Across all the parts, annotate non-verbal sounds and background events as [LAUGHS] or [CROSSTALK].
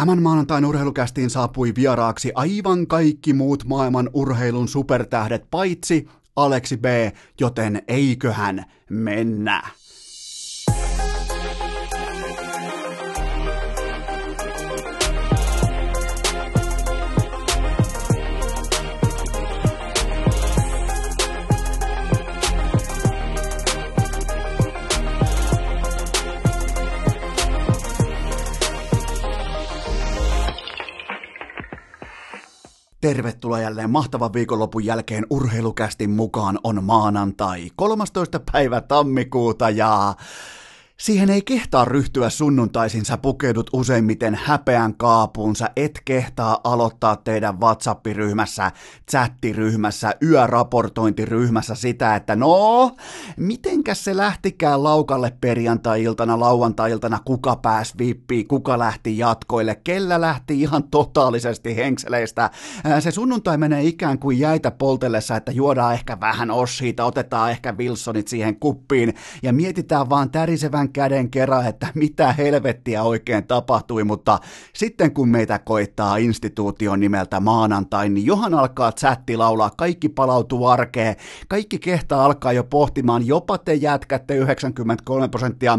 Tämän maanantain urheilukästiin saapui vieraaksi aivan kaikki muut maailman urheilun supertähdet paitsi Aleksi B, joten eiköhän mennä. Tervetuloa jälleen mahtavan viikonlopun jälkeen urheilukästin mukaan on maanantai 13. päivä tammikuuta ja Siihen ei kehtaa ryhtyä sunnuntaisin, sä pukeudut useimmiten häpeän kaapuun, sä et kehtaa aloittaa teidän WhatsApp-ryhmässä, chattiryhmässä, yöraportointiryhmässä sitä, että no, mitenkäs se lähtikään laukalle perjantai-iltana, lauantai-iltana, kuka pääsi vippiin, kuka lähti jatkoille, kellä lähti ihan totaalisesti henkseleistä. Se sunnuntai menee ikään kuin jäitä poltellessa, että juodaan ehkä vähän ossiita, otetaan ehkä Wilsonit siihen kuppiin ja mietitään vaan tärisevän käden kerran, että mitä helvettiä oikein tapahtui, mutta sitten kun meitä koittaa instituution nimeltä maanantai, niin johan alkaa chatti laulaa, kaikki palautuu arkeen, kaikki kehtaa alkaa jo pohtimaan, jopa te jätkätte 93 prosenttia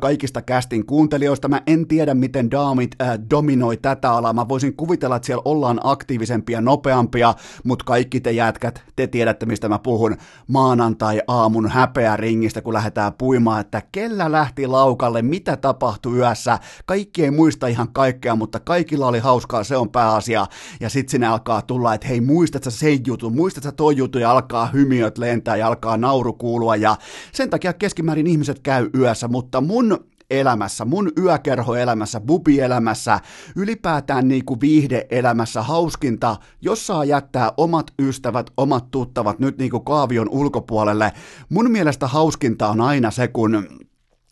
kaikista kästin kuuntelijoista. Mä en tiedä, miten daamit äh, dominoi tätä alaa, mä voisin kuvitella, että siellä ollaan aktiivisempia, nopeampia, mutta kaikki te jätkät, te tiedätte, mistä mä puhun, maanantai aamun häpeä ringistä, kun lähdetään puimaan, että kellä lähti laukalle, mitä tapahtui yössä. Kaikki ei muista ihan kaikkea, mutta kaikilla oli hauskaa, se on pääasia. Ja sitten sinne alkaa tulla, että hei, muistat sä se jutun, muistat sä toi jutun, ja alkaa hymiöt lentää ja alkaa nauru kuulua. Ja sen takia keskimäärin ihmiset käy yössä, mutta mun elämässä, mun yökerhoelämässä, bubielämässä, ylipäätään niin kuin viihdeelämässä hauskinta, jos saa jättää omat ystävät, omat tuttavat nyt niin kuin kaavion ulkopuolelle. Mun mielestä hauskinta on aina se, kun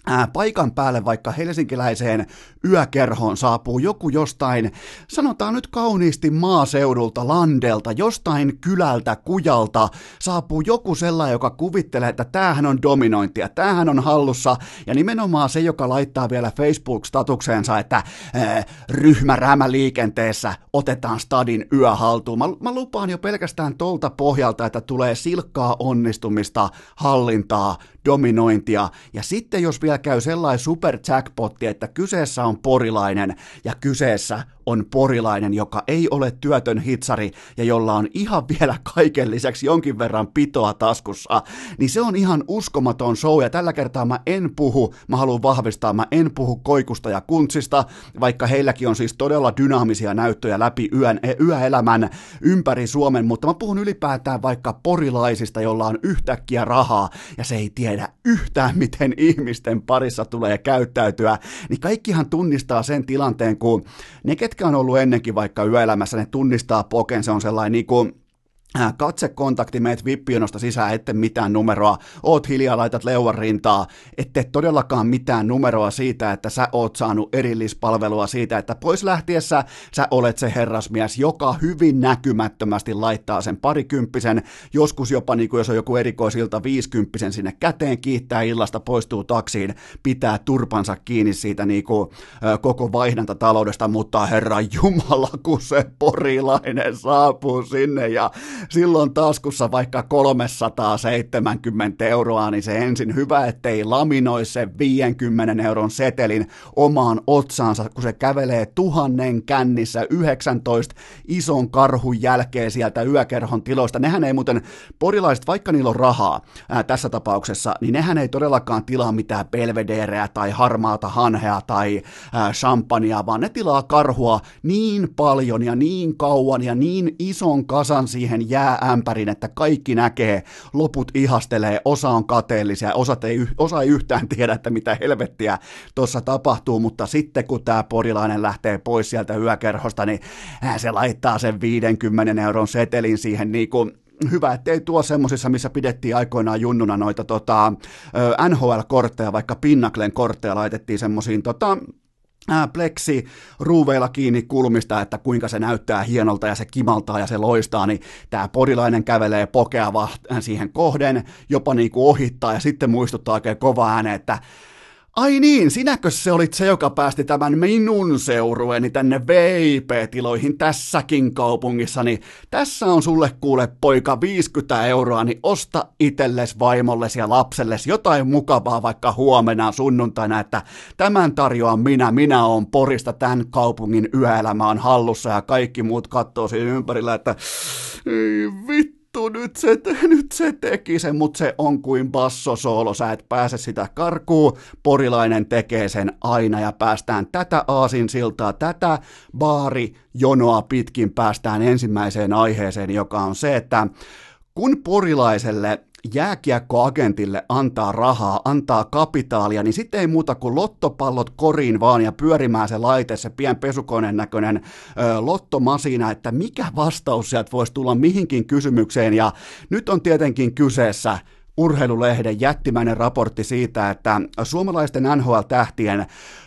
ää, paikan päälle vaikka helsinkiläiseen yökerhoon saapuu joku jostain, sanotaan nyt kauniisti maaseudulta, landelta, jostain kylältä, kujalta, saapuu joku sellainen, joka kuvittelee, että tämähän on dominointia, tämähän on hallussa, ja nimenomaan se, joka laittaa vielä Facebook-statukseensa, että ää, ryhmä rämä liikenteessä, otetaan stadin yö haltuun. Mä, mä lupaan jo pelkästään tolta pohjalta, että tulee silkkaa onnistumista, hallintaa, dominointia, ja sitten jos vielä käy sellainen super jackpotti, että kyseessä on porilainen, ja kyseessä on porilainen, joka ei ole työtön hitsari ja jolla on ihan vielä kaiken lisäksi jonkin verran pitoa taskussa, niin se on ihan uskomaton show. Ja tällä kertaa mä en puhu, mä haluan vahvistaa, mä en puhu koikusta ja kuntsista, vaikka heilläkin on siis todella dynaamisia näyttöjä läpi yön, e, yöelämän ympäri Suomen, mutta mä puhun ylipäätään vaikka porilaisista, jolla on yhtäkkiä rahaa ja se ei tiedä yhtään, miten ihmisten parissa tulee käyttäytyä, niin kaikkihan tunnistaa sen tilanteen, kun ne, ketkä on ollut ennenkin vaikka yöelämässä, ne tunnistaa poken, se on sellainen niin kuin katsekontakti, meet vippionosta sisään, ette mitään numeroa, oot hiljaa, laitat leuan rintaa, ette todellakaan mitään numeroa siitä, että sä oot saanut erillispalvelua siitä, että pois lähtiessä sä olet se herrasmies, joka hyvin näkymättömästi laittaa sen parikymppisen, joskus jopa niin kuin jos on joku erikoisilta viisikymppisen sinne käteen, kiittää illasta, poistuu taksiin, pitää turpansa kiinni siitä niin kuin, koko vaihdantataloudesta, mutta herra Jumala, kun se porilainen saapuu sinne ja silloin taskussa vaikka 370 euroa, niin se ensin hyvä, ettei laminoi se 50 euron setelin omaan otsaansa, kun se kävelee tuhannen kännissä 19 ison karhun jälkeen sieltä yökerhon tiloista. Nehän ei muuten, porilaiset, vaikka niillä on rahaa ää, tässä tapauksessa, niin nehän ei todellakaan tilaa mitään belvedereä tai harmaata hanhea tai ää, champagnea, vaan ne tilaa karhua niin paljon ja niin kauan ja niin ison kasan siihen jääämpärin, että kaikki näkee, loput ihastelee, osa on kateellisia, osa ei, osa ei yhtään tiedä, että mitä helvettiä tuossa tapahtuu, mutta sitten kun tämä porilainen lähtee pois sieltä yökerhosta, niin se laittaa sen 50 euron setelin siihen niin kuin hyvä, ettei tuo semmosissa, missä pidettiin aikoinaan junnuna noita tota, NHL-kortteja, vaikka Pinnaklen kortteja laitettiin semmosiin tota, pleksi ruuveilla kiinni kulmista, että kuinka se näyttää hienolta ja se kimaltaa ja se loistaa, niin tämä porilainen kävelee pokeava siihen kohden, jopa niin kuin ohittaa ja sitten muistuttaa oikein kova ääne, että Ai niin, sinäkö se olit se, joka päästi tämän minun seurueeni tänne VIP-tiloihin tässäkin kaupungissa, niin tässä on sulle kuule poika 50 euroa, niin osta itelles, vaimolles ja lapselles jotain mukavaa vaikka huomenna sunnuntaina, että tämän tarjoan minä, minä on Porista, tämän kaupungin yöelämä on hallussa ja kaikki muut katsoo siinä ympärillä, että ei vittu vittu, nyt se, [LAUGHS] nyt se teki sen, mutta se on kuin bassosoolo, sä et pääse sitä karkuun, porilainen tekee sen aina ja päästään tätä aasinsiltaa, tätä baari jonoa pitkin päästään ensimmäiseen aiheeseen, joka on se, että kun porilaiselle jääkiekkoagentille antaa rahaa, antaa kapitaalia, niin sitten ei muuta kuin lottopallot koriin vaan ja pyörimään se laite, se pien pesukoneen näköinen ö, lottomasina, että mikä vastaus sieltä voisi tulla mihinkin kysymykseen. Ja nyt on tietenkin kyseessä urheilulehden jättimäinen raportti siitä, että suomalaisten NHL-tähtien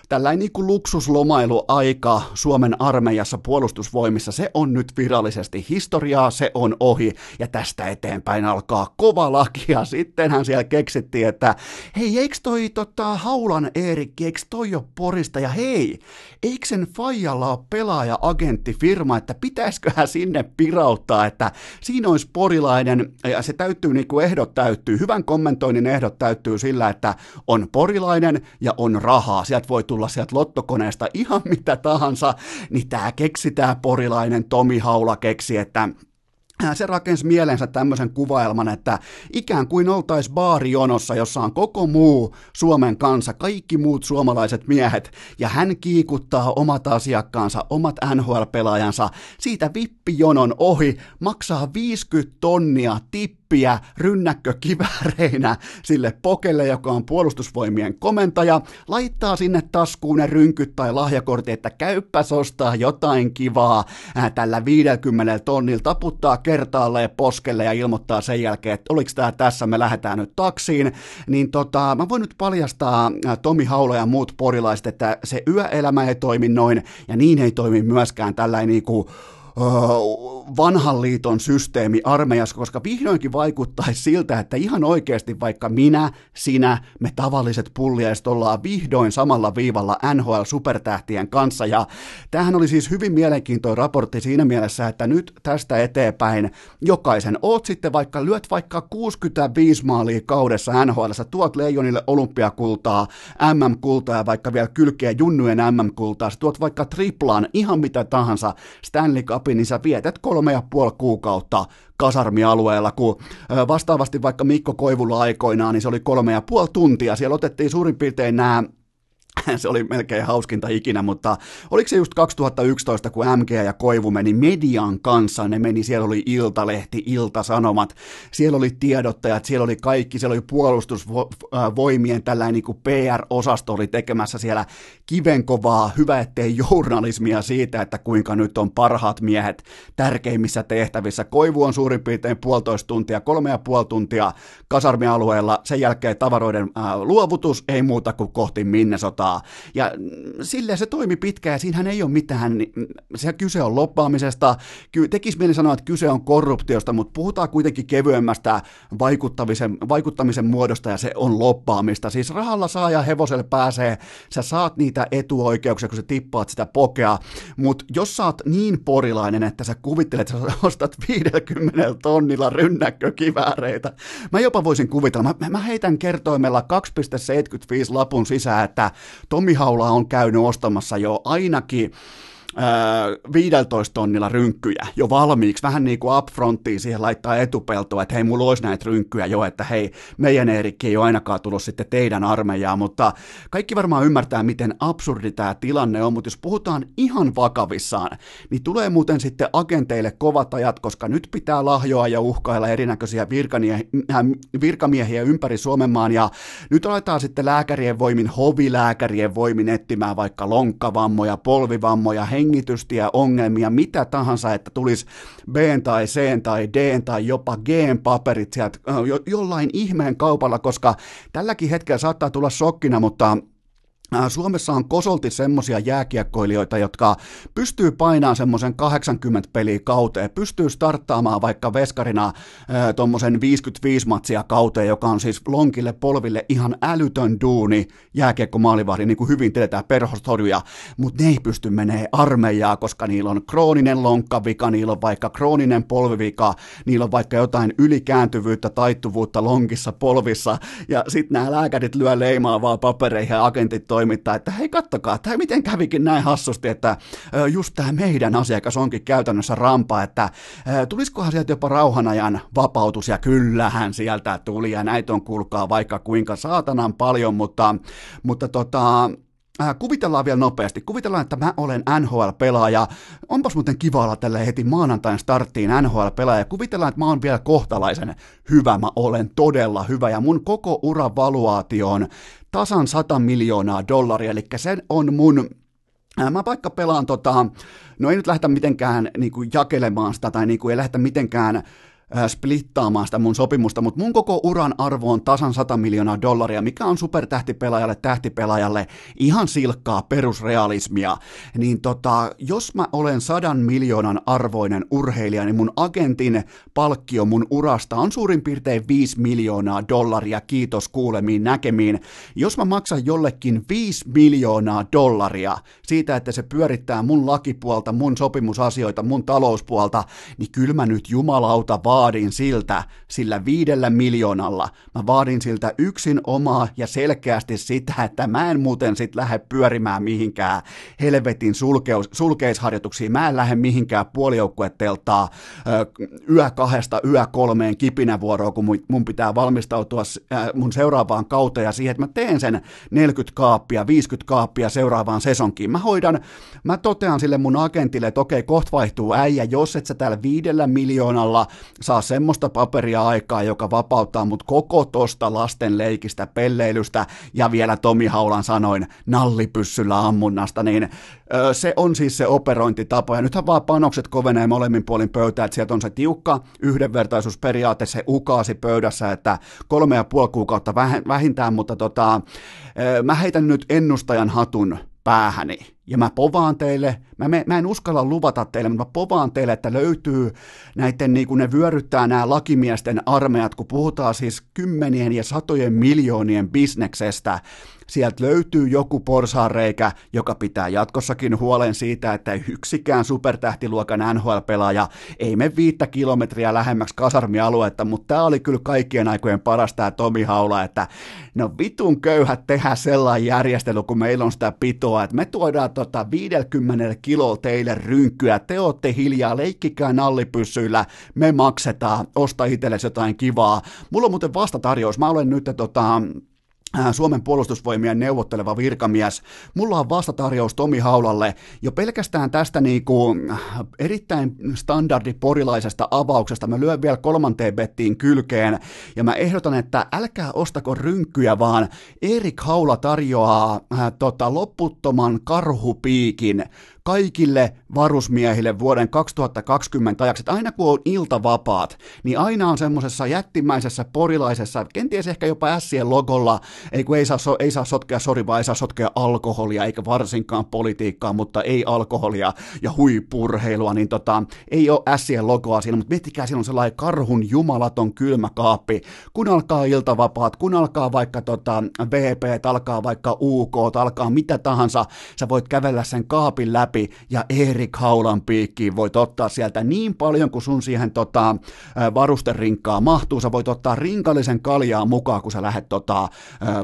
tällainen niin luksuslomailuaika Suomen armeijassa puolustusvoimissa, se on nyt virallisesti historiaa, se on ohi, ja tästä eteenpäin alkaa kova laki, ja sittenhän siellä keksittiin, että hei, eikö toi tota, Haulan Eerikki, eikö toi ole Porista, ja hei, eikö sen Fajalla ole pelaaja-agenttifirma, että pitäisiköhän sinne pirauttaa, että siinä olisi porilainen, ja se täyttyy niin kuin ehdot täyttyy, hyvän kommentoinnin ehdot täyttyy sillä, että on porilainen ja on rahaa, sieltä voi tulla tulla sieltä lottokoneesta ihan [LAUGHS] mitä tahansa, niin tämä keksi tämä porilainen Tomi Haula keksi, että se rakensi mielensä tämmöisen kuvailman, että ikään kuin oltaisiin baarijonossa, jossa on koko muu Suomen kansa, kaikki muut suomalaiset miehet, ja hän kiikuttaa omat asiakkaansa, omat NHL-pelaajansa siitä vippijonon ohi, maksaa 50 tonnia tippi kymppiä rynnäkkökiväreinä sille pokelle, joka on puolustusvoimien komentaja, laittaa sinne taskuun ne rynkyt tai lahjakortit, että käyppäs ostaa jotain kivaa. Ää, tällä 50 tonnilla, taputtaa kertaalleen poskelle ja ilmoittaa sen jälkeen, että oliko tämä tässä, me lähdetään nyt taksiin, niin tota, mä voin nyt paljastaa ää, Tomi Haula ja muut porilaiset, että se yöelämä ei toimi noin, ja niin ei toimi myöskään tällainen niin kuin vanhan liiton systeemi armeijassa, koska vihdoinkin vaikuttaisi siltä, että ihan oikeasti vaikka minä, sinä, me tavalliset pulliaiset ollaan vihdoin samalla viivalla NHL-supertähtien kanssa. Ja tämähän oli siis hyvin mielenkiintoinen raportti siinä mielessä, että nyt tästä eteenpäin jokaisen, oot sitten vaikka, lyöt vaikka 65 maalia kaudessa NHL, tuot leijonille olympiakultaa, MM-kultaa ja vaikka vielä kylkeä junnujen MM-kultaa, tuot vaikka triplaan, ihan mitä tahansa, Stanley Cup niin sä vietät kolme ja puoli kuukautta kasarmialueella, kun vastaavasti vaikka Mikko Koivulla aikoinaan, niin se oli kolme ja puoli tuntia. Siellä otettiin suurin piirtein nämä [LAUGHS] se oli melkein hauskinta ikinä, mutta oliko se just 2011, kun MG ja Koivu meni median kanssa, ne meni, siellä oli Iltalehti, Iltasanomat, siellä oli tiedottajat, siellä oli kaikki, siellä oli puolustusvoimien tällainen niin PR-osasto oli tekemässä siellä kivenkovaa, hyvä ettei journalismia siitä, että kuinka nyt on parhaat miehet tärkeimmissä tehtävissä. Koivu on suurin piirtein puolitoista tuntia, kolme ja puoli tuntia kasarmialueella, sen jälkeen tavaroiden ää, luovutus, ei muuta kuin kohti Minnesota kohtaa. Ja sille se toimi pitkään, ja siinähän ei ole mitään, se kyse on loppaamisesta, tekisi mieli sanoa, että kyse on korruptiosta, mutta puhutaan kuitenkin kevyemmästä vaikuttamisen, vaikuttamisen muodosta, ja se on loppaamista. Siis rahalla saa ja hevoselle pääsee, sä saat niitä etuoikeuksia, kun sä tippaat sitä pokea, mutta jos sä oot niin porilainen, että sä kuvittelet, että sä ostat 50 tonnilla rynnäkkökivääreitä, mä jopa voisin kuvitella, mä, mä heitän kertoimella 2,75 lapun sisään, että Tomi Haula on käynyt ostamassa jo ainakin 15 tonnilla rynkkyjä jo valmiiksi, vähän niin kuin upfronttiin siihen laittaa etupeltoa, että hei, mulla olisi näitä rynkkyjä jo, että hei, meidän Eerikki ei ole ainakaan tullut sitten teidän armeijaan, mutta kaikki varmaan ymmärtää, miten absurdi tämä tilanne on, mutta jos puhutaan ihan vakavissaan, niin tulee muuten sitten agenteille kovat ajat, koska nyt pitää lahjoa ja uhkailla erinäköisiä äh, virkamiehiä ympäri Suomenmaan, ja nyt aletaan sitten lääkärien voimin, hovilääkärien voimin etsimään vaikka lonkkavammoja, polvivammoja, hengitystie-ongelmia, mitä tahansa, että tulisi B tai C tai D tai jopa G paperit sieltä jo, jollain ihmeen kaupalla, koska tälläkin hetkellä saattaa tulla shokkina, mutta Suomessa on kosolti semmosia jääkiekkoilijoita, jotka pystyy painaa semmoisen 80 peliä kauteen, pystyy starttaamaan vaikka veskarina tuommoisen 55 matsia kauteen, joka on siis lonkille polville ihan älytön duuni. Jääkiekko maalivahdi, niin kuin hyvin tiedetään perhostorjuja, mutta ne ei pysty menee armeijaa, koska niillä on krooninen lonkkavika, niillä on vaikka krooninen polvivika, niillä on vaikka jotain ylikääntyvyyttä, taittuvuutta lonkissa, polvissa, ja sitten nämä lääkärit lyö leimaa vaan papereihin ja agentit toimittaa, että hei kattokaa, että miten kävikin näin hassusti, että just tämä meidän asiakas onkin käytännössä rampa, että tulisikohan sieltä jopa rauhanajan vapautus, ja kyllähän sieltä tuli, ja näitä on kuulkaa vaikka kuinka saatanan paljon, mutta, mutta tota, kuvitellaan vielä nopeasti. Kuvitellaan, että mä olen NHL-pelaaja. Onpas muuten kiva olla tälle heti maanantain starttiin NHL-pelaaja. Kuvitellaan, että mä oon vielä kohtalaisen hyvä. Mä olen todella hyvä ja mun koko ura valuaatio on tasan 100 miljoonaa dollaria. Eli se on mun Mä vaikka pelaan tota, no ei nyt lähdetä mitenkään niin kuin jakelemaan sitä tai niin kuin ei lähdetä mitenkään splittaamaan sitä mun sopimusta, mutta mun koko uran arvo on tasan 100 miljoonaa dollaria, mikä on supertähtipelaajalle, tähtipelaajalle ihan silkkaa perusrealismia, niin tota, jos mä olen sadan miljoonan arvoinen urheilija, niin mun agentin palkkio mun urasta on suurin piirtein 5 miljoonaa dollaria, kiitos kuulemiin näkemiin. Jos mä maksan jollekin 5 miljoonaa dollaria siitä, että se pyörittää mun lakipuolta, mun sopimusasioita, mun talouspuolta, niin kyllä mä nyt jumalauta vaan vaadin siltä sillä viidellä miljoonalla, mä vaadin siltä yksin omaa ja selkeästi sitä, että mä en muuten sit lähde pyörimään mihinkään helvetin sulkeus, sulkeisharjoituksiin, mä en lähde mihinkään puolijoukkueteltaa yö kahdesta yö kolmeen kipinävuoroon, kun mun pitää valmistautua mun seuraavaan kauteen ja siihen, että mä teen sen 40 kaappia, 50 kaappia seuraavaan sesonkiin. Mä hoidan, mä totean sille mun agentille, että okei, kohta vaihtuu äijä, jos et sä täällä viidellä miljoonalla saa semmoista paperia aikaa, joka vapauttaa mut koko tosta lasten leikistä, pelleilystä ja vielä Tomi Haulan sanoin nallipyssyllä ammunnasta, niin ö, se on siis se operointitapa. Ja nythän vaan panokset kovenee molemmin puolin pöytää, että sieltä on se tiukka yhdenvertaisuusperiaate, se ukaasi pöydässä, että kolme ja puoli kuukautta vähintään, mutta tota, ö, mä heitän nyt ennustajan hatun päähäni. Ja mä povaan teille, mä, me, mä en uskalla luvata teille, mutta mä povaan teille, että löytyy näiden, niin kuin ne vyöryttää nämä lakimiesten armeijat, kun puhutaan siis kymmenien ja satojen miljoonien bisneksestä, sieltä löytyy joku porsaanreikä, joka pitää jatkossakin huolen siitä, että yksikään supertähtiluokan NHL-pelaaja ei me viittä kilometriä lähemmäksi kasarmialuetta, mutta tämä oli kyllä kaikkien aikojen paras tämä Tomi Haula, että no vitun köyhät tehdä sellainen järjestely, kun meillä on sitä pitoa, että me tuodaan tota 50 kilo teille rynkkyä, te ootte hiljaa, leikkikää nallipyssyillä, me maksetaan, osta itsellesi jotain kivaa. Mulla on muuten vastatarjous, mä olen nyt tota, Suomen puolustusvoimien neuvotteleva virkamies. Mulla on vastatarjous Tomi Haulalle jo pelkästään tästä niinku äh, erittäin standardi porilaisesta avauksesta. Mä lyön vielä kolmanteen bettiin kylkeen ja mä ehdotan, että älkää ostako rynkkyjä, vaan Erik Haula tarjoaa äh, tota, loputtoman karhupiikin kaikille varusmiehille vuoden 2020 ajaksi, että aina kun on iltavapaat, niin aina on semmoisessa jättimäisessä porilaisessa, kenties ehkä jopa ässien logolla, ei kun ei saa, so, ei saa sotkea, sori vaan ei saa sotkea alkoholia, eikä varsinkaan politiikkaa, mutta ei alkoholia ja huipurheilua, niin tota, ei ole ässien logoa siinä, mutta miettikää, on sellainen karhun jumalaton kylmä kaappi, kun alkaa iltavapaat, kun alkaa vaikka tota, VP, alkaa vaikka UK, alkaa mitä tahansa, sä voit kävellä sen kaapin läpi, läpi ja Erik Haulan piikkiin voit ottaa sieltä niin paljon kuin sun siihen tota, varusterinkkaan mahtuu. Sä voit ottaa rinkallisen kaljaa mukaan, kun sä lähdet tota,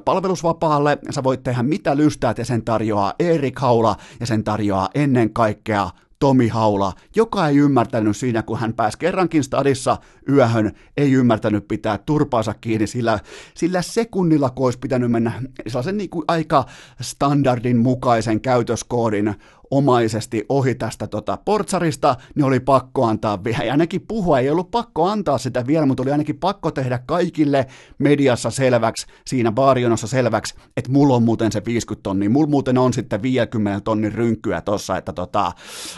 palvelusvapaalle. Sä voit tehdä mitä lystäät ja sen tarjoaa Erik Haula ja sen tarjoaa ennen kaikkea Tomi Haula, joka ei ymmärtänyt siinä, kun hän pääsi kerrankin stadissa yöhön, ei ymmärtänyt pitää turpaansa kiinni, sillä, sillä sekunnilla kun olisi pitänyt mennä sellaisen niin kuin aika standardin mukaisen käytöskoodin omaisesti ohi tästä tota portsarista, niin oli pakko antaa vielä. Ja ainakin puhua, ei ollut pakko antaa sitä vielä, mutta oli ainakin pakko tehdä kaikille mediassa selväksi, siinä baarionossa selväksi, että mulla on muuten se 50 tonnia, mulla muuten on sitten 50 tonnin rynkkyä tossa, että tota,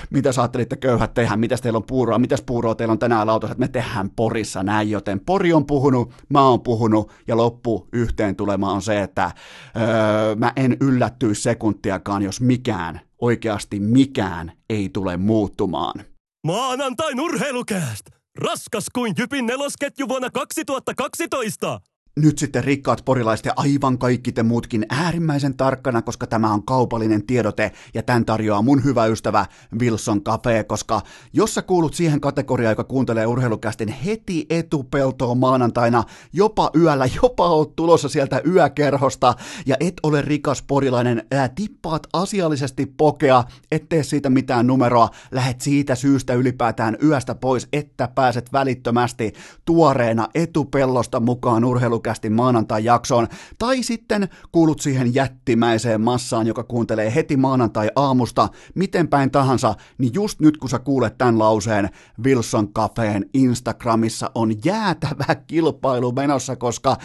mitä sä ajattelitte köyhät tehdä, mitä teillä on puuroa, mitäs puuroa teillä on tänään lautas, että me tehdään Porissa näin, joten Pori on puhunut, mä oon puhunut, ja loppu yhteen tulema on se, että öö, mä en yllättyisi sekuntiakaan, jos mikään, oikeasti mikään ei tule muuttumaan. Maanantain urheilukääst! Raskas kuin Jypin nelosketju vuonna 2012! Nyt sitten rikkaat porilaiset ja aivan kaikki te muutkin äärimmäisen tarkkana, koska tämä on kaupallinen tiedote ja tämän tarjoaa mun hyvä ystävä Wilson Cafe, koska jos sä kuulut siihen kategoriaan, joka kuuntelee urheilukästin heti etupeltoon maanantaina, jopa yöllä, [LAUGHS] jopa oot tulossa sieltä yökerhosta ja et ole rikas porilainen, ää, tippaat asiallisesti pokea, ettei siitä mitään numeroa, lähet siitä syystä ylipäätään yöstä pois, että pääset välittömästi tuoreena etupellosta mukaan urheilu podcastin maanantai-jaksoon, tai sitten kuulut siihen jättimäiseen massaan, joka kuuntelee heti maanantai-aamusta, miten päin tahansa, niin just nyt kun sä kuulet tämän lauseen, Wilson Cafeen Instagramissa on jäätävä kilpailu menossa, koska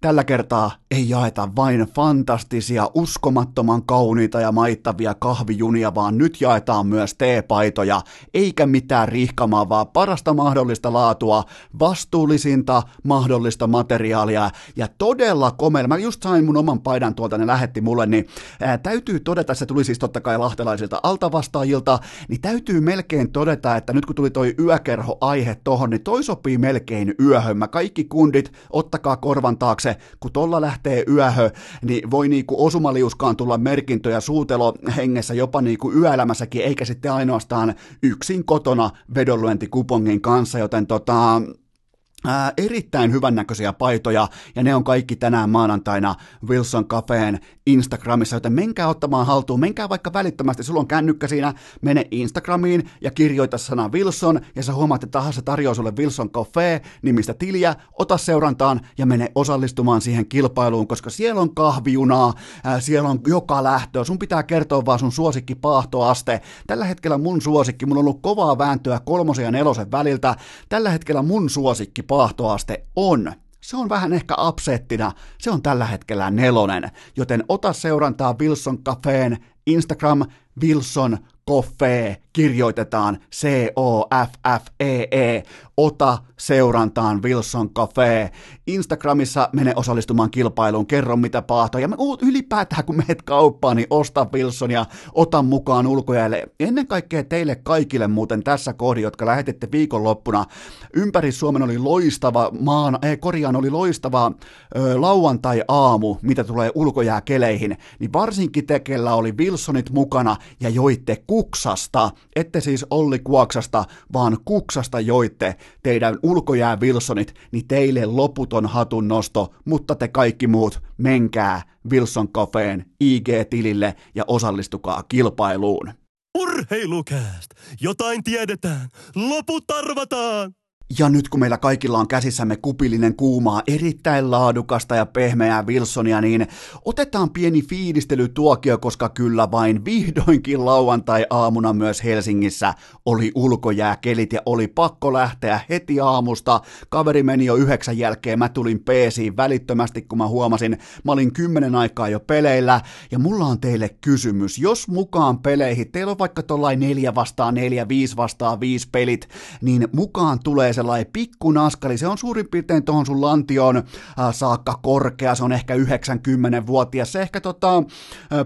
Tällä kertaa ei jaeta vain fantastisia, uskomattoman kauniita ja maittavia kahvijunia, vaan nyt jaetaan myös teepaitoja, eikä mitään rihkamaa, vaan parasta mahdollista laatua, vastuullisinta mahdollista materiaalia ja todella komea. Mä just sain mun oman paidan tuolta, ne lähetti mulle, niin ää, täytyy todeta, se tuli siis totta kai lahtelaisilta altavastaajilta, niin täytyy melkein todeta, että nyt kun tuli toi yökerho-aihe tohon, niin toi sopii melkein yöhön. Mä kaikki kundit, ottakaa korvan taakse, kun tolla lähtee yöhö, niin voi niinku osumaliuskaan tulla merkintöjä suutelo hengessä jopa niinku yöelämässäkin, eikä sitten ainoastaan yksin kotona vedonlyöntikupongin kanssa, joten tota, Ää, erittäin hyvännäköisiä paitoja, ja ne on kaikki tänään maanantaina Wilson Cafeen Instagramissa, joten menkää ottamaan haltuun, menkää vaikka välittömästi, sulla on kännykkä siinä, mene Instagramiin ja kirjoita sana Wilson, ja sä huomaat, että tahansa tarjoaa sulle Wilson Cafe nimistä tiliä, ota seurantaan ja mene osallistumaan siihen kilpailuun, koska siellä on kahviunaa, ää, siellä on joka lähtö, sun pitää kertoa vaan sun suosikki paahtoaste. Tällä hetkellä mun suosikki, mulla on ollut kovaa vääntöä kolmosen ja nelosen väliltä, tällä hetkellä mun suosikki paahtoaste on. Se on vähän ehkä upsettina, se on tällä hetkellä nelonen, joten ota seurantaa Wilson Cafeen Instagram Wilson Coffee kirjoitetaan C-O-F-F-E-E. Ota seurantaan Wilson Cafe. Instagramissa mene osallistumaan kilpailuun, kerro mitä paahtoa. Ja ylipäätään kun meet kauppaan, niin osta Wilson ja ota mukaan ulkojäälle. Ennen kaikkea teille kaikille muuten tässä kohdin, jotka lähetitte viikonloppuna. Ympäri Suomen oli loistava, maan, ei, korjaan oli loistava ö, lauantai-aamu, mitä tulee ulkojääkeleihin. Niin varsinkin tekellä oli Wilsonit mukana ja joitte kuksasta ette siis Olli Kuoksasta, vaan Kuksasta joitte teidän ulkojää Wilsonit, niin teille loputon hatun nosto, mutta te kaikki muut, menkää Wilson Cafeen IG-tilille ja osallistukaa kilpailuun. Urheilukääst! Jotain tiedetään! Loput arvataan! Ja nyt kun meillä kaikilla on käsissämme kupillinen kuumaa, erittäin laadukasta ja pehmeää Wilsonia, niin otetaan pieni fiilistelytuokio, koska kyllä vain vihdoinkin lauantai-aamuna myös Helsingissä oli ulkojääkelit ja oli pakko lähteä heti aamusta. Kaveri meni jo yhdeksän jälkeen, mä tulin peesiin välittömästi, kun mä huomasin, mä olin kymmenen aikaa jo peleillä, ja mulla on teille kysymys, jos mukaan peleihin, teillä on vaikka tollain neljä vastaan neljä, viisi vastaan viisi pelit, niin mukaan tulee sellainen pikkunaskali, se on suurin piirtein tuohon sun lantioon äh, saakka korkea, se on ehkä 90-vuotias, se ehkä tota,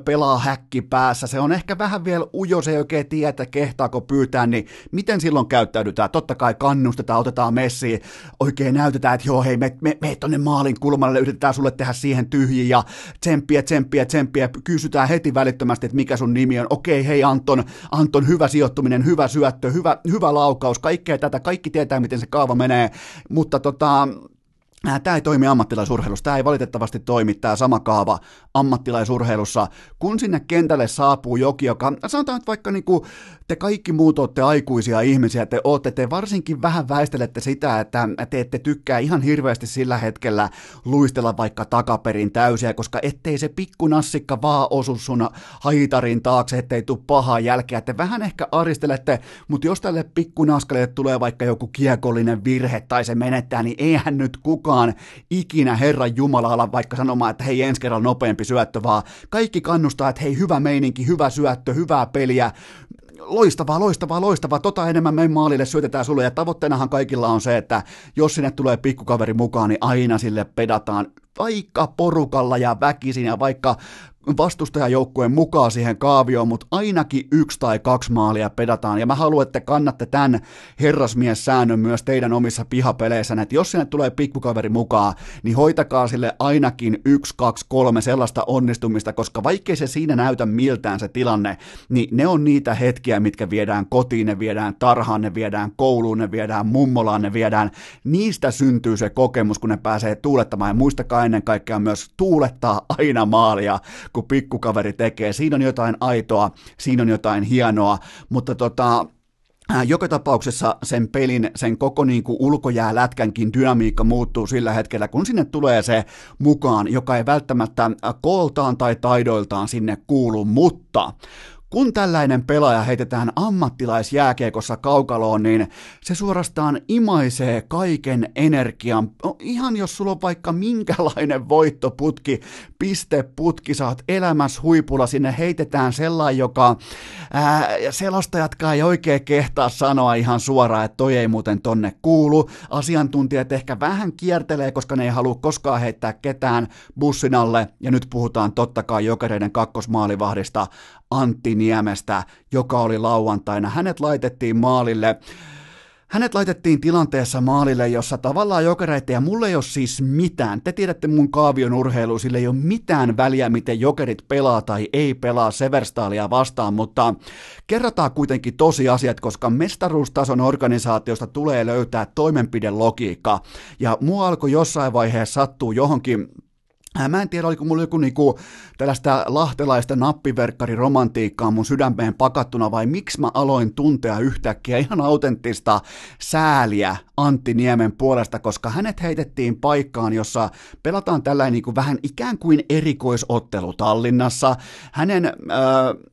pelaa häkki päässä, se on ehkä vähän vielä ujo, se ei oikein tiedä, että kehtaako pyytää, niin miten silloin käyttäydytään? Totta kai kannustetaan, otetaan messiin, oikein näytetään, että joo hei, me, me, me tonne maalin kulmalle, yritetään sulle tehdä siihen tyhjiä ja tsemppiä, tsemppiä, tsemppiä, kysytään heti välittömästi, että mikä sun nimi on, okei hei Anton, Anton, hyvä sijoittuminen, hyvä syöttö, hyvä, hyvä laukaus, kaikkea tätä, kaikki tietää, miten se kaava menee, mutta tota, Tämä ei toimi ammattilaisurheilussa, tämä ei valitettavasti toimi tämä sama kaava ammattilaisurheilussa, kun sinne kentälle saapuu joki, joka sanotaan että vaikka niinku te kaikki muut olette aikuisia ihmisiä, te olette, te varsinkin vähän väistelette sitä, että te ette tykkää ihan hirveästi sillä hetkellä luistella vaikka takaperin täysiä, koska ettei se pikkunassikka vaan osu sun haitarin taakse, ettei tule pahaa jälkeä. Te vähän ehkä aristelette, mutta jos tälle pikkunaskalle tulee vaikka joku kiekollinen virhe tai se menettää, niin eihän nyt kukaan ikinä Herran Jumala ala vaikka sanomaan, että hei ensi kerralla nopeampi syöttö, vaan kaikki kannustaa, että hei hyvä meininki, hyvä syöttö, hyvää peliä, loistavaa, loistavaa, loistavaa, tota enemmän me maalille syötetään sulle, ja tavoitteenahan kaikilla on se, että jos sinne tulee pikkukaveri mukaan, niin aina sille pedataan vaikka porukalla ja väkisin. Ja vaikka vastustajajoukkueen mukaan siihen kaavioon, mutta ainakin yksi tai kaksi maalia pedataan. Ja mä haluan, että kannatte tämän herrasmies-säännön myös teidän omissa pihapeleissä, että jos sinne tulee pikkukaveri mukaan, niin hoitakaa sille ainakin yksi, kaksi, kolme sellaista onnistumista, koska vaikkei se siinä näytä miltään se tilanne, niin ne on niitä hetkiä, mitkä viedään kotiin, ne viedään tarhaan, ne viedään kouluun, ne viedään mummolaan, ne viedään. Niistä syntyy se kokemus, kun ne pääsee tuulettamaan. Ja muistakaa ennen kaikkea myös tuulettaa aina maalia, kun pikkukaveri tekee. Siinä on jotain aitoa, siinä on jotain hienoa, mutta tota, joka tapauksessa sen pelin, sen koko niin kuin ulkojää lätkänkin dynamiikka muuttuu sillä hetkellä, kun sinne tulee se mukaan, joka ei välttämättä kooltaan tai taidoiltaan sinne kuulu, mutta kun tällainen pelaaja heitetään ammattilaisjääkiekossa kaukaloon, niin se suorastaan imaisee kaiken energian. No, ihan jos sulla on vaikka minkälainen voittoputki, pisteputki, sä oot elämässä huipulla, sinne heitetään sellainen, joka ää, selostajatkaan ei oikein kehtaa sanoa ihan suoraan, että toi ei muuten tonne kuulu. Asiantuntijat ehkä vähän kiertelee, koska ne ei halua koskaan heittää ketään bussin alle, ja nyt puhutaan totta kai jokereiden kakkosmaalivahdista Antti Niemestä, joka oli lauantaina. Hänet laitettiin maalille. Hänet laitettiin tilanteessa maalille, jossa tavallaan jokereita, ja mulle ei ole siis mitään, te tiedätte mun kaavion urheilu, sille ei ole mitään väliä, miten jokerit pelaa tai ei pelaa Severstaalia vastaan, mutta kerrataan kuitenkin tosiasiat, koska mestaruustason organisaatiosta tulee löytää toimenpidelogiikka, ja mua alkoi jossain vaiheessa sattuu johonkin Mä en tiedä, oliko mulla joku niinku tällaista lahtelaista nappiverkkariromantiikkaa mun sydämeen pakattuna vai miksi mä aloin tuntea yhtäkkiä ihan autenttista sääliä Antti Niemen puolesta, koska hänet heitettiin paikkaan, jossa pelataan tällainen niin kuin vähän ikään kuin erikoisottelu Tallinnassa. Hänen, äh,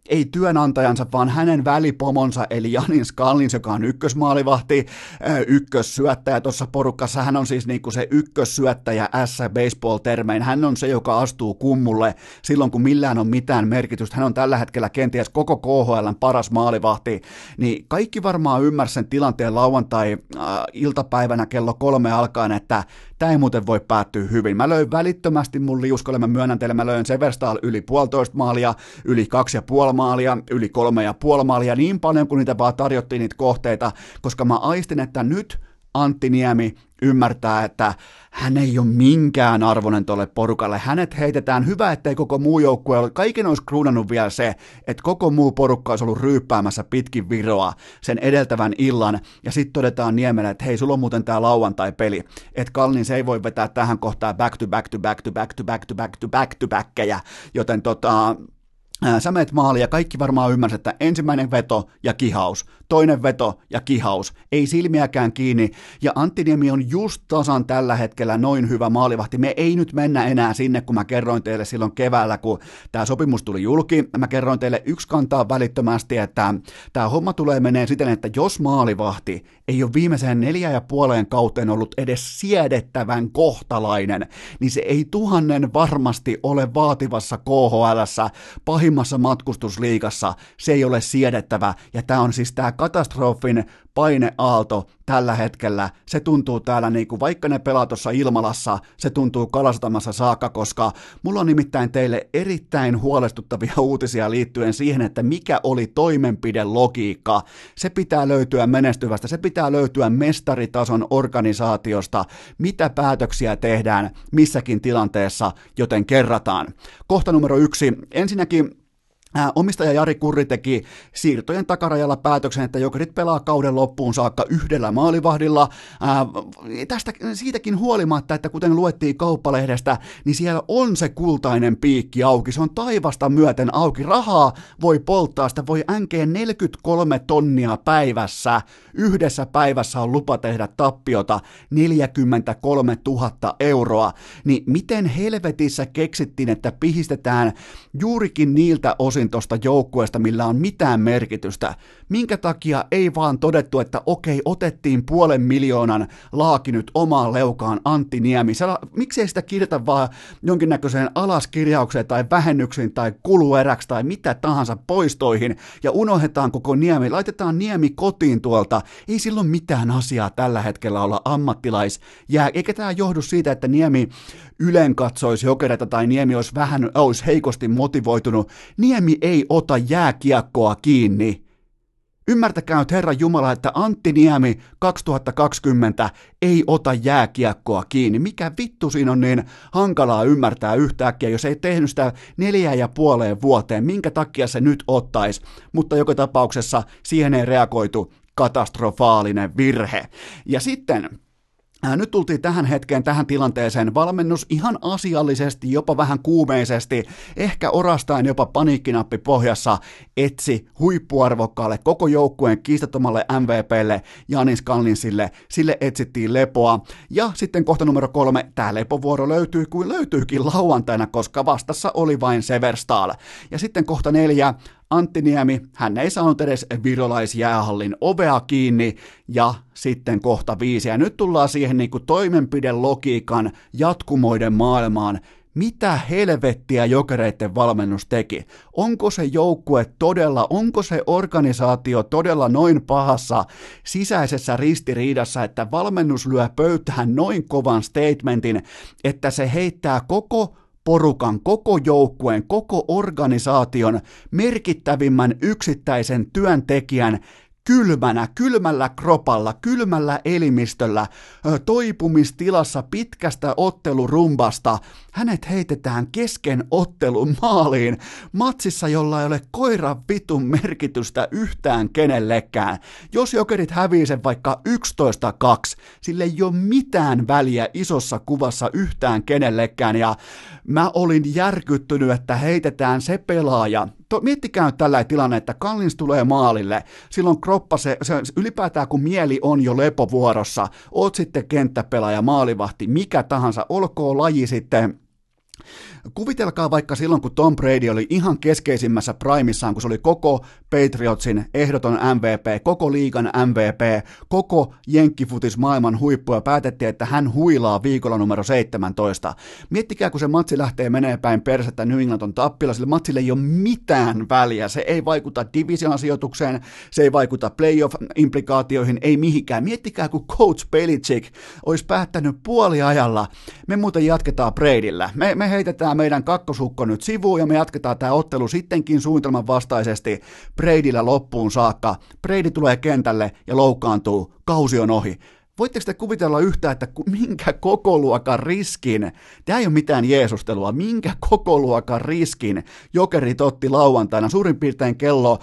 ei työnantajansa, vaan hänen välipomonsa, eli Janin Skallins, joka on ykkösmaalivahti, äh, ykkössyöttäjä tuossa porukassa. Hän on siis niin kuin se ykkössyöttäjä S-baseball-termein. Hän on se, joka astuu kummulle silloin, kun millään on mitään merkitystä. Hän on tällä hetkellä kenties koko KHL paras maalivahti. Niin kaikki varmaan ymmärsivät sen tilanteen lauantai äh, kello kolme alkaen, että tämä ei muuten voi päättyä hyvin. Mä löin välittömästi mun liuskolle, mä myönnän teille, mä löin Severstal yli puolitoista maalia, yli kaksi ja puoli maalia, yli kolme ja puoli maalia, niin paljon kuin niitä vaan tarjottiin niitä kohteita, koska mä aistin, että nyt Antti Niemi ymmärtää, että hän ei ole minkään arvoinen tuolle porukalle. Hänet heitetään, hyvä ettei koko muu joukkue ole, kaiken olisi kruunannut vielä se, että koko muu porukka olisi ollut ryyppäämässä pitkin viroa sen edeltävän illan, ja sitten todetaan Niemelle, että hei, sulla on muuten tämä lauantai-peli, että Kalnin se ei voi vetää tähän kohtaan back to back to back to back to back to back to back to backkejä, joten tota, Sä meet maali ja kaikki varmaan ymmärsivät, että ensimmäinen veto ja kihaus, toinen veto ja kihaus, ei silmiäkään kiinni. Ja Antti Niemi on just tasan tällä hetkellä noin hyvä maalivahti. Me ei nyt mennä enää sinne, kun mä kerroin teille silloin keväällä, kun tämä sopimus tuli julki. Mä kerroin teille yksi kantaa välittömästi, että tämä homma tulee menee siten, että jos maalivahti ei ole viimeiseen neljä ja puoleen kauteen ollut edes siedettävän kohtalainen, niin se ei tuhannen varmasti ole vaativassa KHLssä pahimmassa matkustusliigassa. Se ei ole siedettävä, ja tämä on siis tämä katastrofin paineaalto tällä hetkellä, se tuntuu täällä niin kuin vaikka ne pelaa tuossa Ilmalassa, se tuntuu kalasatamassa saakka, koska mulla on nimittäin teille erittäin huolestuttavia [LAUGHS] uutisia liittyen siihen, että mikä oli toimenpidelogiikka. Se pitää löytyä menestyvästä, se pitää löytyä mestaritason organisaatiosta, mitä päätöksiä tehdään missäkin tilanteessa, joten kerrataan. Kohta numero yksi. Ensinnäkin Omistaja Jari Kurri teki siirtojen takarajalla päätöksen, että Jokerit pelaa kauden loppuun saakka yhdellä maalivahdilla. Ää, tästä, siitäkin huolimatta, että kuten luettiin kauppalehdestä, niin siellä on se kultainen piikki auki. Se on taivasta myöten auki. Rahaa voi polttaa, sitä voi änkeen 43 tonnia päivässä. Yhdessä päivässä on lupa tehdä tappiota 43 000 euroa. Niin miten helvetissä keksittiin, että pihistetään juurikin niiltä osin, pois tuosta joukkueesta, millä on mitään merkitystä. Minkä takia ei vaan todettu, että okei, otettiin puolen miljoonan laaki nyt omaan leukaan Antti Niemi. Miksi ei sitä kirjata vaan jonkinnäköiseen alaskirjaukseen tai vähennyksiin tai kulueräksi tai mitä tahansa poistoihin ja unohdetaan koko Niemi. Laitetaan Niemi kotiin tuolta. Ei silloin mitään asiaa tällä hetkellä olla ammattilais. Jää, eikä tämä johdu siitä, että Niemi ylen katsoisi jokereita tai Niemi olisi vähän olisi heikosti motivoitunut. Niemi ei ota jääkiekkoa kiinni. Ymmärtäkää nyt Herran Jumala, että Antti Niemi 2020 ei ota jääkiekkoa kiinni. Mikä vittu siinä on niin hankalaa ymmärtää yhtäkkiä, jos ei tehnyt sitä neljä ja puoleen vuoteen, minkä takia se nyt ottaisi. Mutta joka tapauksessa siihen ei reagoitu katastrofaalinen virhe. Ja sitten nyt tultiin tähän hetkeen, tähän tilanteeseen, valmennus ihan asiallisesti, jopa vähän kuumeisesti, ehkä orastain jopa paniikkinappi pohjassa, etsi huippuarvokkaalle koko joukkueen kiistattomalle MVPlle, Janis Kallinsille, sille etsittiin lepoa. Ja sitten kohta numero kolme, tämä lepovuoro löytyy kuin löytyykin lauantaina, koska vastassa oli vain Severstal. Ja sitten kohta neljä, Antti Niemi, hän ei saanut edes virolaisjäähallin ovea kiinni ja sitten kohta viisi. Ja nyt tullaan siihen niin kuin toimenpidelogiikan jatkumoiden maailmaan. Mitä helvettiä jokereiden valmennus teki? Onko se joukkue todella, onko se organisaatio todella noin pahassa sisäisessä ristiriidassa, että valmennus lyö pöytään noin kovan statementin, että se heittää koko porukan, koko joukkueen, koko organisaation merkittävimmän yksittäisen työntekijän kylmänä, kylmällä kropalla, kylmällä elimistöllä, toipumistilassa pitkästä ottelurumbasta. Hänet heitetään kesken ottelun maaliin, matsissa, jolla ei ole koiran vitun merkitystä yhtään kenellekään. Jos jokerit hävii sen vaikka 11-2, sille ei ole mitään väliä isossa kuvassa yhtään kenellekään, ja mä olin järkyttynyt, että heitetään se pelaaja, to, miettikää nyt tällä tilanne, että Kallins tulee maalille, silloin kroppa, se, se, ylipäätään kun mieli on jo lepovuorossa, oot sitten kenttäpelaaja, maalivahti, mikä tahansa, olkoon laji sitten Kuvitelkaa vaikka silloin, kun Tom Brady oli ihan keskeisimmässä primissaan, kun se oli koko Patriotsin ehdoton MVP, koko liigan MVP, koko jenkkifutis maailman huippu ja päätettiin, että hän huilaa viikolla numero 17. Miettikää, kun se matsi lähtee menee päin persettä New England on tappilla, sillä matsille ei ole mitään väliä. Se ei vaikuta division sijoitukseen, se ei vaikuta playoff-implikaatioihin, ei mihinkään. Miettikää, kun coach Belichick olisi päättänyt puoliajalla, me muuten jatketaan Bradyllä. Me, me heitetään meidän kakkosukko nyt sivuun ja me jatketaan tämä ottelu sittenkin suunnitelman vastaisesti Bradyllä loppuun saakka. Brady tulee kentälle ja loukkaantuu, kausi on ohi. Voitteko te kuvitella yhtään, että minkä kokoluokan riskin, tämä ei ole mitään jeesustelua, minkä kokoluokan riskin jokerit otti lauantaina suurin piirtein kello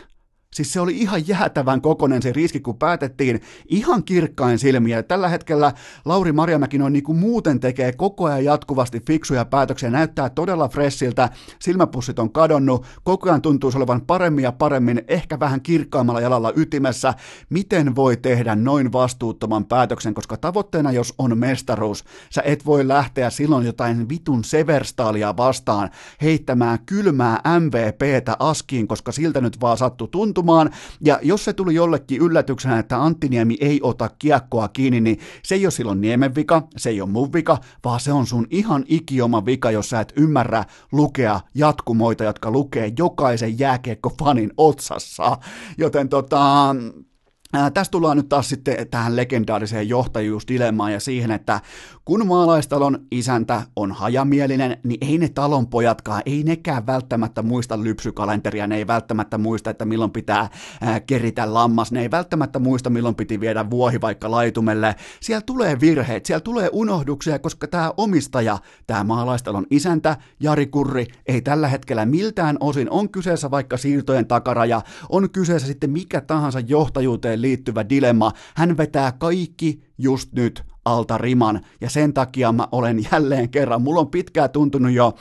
16.45. Siis se oli ihan jäätävän kokonen se riski, kun päätettiin ihan kirkkain silmiä. Tällä hetkellä Lauri Marjamäki on niin kuin muuten tekee koko ajan jatkuvasti fiksuja päätöksiä, näyttää todella fressiltä, silmäpussit on kadonnut, koko ajan tuntuu olevan paremmin ja paremmin, ehkä vähän kirkkaimmalla jalalla ytimessä. Miten voi tehdä noin vastuuttoman päätöksen, koska tavoitteena jos on mestaruus, sä et voi lähteä silloin jotain vitun Severstalia vastaan heittämään kylmää MVPtä askiin, koska siltä nyt vaan sattuu tuntumaan tuntumaan, ja jos se tuli jollekin yllätyksenä, että Antti Niemi ei ota kiekkoa kiinni, niin se ei ole silloin Niemen vika, se ei ole mun vika, vaan se on sun ihan ikioma vika, jos sä et ymmärrä lukea jatkumoita, jotka lukee jokaisen jääkiekko-fanin otsassa. Joten tota, Ää, tässä tullaan nyt taas sitten tähän legendaariseen johtajuusdilemmaan ja siihen, että kun maalaistalon isäntä on hajamielinen, niin ei ne talon pojatkaan, ei nekään välttämättä muista lypsykalenteria, ne ei välttämättä muista, että milloin pitää ää, keritä lammas, ne ei välttämättä muista, milloin piti viedä vuohi vaikka laitumelle. Siellä tulee virheet, siellä tulee unohduksia, koska tämä omistaja, tämä maalaistalon isäntä, Jari Kurri, ei tällä hetkellä miltään osin, on kyseessä vaikka siirtojen takaraja, on kyseessä sitten mikä tahansa johtajuuteen liittyvä dilemma, hän vetää kaikki just nyt alta riman, ja sen takia mä olen jälleen kerran, mulla on pitkään tuntunut jo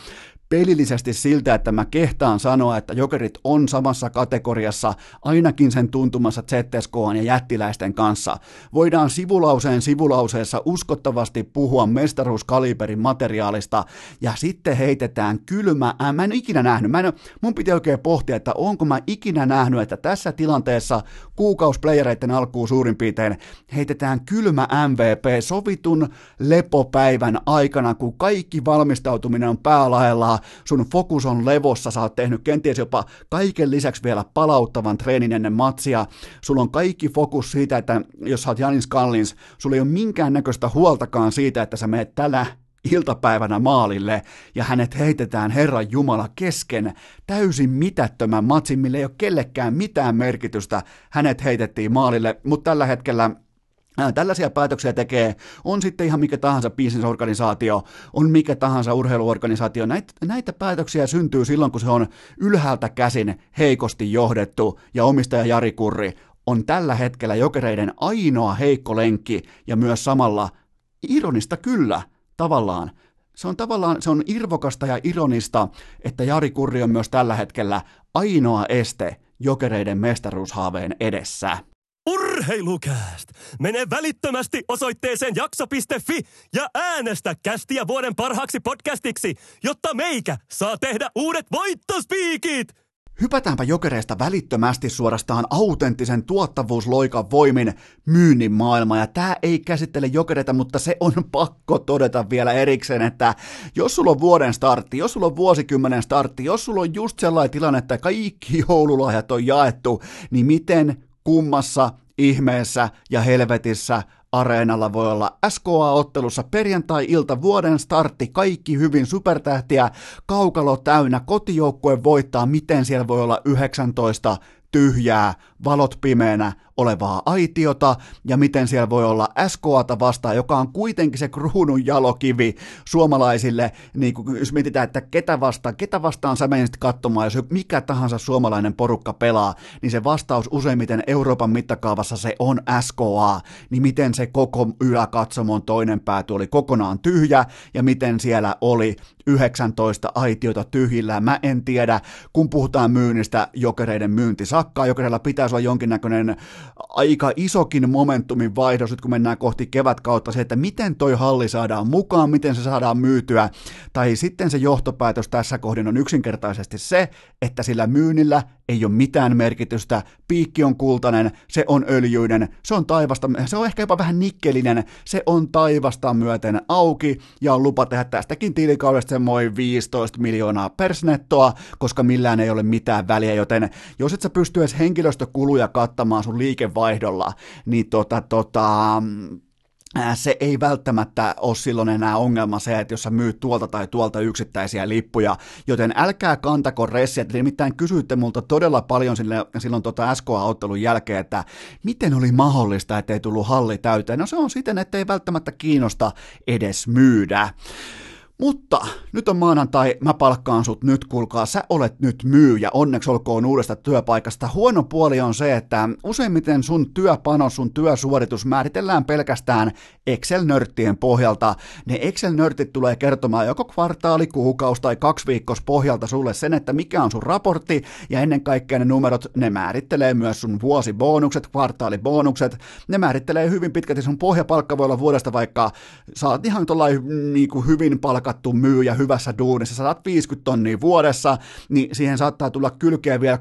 pelillisesti siltä, että mä kehtaan sanoa, että jokerit on samassa kategoriassa ainakin sen tuntumassa ZSK ja jättiläisten kanssa. Voidaan sivulauseen sivulauseessa uskottavasti puhua mestaruuskaliberin materiaalista ja sitten heitetään kylmä, mä en ikinä nähnyt, mä en, mun piti oikein pohtia, että onko mä ikinä nähnyt, että tässä tilanteessa kuukausplayereiden alkuun suurin piirtein heitetään kylmä MVP sovitun lepopäivän aikana, kun kaikki valmistautuminen on päälaella sun fokus on levossa, sä oot tehnyt kenties jopa kaiken lisäksi vielä palauttavan treenin ennen matsia, sulla on kaikki fokus siitä, että jos sä oot Janis Kallins, sulla ei ole minkäännäköistä huoltakaan siitä, että sä menet tällä iltapäivänä maalille ja hänet heitetään Herran Jumala kesken täysin mitättömän matsin, millä ei ole kellekään mitään merkitystä. Hänet heitettiin maalille, mutta tällä hetkellä Tällaisia päätöksiä tekee, on sitten ihan mikä tahansa bisnesorganisaatio, on mikä tahansa urheiluorganisaatio. Näitä, näitä päätöksiä syntyy silloin, kun se on ylhäältä käsin heikosti johdettu ja omistaja Jari Kurri on tällä hetkellä jokereiden ainoa heikko lenkki ja myös samalla ironista kyllä tavallaan. Se on tavallaan se on irvokasta ja ironista, että Jari Kurri on myös tällä hetkellä ainoa este jokereiden mestaruushaaveen edessä. Urheilukääst! Mene välittömästi osoitteeseen jakso.fi ja äänestä kästiä vuoden parhaaksi podcastiksi, jotta meikä saa tehdä uudet voittospiikit! Hypätäänpä jokereista välittömästi suorastaan autenttisen tuottavuusloikan voimin myynnin maailma. Ja tämä ei käsittele jokereita, mutta se on pakko todeta vielä erikseen, että jos sulla on vuoden startti, jos sulla on vuosikymmenen startti, jos sulla on just sellainen tilanne, että kaikki joululahjat on jaettu, niin miten kummassa ihmeessä ja helvetissä areenalla voi olla SKA-ottelussa perjantai-ilta vuoden startti, kaikki hyvin supertähtiä, kaukalo täynnä, kotijoukkue voittaa, miten siellä voi olla 19 tyhjää, valot pimeänä olevaa aitiota, ja miten siellä voi olla SKAta vastaan, joka on kuitenkin se kruunun jalokivi suomalaisille, niin kuin jos mietitään, että ketä vastaan, ketä vastaan sä menisit katsomaan, jos mikä tahansa suomalainen porukka pelaa, niin se vastaus useimmiten Euroopan mittakaavassa se on SKA, niin miten se koko yläkatsomon toinen pääty oli kokonaan tyhjä, ja miten siellä oli 19 aitiota tyhjillä. Mä en tiedä, kun puhutaan myynnistä, jokereiden myynti sakkaa, jokereilla pitäisi olla jonkinnäköinen aika isokin momentumin vaihdos, nyt kun mennään kohti kevätkautta, se, että miten toi halli saadaan mukaan, miten se saadaan myytyä, tai sitten se johtopäätös tässä kohdin on yksinkertaisesti se, että sillä myynnillä ei ole mitään merkitystä, piikki on kultainen, se on öljyinen, se on taivasta, se on ehkä jopa vähän nikkelinen, se on taivasta myöten auki, ja on lupa tehdä tästäkin tilikaudesta semmoinen 15 miljoonaa persnettoa, koska millään ei ole mitään väliä, joten jos et sä pysty edes henkilöstökuluja kattamaan sun liikevaihdolla, niin tota, tota, se ei välttämättä ole silloin enää ongelma se, että jos sä myyt tuolta tai tuolta yksittäisiä lippuja, joten älkää kantako ressiä, nimittäin kysyitte multa todella paljon sille, silloin tota SKA-ottelun jälkeen, että miten oli mahdollista, ettei tullut halli täyteen. No se on siten, että ei välttämättä kiinnosta edes myydä. Mutta nyt on maanantai, mä palkkaan sut nyt, kuulkaa, sä olet nyt myyjä, onneksi olkoon uudesta työpaikasta. Huono puoli on se, että useimmiten sun työpanos, sun työsuoritus määritellään pelkästään Excel-nörttien pohjalta. Ne Excel-nörtit tulee kertomaan joko kvartaali, kuukausi tai kaksi viikkoa pohjalta sulle sen, että mikä on sun raportti, ja ennen kaikkea ne numerot, ne määrittelee myös sun vuosibonukset, kvartaalibonukset, ne määrittelee hyvin pitkälti sun pohjapalkka voi olla vuodesta vaikka, saat ihan tuollainen niin hyvin palkka palkattu myyjä hyvässä duunissa, 150 tonnia vuodessa, niin siihen saattaa tulla kylkeä vielä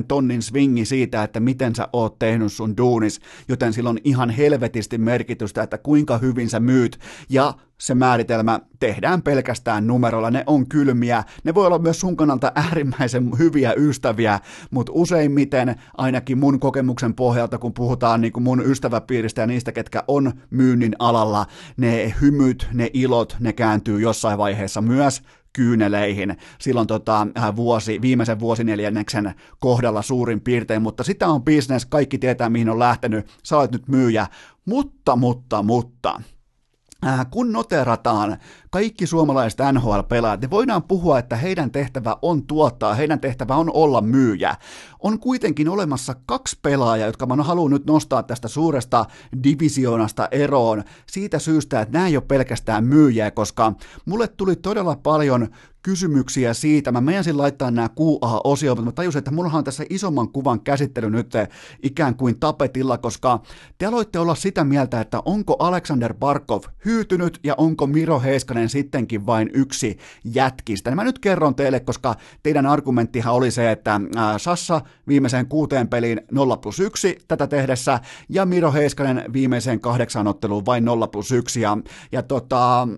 30-40 tonnin swingi siitä, että miten sä oot tehnyt sun duunis, joten sillä on ihan helvetisti merkitystä, että kuinka hyvin sä myyt, ja se määritelmä tehdään pelkästään numerolla, ne on kylmiä, ne voi olla myös sun kannalta äärimmäisen hyviä ystäviä, mutta useimmiten ainakin mun kokemuksen pohjalta, kun puhutaan niin kuin mun ystäväpiiristä ja niistä, ketkä on myynnin alalla, ne hymyt, ne ilot, ne kääntyy jossain vaiheessa myös kyyneleihin. Silloin tota, äh, vuosi, viimeisen vuosineljänneksen kohdalla suurin piirtein, mutta sitä on business, kaikki tietää mihin on lähtenyt, sä olet nyt myyjä, mutta, mutta, mutta, kun noterataan kaikki suomalaiset NHL-pelaajat, niin voidaan puhua, että heidän tehtävä on tuottaa, heidän tehtävä on olla myyjä. On kuitenkin olemassa kaksi pelaajaa, jotka mä haluan nyt nostaa tästä suuresta divisioonasta eroon siitä syystä, että nämä ei ole pelkästään myyjiä, koska mulle tuli todella paljon kysymyksiä siitä. Mä menisin laittaa nämä QA-osioon, mutta mä tajusin, että mulla on tässä isomman kuvan käsittely nyt ikään kuin tapetilla, koska te aloitte olla sitä mieltä, että onko Alexander Barkov hyytynyt ja onko Miro Heiskanen sittenkin vain yksi jätkistä. Ja mä nyt kerron teille, koska teidän argumenttihan oli se, että Sassa viimeiseen kuuteen peliin 0 plus 1 tätä tehdessä ja Miro Heiskanen viimeiseen kahdeksan otteluun vain 0 plus 1 ja, ja tota,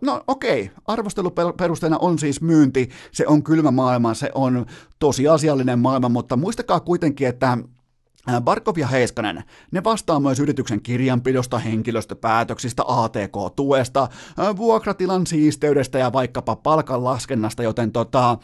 no okei, arvosteluperusteena on siis myynti, se on kylmä maailma, se on tosiasiallinen maailma, mutta muistakaa kuitenkin, että Barkov ja Heiskanen, ne vastaa myös yrityksen kirjanpidosta, henkilöstöpäätöksistä, ATK-tuesta, vuokratilan siisteydestä ja vaikkapa palkan laskennasta, joten tota,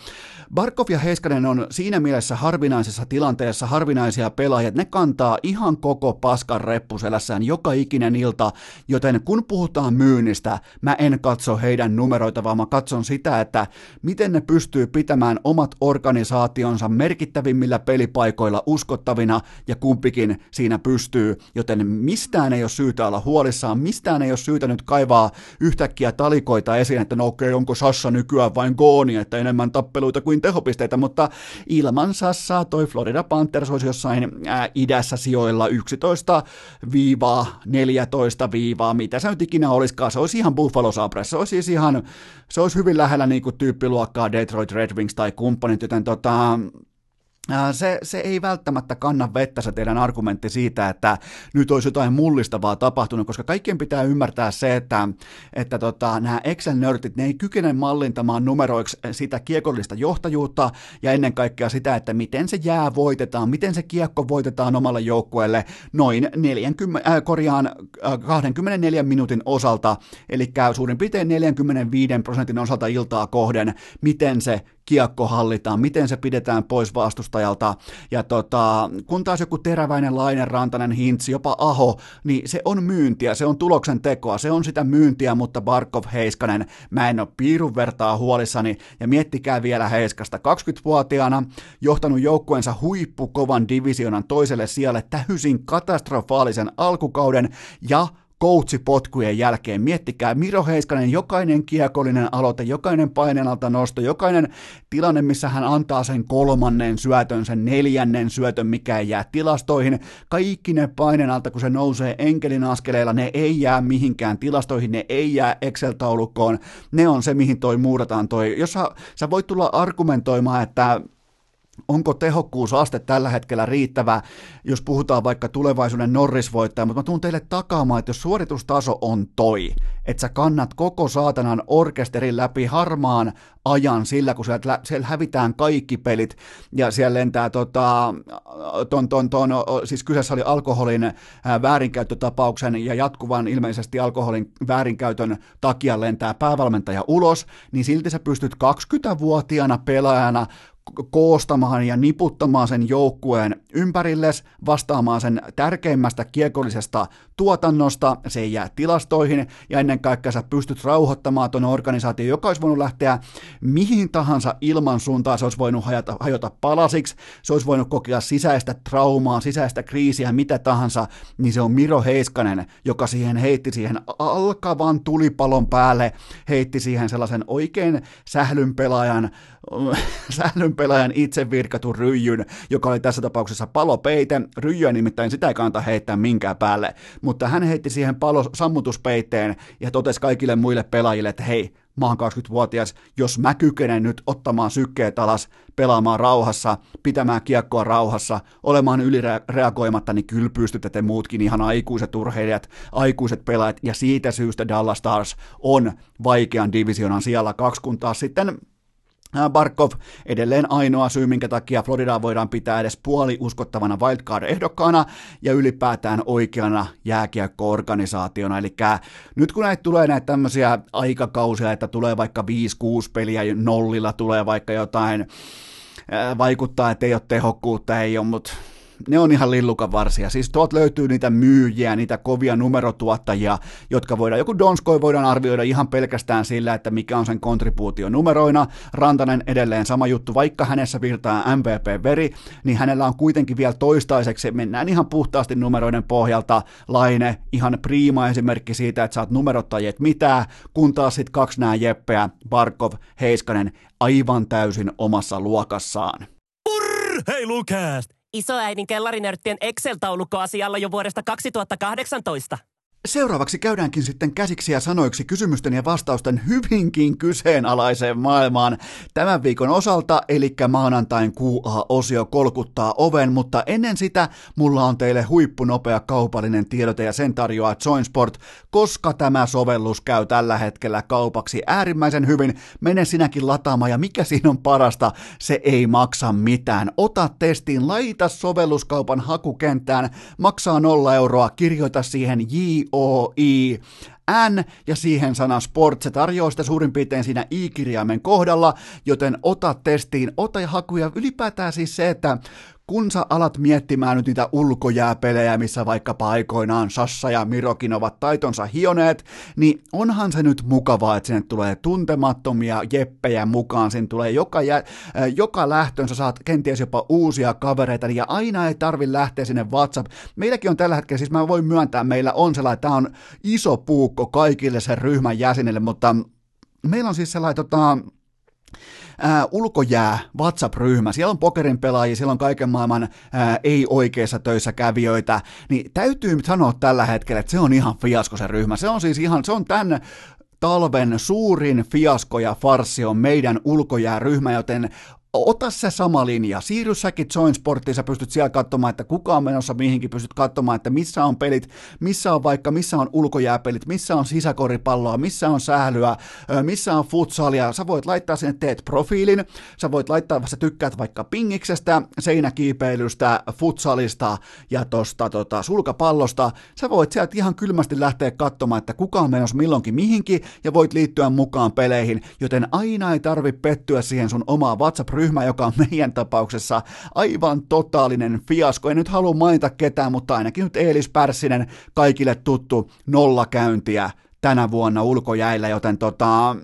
Barkov ja Heiskanen on siinä mielessä harvinaisessa tilanteessa harvinaisia pelaajia, ne kantaa ihan koko paskan reppuselässään joka ikinen ilta, joten kun puhutaan myynnistä, mä en katso heidän numeroita, vaan mä katson sitä, että miten ne pystyy pitämään omat organisaationsa merkittävimmillä pelipaikoilla uskottavina ja kumpikin siinä pystyy, joten mistään ei ole syytä olla huolissaan, mistään ei ole syytä nyt kaivaa yhtäkkiä talikoita esiin, että no okei, onko Sassa nykyään vain gooni, että enemmän tappeluita kuin tehopisteitä, mutta ilman Sassaa toi Florida Panthers olisi jossain ää, idässä sijoilla 11 14 viivaa, mitä se nyt ikinä olisikaan, se olisi ihan Buffalo Sabres, se olisi siis ihan, se olisi hyvin lähellä niin kuin tyyppiluokkaa Detroit Red Wings tai kumppanit, joten tota, se, se ei välttämättä kanna vettä se teidän argumentti siitä, että nyt olisi jotain mullistavaa tapahtunut, koska kaikkien pitää ymmärtää se, että, että tota, nämä Excel-nörtit, ne ei kykene mallintamaan numeroiksi sitä kiekollista johtajuutta ja ennen kaikkea sitä, että miten se jää voitetaan, miten se kiekko voitetaan omalle joukkueelle noin 40, äh, korjaan, äh, 24 minuutin osalta, eli suurin piirtein 45 prosentin osalta iltaa kohden, miten se kiekko hallitaan, miten se pidetään pois vastustajalta. Ja tota, kun taas joku teräväinen Lainen, Rantanen, Hintsi, jopa Aho, niin se on myyntiä, se on tuloksen tekoa, se on sitä myyntiä, mutta Barkov Heiskanen, mä en ole piirun vertaa huolissani. Ja miettikää vielä Heiskasta, 20-vuotiaana, johtanut joukkueensa huippukovan divisionan toiselle sijalle täysin katastrofaalisen alkukauden ja coachipotkujen jälkeen. Miettikää, Miro Heiskanen, jokainen kiekollinen aloite, jokainen painenalta nosto, jokainen tilanne, missä hän antaa sen kolmannen syötön, sen neljännen syötön, mikä ei jää tilastoihin. Kaikki ne painenalta, kun se nousee enkelin askeleilla, ne ei jää mihinkään tilastoihin, ne ei jää Excel-taulukkoon. Ne on se, mihin toi muurataan toi. Jos sä, sä voit tulla argumentoimaan, että onko tehokkuusaste tällä hetkellä riittävä, jos puhutaan vaikka tulevaisuuden Norrisvoittaja, mutta mä tuun teille takaamaan, että jos suoritustaso on toi, että sä kannat koko saatanan orkesterin läpi harmaan ajan sillä, kun siellä, siellä hävitään kaikki pelit ja siellä lentää tota, ton, ton, ton, siis kyseessä oli alkoholin väärinkäyttötapauksen ja jatkuvan ilmeisesti alkoholin väärinkäytön takia lentää päävalmentaja ulos, niin silti sä pystyt 20-vuotiaana pelaajana koostamaan ja niputtamaan sen joukkueen ympärilles, vastaamaan sen tärkeimmästä kiekollisesta tuotannosta, se ei jää tilastoihin, ja ennen kaikkea sä pystyt rauhoittamaan tuon organisaation, joka olisi voinut lähteä mihin tahansa ilman suuntaan, se olisi voinut hajota, hajota palasiksi, se olisi voinut kokea sisäistä traumaa, sisäistä kriisiä, mitä tahansa, niin se on Miro Heiskanen, joka siihen heitti siihen alkavan tulipalon päälle, heitti siihen sellaisen oikein sählyn pelaajan, [LAUGHS] sählyn pelaajan itse virkatun ryijyn, joka oli tässä tapauksessa palopeite. Ryijyä nimittäin sitä ei kannata heittää minkään päälle, mutta hän heitti siihen palo sammutuspeiteen ja totesi kaikille muille pelaajille, että hei, mä oon 20-vuotias, jos mä kykenen nyt ottamaan sykkeet alas, pelaamaan rauhassa, pitämään kiekkoa rauhassa, olemaan ylireagoimatta, niin kyllä pystytte te muutkin ihan aikuiset urheilijat, aikuiset pelaajat, ja siitä syystä Dallas Stars on vaikean divisionan siellä kaksi, kun taas sitten Barkov edelleen ainoa syy, minkä takia Floridaa voidaan pitää edes puoli uskottavana wildcard-ehdokkaana ja ylipäätään oikeana jääkiekko-organisaationa. Eli nyt kun näitä tulee näitä tämmöisiä aikakausia, että tulee vaikka 5-6 peliä nollilla, tulee vaikka jotain, vaikuttaa, että ei ole tehokkuutta, ei ole, mutta ne on ihan lillukan varsia. Siis tuolta löytyy niitä myyjiä, niitä kovia numerotuottajia, jotka voidaan, joku Donskoi voidaan arvioida ihan pelkästään sillä, että mikä on sen kontribuutio numeroina. Rantanen edelleen sama juttu, vaikka hänessä virtaa MVP-veri, niin hänellä on kuitenkin vielä toistaiseksi, mennään ihan puhtaasti numeroiden pohjalta, Laine, ihan priima esimerkki siitä, että sä oot numerottajat mitään, kun taas sit kaksi nää Jeppeä, Barkov, Heiskanen, aivan täysin omassa luokassaan. Urr, hei Lukast! Isoäidin kellarinörttien Excel-taulukko asialla jo vuodesta 2018. Seuraavaksi käydäänkin sitten käsiksi ja sanoiksi kysymysten ja vastausten hyvinkin kyseenalaiseen maailmaan tämän viikon osalta, eli maanantain QA-osio kolkuttaa oven, mutta ennen sitä mulla on teille huippunopea kaupallinen tiedote ja sen tarjoaa Joinsport, koska tämä sovellus käy tällä hetkellä kaupaksi äärimmäisen hyvin. Mene sinäkin lataamaan ja mikä siinä on parasta, se ei maksa mitään. Ota testiin, laita sovelluskaupan hakukenttään, maksaa nolla euroa, kirjoita siihen J O-I, N ja siihen sana sport. Se tarjoaa sitä suurin piirtein siinä i-kirjaimen kohdalla, joten ota testiin, ota ja hakuja. Ylipäätään siis se, että kun sä alat miettimään nyt niitä ulkojääpelejä, missä vaikkapa aikoinaan Sassa ja Mirokin ovat taitonsa hioneet, niin onhan se nyt mukavaa, että sinne tulee tuntemattomia jeppejä mukaan, sinne tulee joka, jä, äh, joka lähtöön, sä saat kenties jopa uusia kavereita, ja aina ei tarvi lähteä sinne WhatsApp. Meilläkin on tällä hetkellä, siis mä voin myöntää, meillä on sellainen, tämä on iso puukko kaikille sen ryhmän jäsenille, mutta meillä on siis sellainen tota, ää, ulkojää WhatsApp-ryhmä, siellä on pokerin pelaajia, siellä on kaiken maailman ää, ei-oikeissa töissä kävijöitä, niin täytyy sanoa tällä hetkellä, että se on ihan fiasko se ryhmä. Se on siis ihan, se on tämän talven suurin fiasko ja farsi on meidän ulkojääryhmä, joten ota se sama linja, siirry säkin Join Sportiin, sä pystyt siellä katsomaan, että kuka on menossa mihinkin, pystyt katsomaan, että missä on pelit, missä on vaikka, missä on ulkojääpelit, missä on sisäkoripalloa, missä on sählyä, missä on futsalia, sä voit laittaa sinne, teet profiilin, sä voit laittaa, sä tykkäät vaikka pingiksestä, seinäkiipeilystä, futsalista ja tosta tota, sulkapallosta, sä voit sieltä ihan kylmästi lähteä katsomaan, että kuka on menossa milloinkin mihinkin, ja voit liittyä mukaan peleihin, joten aina ei tarvi pettyä siihen sun omaa WhatsApp ryhmä, joka on meidän tapauksessa aivan totaalinen fiasko. En nyt halua mainita ketään, mutta ainakin nyt Eelis Pärssinen, kaikille tuttu nollakäyntiä tänä vuonna ulkojäillä, joten tota,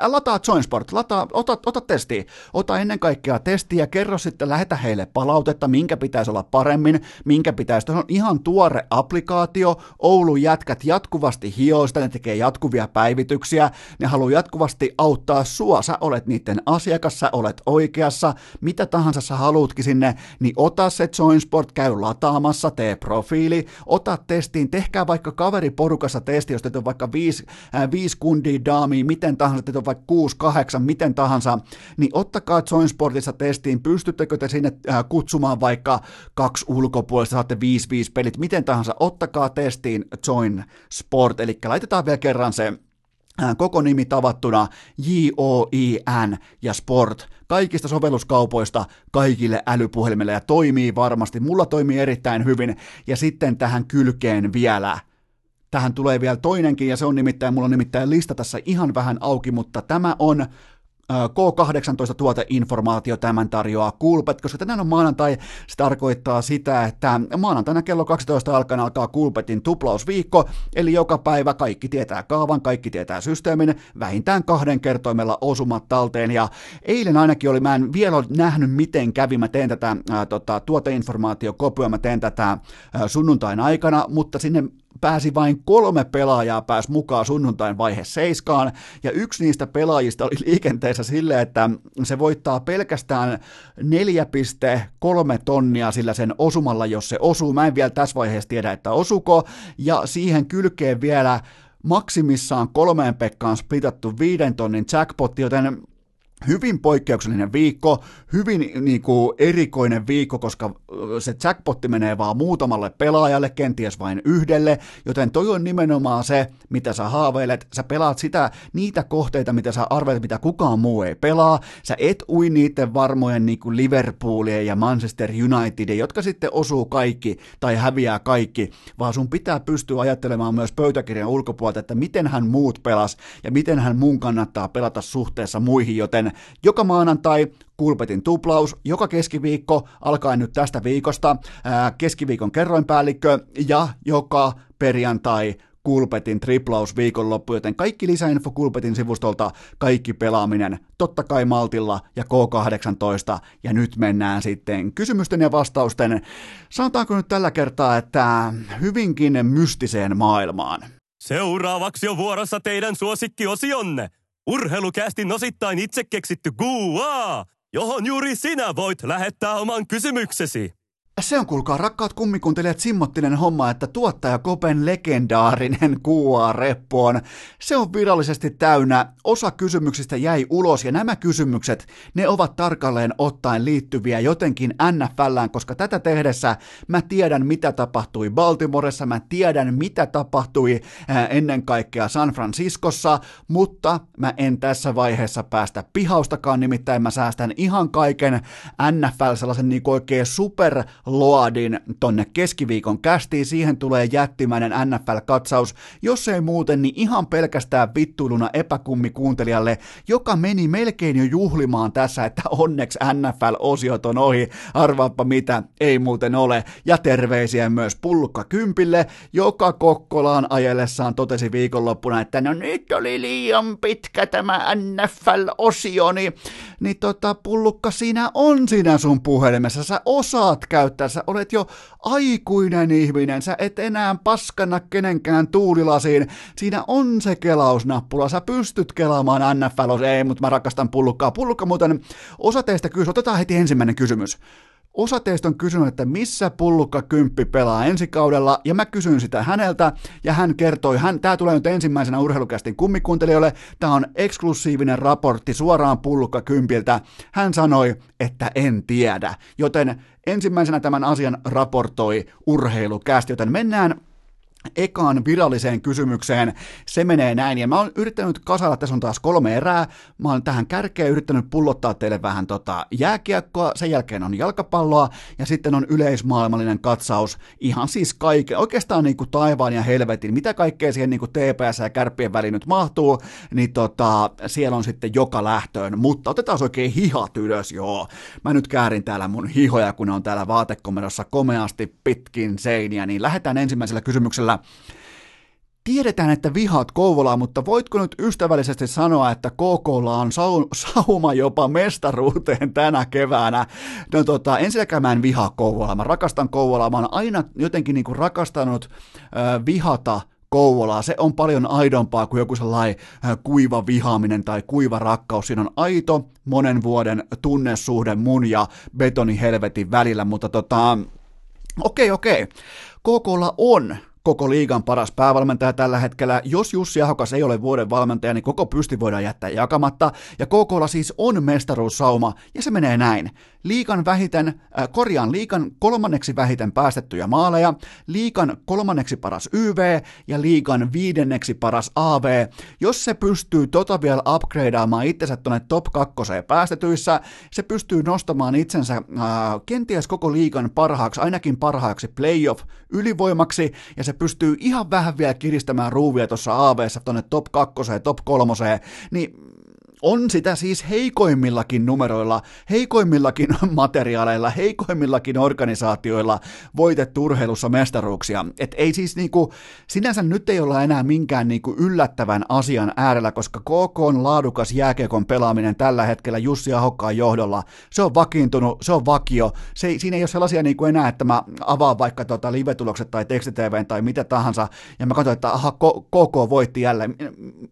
lataa Joinsport, lataa, ota, ota testi, ota ennen kaikkea testiä ja kerro sitten, lähetä heille palautetta, minkä pitäisi olla paremmin, minkä pitäisi, on ihan tuore applikaatio, Oulun jätkät jatkuvasti hioista, ne tekee jatkuvia päivityksiä, ne haluaa jatkuvasti auttaa sua, sä olet niiden asiakas, sä olet oikeassa, mitä tahansa sä haluutkin sinne, niin ota se Joinsport, käy lataamassa, tee profiili, ota testiin, tehkää vaikka kaveriporukassa testi, jos teet on vaikka viisi, äh, viisi kundia daamia, miten tahansa teet on vaikka 6, 8, miten tahansa, niin ottakaa Joinsportissa testiin, pystyttekö te sinne äh, kutsumaan vaikka kaksi ulkopuolista, saatte 5-5 pelit, miten tahansa, ottakaa testiin Join Sport, eli laitetaan vielä kerran se äh, koko nimi tavattuna J-O-I-N ja Sport. Kaikista sovelluskaupoista kaikille älypuhelimille ja toimii varmasti. Mulla toimii erittäin hyvin. Ja sitten tähän kylkeen vielä – Tähän tulee vielä toinenkin, ja se on nimittäin, mulla on nimittäin lista tässä ihan vähän auki, mutta tämä on K18-tuoteinformaatio tämän tarjoaa. Kulpet, koska tänään on maanantai, se tarkoittaa sitä, että maanantaina kello 12 alkaen alkaa Kulpetin tuplausviikko, eli joka päivä kaikki tietää kaavan, kaikki tietää systeemin, vähintään kahden kertoimella osumat talteen, ja eilen ainakin oli, mä en vielä ole nähnyt miten kävi, mä teen tätä ää, tota, tuoteinformaatiokopua, mä teen tätä ää, sunnuntain aikana, mutta sinne pääsi vain kolme pelaajaa pääsi mukaan sunnuntain vaihe seiskaan, ja yksi niistä pelaajista oli liikenteessä sille, että se voittaa pelkästään 4,3 tonnia sillä sen osumalla, jos se osuu. Mä en vielä tässä vaiheessa tiedä, että osuko, ja siihen kylkeen vielä maksimissaan kolmeen Pekkaan splitattu viiden tonnin jackpotti, joten hyvin poikkeuksellinen viikko, hyvin niin kuin, erikoinen viikko, koska se jackpotti menee vaan muutamalle pelaajalle, kenties vain yhdelle, joten toi on nimenomaan se, mitä sä haaveilet, sä pelaat sitä, niitä kohteita, mitä sä arvelet, mitä kukaan muu ei pelaa, sä et ui niiden varmojen niin kuin Liverpoolien ja Manchester Unitedin, jotka sitten osuu kaikki tai häviää kaikki, vaan sun pitää pystyä ajattelemaan myös pöytäkirjan ulkopuolelta, että miten hän muut pelas ja miten hän mun kannattaa pelata suhteessa muihin, joten joka maanantai Kulpetin tuplaus, joka keskiviikko alkaen nyt tästä viikosta, keskiviikon kerroinpäällikkö ja joka perjantai Kulpetin triplaus viikonloppu, joten kaikki lisäinfo Kulpetin sivustolta, kaikki pelaaminen, totta kai Maltilla ja K18, ja nyt mennään sitten kysymysten ja vastausten, sanotaanko nyt tällä kertaa, että hyvinkin mystiseen maailmaan. Seuraavaksi on vuorossa teidän suosikkiosionne. Urheilukästin osittain itse keksitty Gua, johon juuri sinä voit lähettää oman kysymyksesi. Se on kuulkaa rakkaat kummikuuntelijat simmottinen homma, että tuottaja Kopen legendaarinen QA-reppu on, se on virallisesti täynnä, osa kysymyksistä jäi ulos ja nämä kysymykset, ne ovat tarkalleen ottaen liittyviä jotenkin NFLään, koska tätä tehdessä mä tiedän mitä tapahtui Baltimoressa, mä tiedän mitä tapahtui ennen kaikkea San Franciscossa, mutta mä en tässä vaiheessa päästä pihaustakaan, nimittäin mä säästän ihan kaiken NFL sellaisen niin oikein super loadin tonne keskiviikon kästiin, siihen tulee jättimäinen NFL-katsaus, jos ei muuten, niin ihan pelkästään vittuiluna epäkummi kuuntelijalle, joka meni melkein jo juhlimaan tässä, että onneksi NFL-osiot on ohi, arvaappa mitä, ei muuten ole, ja terveisiä myös Pullukka Kympille, joka Kokkolaan ajellessaan totesi viikonloppuna, että no nyt oli liian pitkä tämä NFL-osio, niin, niin tota, Pullukka, siinä on siinä sun puhelimessa, sä osaat käyttää että sä olet jo aikuinen ihminen, sä et enää paskana kenenkään tuulilasiin, siinä on se kelausnappula, sä pystyt kelaamaan NFL, ei, mutta mä rakastan pullukkaa. Pullukka muuten, osa teistä kysyy, otetaan heti ensimmäinen kysymys. Osa teistä on kysynyt, että missä pullukka kymppi pelaa ensi kaudella, ja mä kysyn sitä häneltä, ja hän kertoi, hän, tää tulee nyt ensimmäisenä urheilukästin kummikuuntelijoille, tää on eksklusiivinen raportti suoraan pullukka kympiltä. Hän sanoi, että en tiedä, joten ensimmäisenä tämän asian raportoi urheilukästi, joten mennään ekaan viralliseen kysymykseen. Se menee näin, ja mä oon yrittänyt kasata, tässä on taas kolme erää, mä oon tähän kärkeen yrittänyt pullottaa teille vähän tota jääkiekkoa, sen jälkeen on jalkapalloa, ja sitten on yleismaailmallinen katsaus, ihan siis kaiken, oikeastaan niin kuin taivaan ja helvetin, mitä kaikkea siihen niin kuin TPS ja kärppien väliin nyt mahtuu, niin tota, siellä on sitten joka lähtöön, mutta otetaan oikein hihat ylös, joo. Mä nyt käärin täällä mun hihoja, kun ne on täällä vaatekomerossa komeasti pitkin seiniä, niin lähdetään ensimmäisellä kysymyksellä Tiedetään, että vihaat Kouvolaa, mutta voitko nyt ystävällisesti sanoa, että KKlla on sau- sauma jopa mestaruuteen tänä keväänä? No tota, ensinnäkään mä en vihaa Kouvolaa, mä rakastan Kouvolaa, mä oon aina jotenkin niinku rakastanut äh, vihata Kouvolaa. Se on paljon aidompaa kuin joku sellainen kuiva vihaaminen tai kuiva rakkaus. Siinä on aito monen vuoden tunnesuhde mun ja betonihelvetin välillä, mutta tota, okei, okei. Okay. KKlla on koko liigan paras päävalmentaja tällä hetkellä. Jos Jussi Ahokas ei ole vuoden valmentaja, niin koko pysti voidaan jättää jakamatta. Ja KKlla siis on mestaruussauma, ja se menee näin. Liikan vähiten, äh, korjaan liikan kolmanneksi vähiten päästettyjä maaleja, liikan kolmanneksi paras YV ja liikan viidenneksi paras AV. Jos se pystyy tota vielä upgradeaamaan itsensä tuonne top kakkoseen päästetyissä, se pystyy nostamaan itsensä äh, kenties koko liikan parhaaksi, ainakin parhaaksi playoff ylivoimaksi, ja se pystyy ihan vähän vielä kiristämään ruuvia tuossa AV-ssa tuonne top kakkoseen, top kolmoseen, niin on sitä siis heikoimmillakin numeroilla, heikoimmillakin [LAUGHS] materiaaleilla, heikoimmillakin organisaatioilla voitettu urheilussa mestaruuksia. Et ei siis niinku, sinänsä nyt ei olla enää minkään niinku yllättävän asian äärellä, koska KK on laadukas jääkiekon pelaaminen tällä hetkellä Jussi Ahokkaan johdolla. Se on vakiintunut, se on vakio. Se, siinä ei ole sellaisia niinku enää, että mä avaan vaikka tota live-tulokset tai tekstitvn tai mitä tahansa, ja mä katson, että aha, KK voitti jälleen.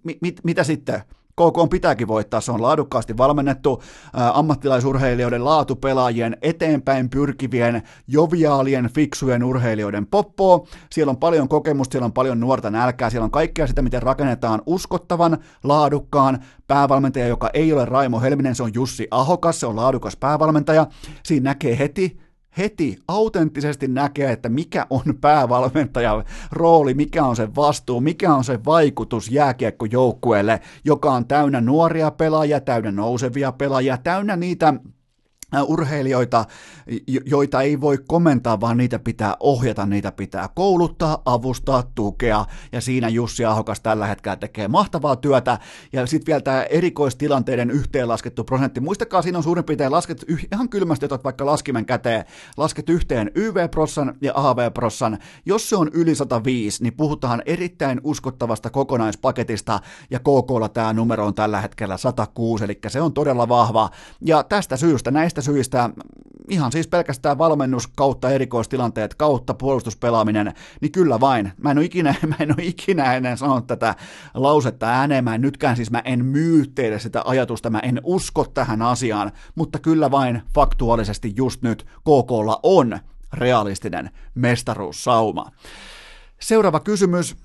M- mit, mitä sitten? KK pitääkin voittaa, se on laadukkaasti valmennettu ammattilaisurheilijoiden, laatupelaajien, eteenpäin pyrkivien, joviaalien, fiksujen urheilijoiden poppo. Siellä on paljon kokemusta, siellä on paljon nuorta nälkää, siellä on kaikkea sitä, miten rakennetaan uskottavan, laadukkaan päävalmentaja, joka ei ole Raimo Helminen, se on Jussi Ahokas, se on laadukas päävalmentaja. Siinä näkee heti, heti autenttisesti näkee, että mikä on päävalmentajan rooli, mikä on se vastuu, mikä on se vaikutus jääkiekkojoukkueelle, joka on täynnä nuoria pelaajia, täynnä nousevia pelaajia, täynnä niitä urheilijoita, joita ei voi komentaa, vaan niitä pitää ohjata, niitä pitää kouluttaa, avustaa, tukea, ja siinä Jussi Ahokas tällä hetkellä tekee mahtavaa työtä, ja sitten vielä tämä erikoistilanteiden yhteenlaskettu prosentti, muistakaa, siinä on suurin piirtein lasket ihan kylmästi, otat vaikka laskimen käteen, lasket yhteen YV-prossan ja AV-prossan, jos se on yli 105, niin puhutaan erittäin uskottavasta kokonaispaketista, ja KKlla tämä numero on tällä hetkellä 106, eli se on todella vahva, ja tästä syystä, näistä syistä, ihan siis pelkästään valmennus kautta erikoistilanteet kautta puolustuspelaaminen, niin kyllä vain. Mä en ole ikinä, [LAUGHS] mä en ole ikinä ennen sanonut tätä lausetta ääneen, mä en nytkään siis mä en myy teille sitä ajatusta, mä en usko tähän asiaan, mutta kyllä vain faktuaalisesti just nyt KKlla on realistinen mestaruussauma. Seuraava kysymys.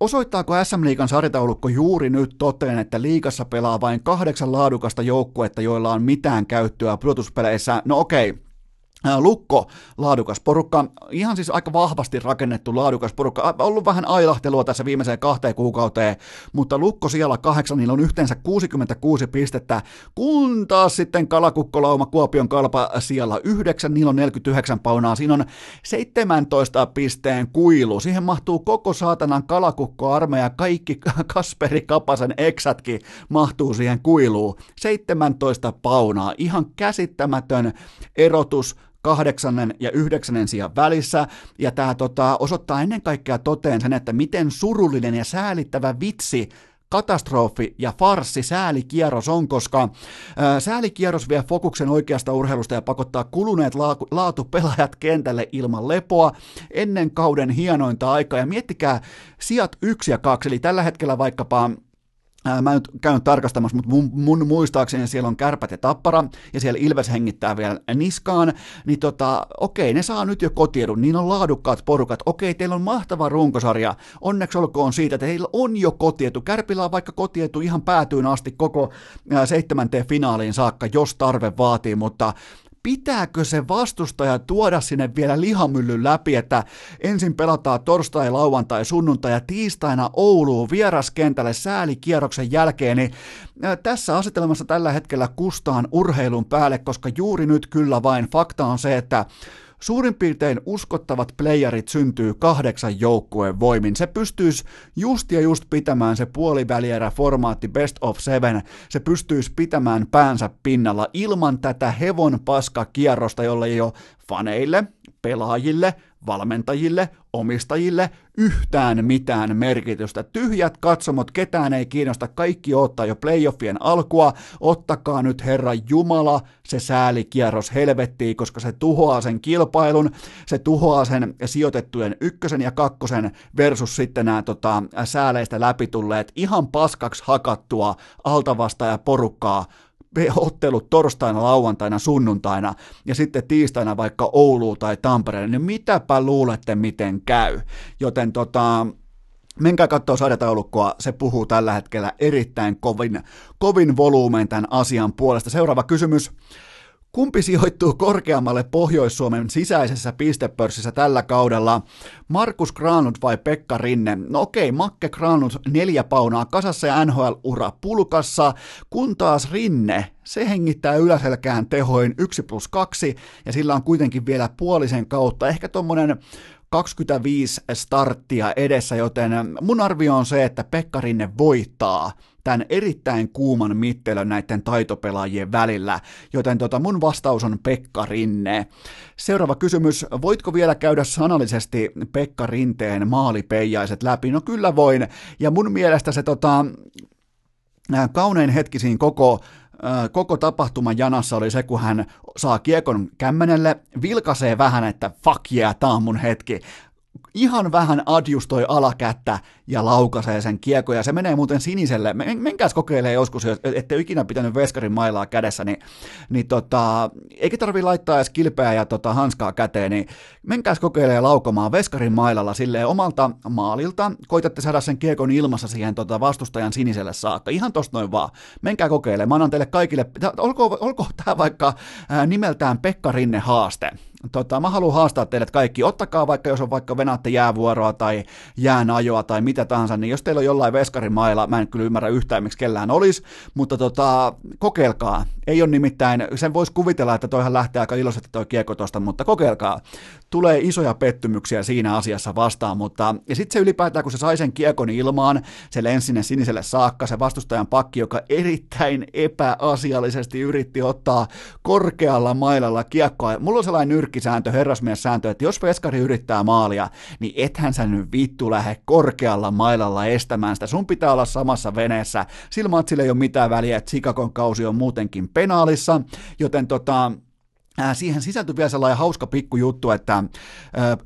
Osoittaako SM Liikan sarjataulukko juuri nyt toteen, että liikassa pelaa vain kahdeksan laadukasta joukkuetta, joilla on mitään käyttöä pudotuspeleissä? No okei, okay Lukko, laadukas porukka, ihan siis aika vahvasti rakennettu laadukas porukka, ollut vähän ailahtelua tässä viimeiseen kahteen kuukauteen, mutta Lukko siellä kahdeksan, niillä on yhteensä 66 pistettä, kun taas sitten Kalakukkolauma Kuopion kalpa siellä yhdeksän, niillä on 49 paunaa, siinä on 17 pisteen kuilu, siihen mahtuu koko saatanan Kalakukko-armeija, kaikki [LAUGHS] Kasperi Kapasen eksätkin mahtuu siihen kuiluun, 17 paunaa, ihan käsittämätön erotus, kahdeksannen ja yhdeksännen sijan välissä, ja tämä tota, osoittaa ennen kaikkea toteen sen, että miten surullinen ja säälittävä vitsi katastrofi ja farsi säälikierros on, koska ää, säälikierros vie fokuksen oikeasta urheilusta ja pakottaa kuluneet la- laatupelaajat kentälle ilman lepoa ennen kauden hienointa aikaa. Ja miettikää sijat yksi ja kaksi, eli tällä hetkellä vaikkapa Mä nyt käyn tarkastamassa, mutta mun, mun muistaakseni siellä on kärpät ja tappara, ja siellä Ilves hengittää vielä niskaan, niin tota, okei, ne saa nyt jo kotiedun, niin on laadukkaat porukat, okei, teillä on mahtava runkosarja, onneksi olkoon siitä, että teillä on jo kotietu, Kärpillä on vaikka kotietu ihan päätyyn asti koko seitsemänteen finaaliin saakka, jos tarve vaatii, mutta pitääkö se vastustaja tuoda sinne vielä lihamyllyn läpi, että ensin pelataan torstai, lauantai, sunnuntai ja tiistaina Ouluun vieraskentälle säälikierroksen jälkeen, niin tässä asetelmassa tällä hetkellä kustaan urheilun päälle, koska juuri nyt kyllä vain fakta on se, että Suurin piirtein uskottavat playerit syntyy kahdeksan joukkueen voimin. Se pystyisi just ja just pitämään se puolivälierä formaatti best of seven. Se pystyisi pitämään päänsä pinnalla ilman tätä hevon paska kierrosta, jolle ei ole faneille, pelaajille, valmentajille, omistajille yhtään mitään merkitystä. Tyhjät katsomot, ketään ei kiinnosta, kaikki ottaa jo playoffien alkua, ottakaa nyt Herra Jumala se säälikierros helvettiin, koska se tuhoaa sen kilpailun, se tuhoaa sen sijoitettujen ykkösen ja kakkosen versus sitten nämä tota, sääleistä läpitulleet ihan paskaksi hakattua altavasta ja porukkaa [LAUGHS] ottelut torstaina, lauantaina, sunnuntaina ja sitten tiistaina vaikka Ouluun tai Tampereelle, niin mitäpä luulette, miten käy. Joten tota, menkää katsoa sarjataulukkoa, se puhuu tällä hetkellä erittäin kovin, kovin volyymen tämän asian puolesta. Seuraava kysymys. Kumpi sijoittuu korkeammalle Pohjois-Suomen sisäisessä pistepörssissä tällä kaudella? Markus Granlund vai Pekka Rinne? No okei, Makke Granlund neljä paunaa kasassa ja NHL-ura pulkassa, kun taas Rinne, se hengittää yläselkään tehoin 1 plus 2 ja sillä on kuitenkin vielä puolisen kautta, ehkä tuommoinen 25 starttia edessä, joten mun arvio on se, että Pekka Rinne voittaa tämän erittäin kuuman mittelön näiden taitopelaajien välillä, joten tota mun vastaus on Pekka Rinne. Seuraava kysymys, voitko vielä käydä sanallisesti Pekka Rinteen maalipeijaiset läpi? No kyllä voin, ja mun mielestä se tota, kaunein hetki siinä koko koko tapahtuman janassa oli se, kun hän saa kiekon kämmenelle, vilkaisee vähän, että fuck yeah, tää on mun hetki, ihan vähän adjustoi alakättä ja laukaisee sen kiekko, ja se menee muuten siniselle. Men, menkääs kokeilee joskus, jos ette ikinä pitänyt veskarin mailaa kädessä, niin, niin tota, eikä tarvi laittaa edes kilpeä ja tota, hanskaa käteen, niin menkääs kokeilee laukomaan veskarin mailalla silleen omalta maalilta, koitatte saada sen kiekon ilmassa siihen tota, vastustajan siniselle saakka, ihan tosta noin vaan. Menkää kokeilemaan, mä annan teille kaikille, olko, olko tämä vaikka ää, nimeltään Pekka Rinne haaste. Tota, mä haluan haastaa teidät kaikki. Ottakaa vaikka, jos on vaikka venaatte jäävuoroa tai jäänajoa tai mitä tahansa, niin jos teillä on jollain veskarimailla, mä en kyllä ymmärrä yhtään, miksi kellään olisi, mutta tota, kokeilkaa. Ei ole nimittäin, sen voisi kuvitella, että toihan lähtee aika iloisesti toi kiekko tosta, mutta kokeilkaa. Tulee isoja pettymyksiä siinä asiassa vastaan, mutta ja sitten se ylipäätään, kun se sai sen kiekon ilmaan, se lensi sinne siniselle saakka, se vastustajan pakki, joka erittäin epäasiallisesti yritti ottaa korkealla mailalla kiekkoa. Mulla on sellainen nyrkkisääntö, herrasmies-sääntö, että jos veskari yrittää maalia, niin ethän sä nyt vittu lähde korkealla mailalla estämään sitä. Sun pitää olla samassa veneessä. Sillä matsilla ei ole mitään väliä, että Sikakon kausi on muutenkin penaalissa, joten tota, Siihen sisältyi vielä sellainen hauska pikkujuttu, että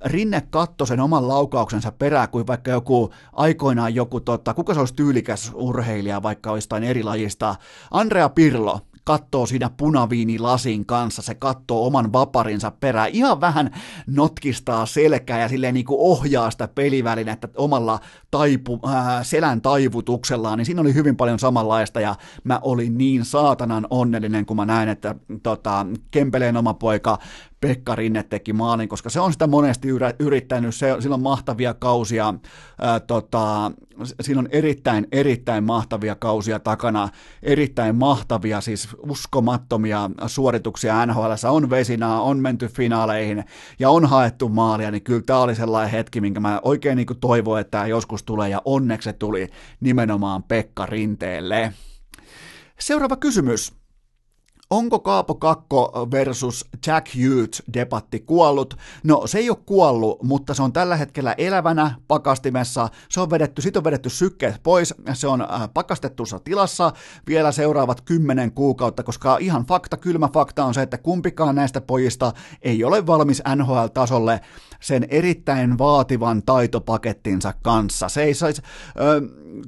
Rinne katsoi sen oman laukauksensa perään, kuin vaikka joku aikoinaan joku, tota, kuka se olisi tyylikäs urheilija, vaikka olisi eri lajista, Andrea Pirlo, kattoo siinä punaviinilasin kanssa, se kattoo oman vaparinsa perään, ihan vähän notkistaa selkää ja silleen niin kuin ohjaa sitä pelivälinettä omalla taipu, äh, selän taivutuksellaan, niin siinä oli hyvin paljon samanlaista ja mä olin niin saatanan onnellinen, kun mä näin, että tota, Kempeleen oma poika Pekka Rinne teki maalin, koska se on sitä monesti yrittänyt, se, sillä on mahtavia kausia, ää, tota, siinä on erittäin, erittäin mahtavia kausia takana, erittäin mahtavia, siis uskomattomia suorituksia NHL, on vesinaa, on menty finaaleihin ja on haettu maalia, niin kyllä tämä oli sellainen hetki, minkä mä oikein niin toivoin, että joskus tulee, ja onneksi se tuli nimenomaan Pekka Rinteelle. Seuraava kysymys. Onko Kaapo Kakko versus Jack Hughes debatti kuollut? No se ei ole kuollut, mutta se on tällä hetkellä elävänä pakastimessa. Se on vedetty, sit on vedetty sykkeet pois, se on äh, pakastettussa tilassa vielä seuraavat kymmenen kuukautta, koska ihan fakta, kylmä fakta on se, että kumpikaan näistä pojista ei ole valmis NHL-tasolle sen erittäin vaativan taitopakettinsa kanssa. Se ei saisi,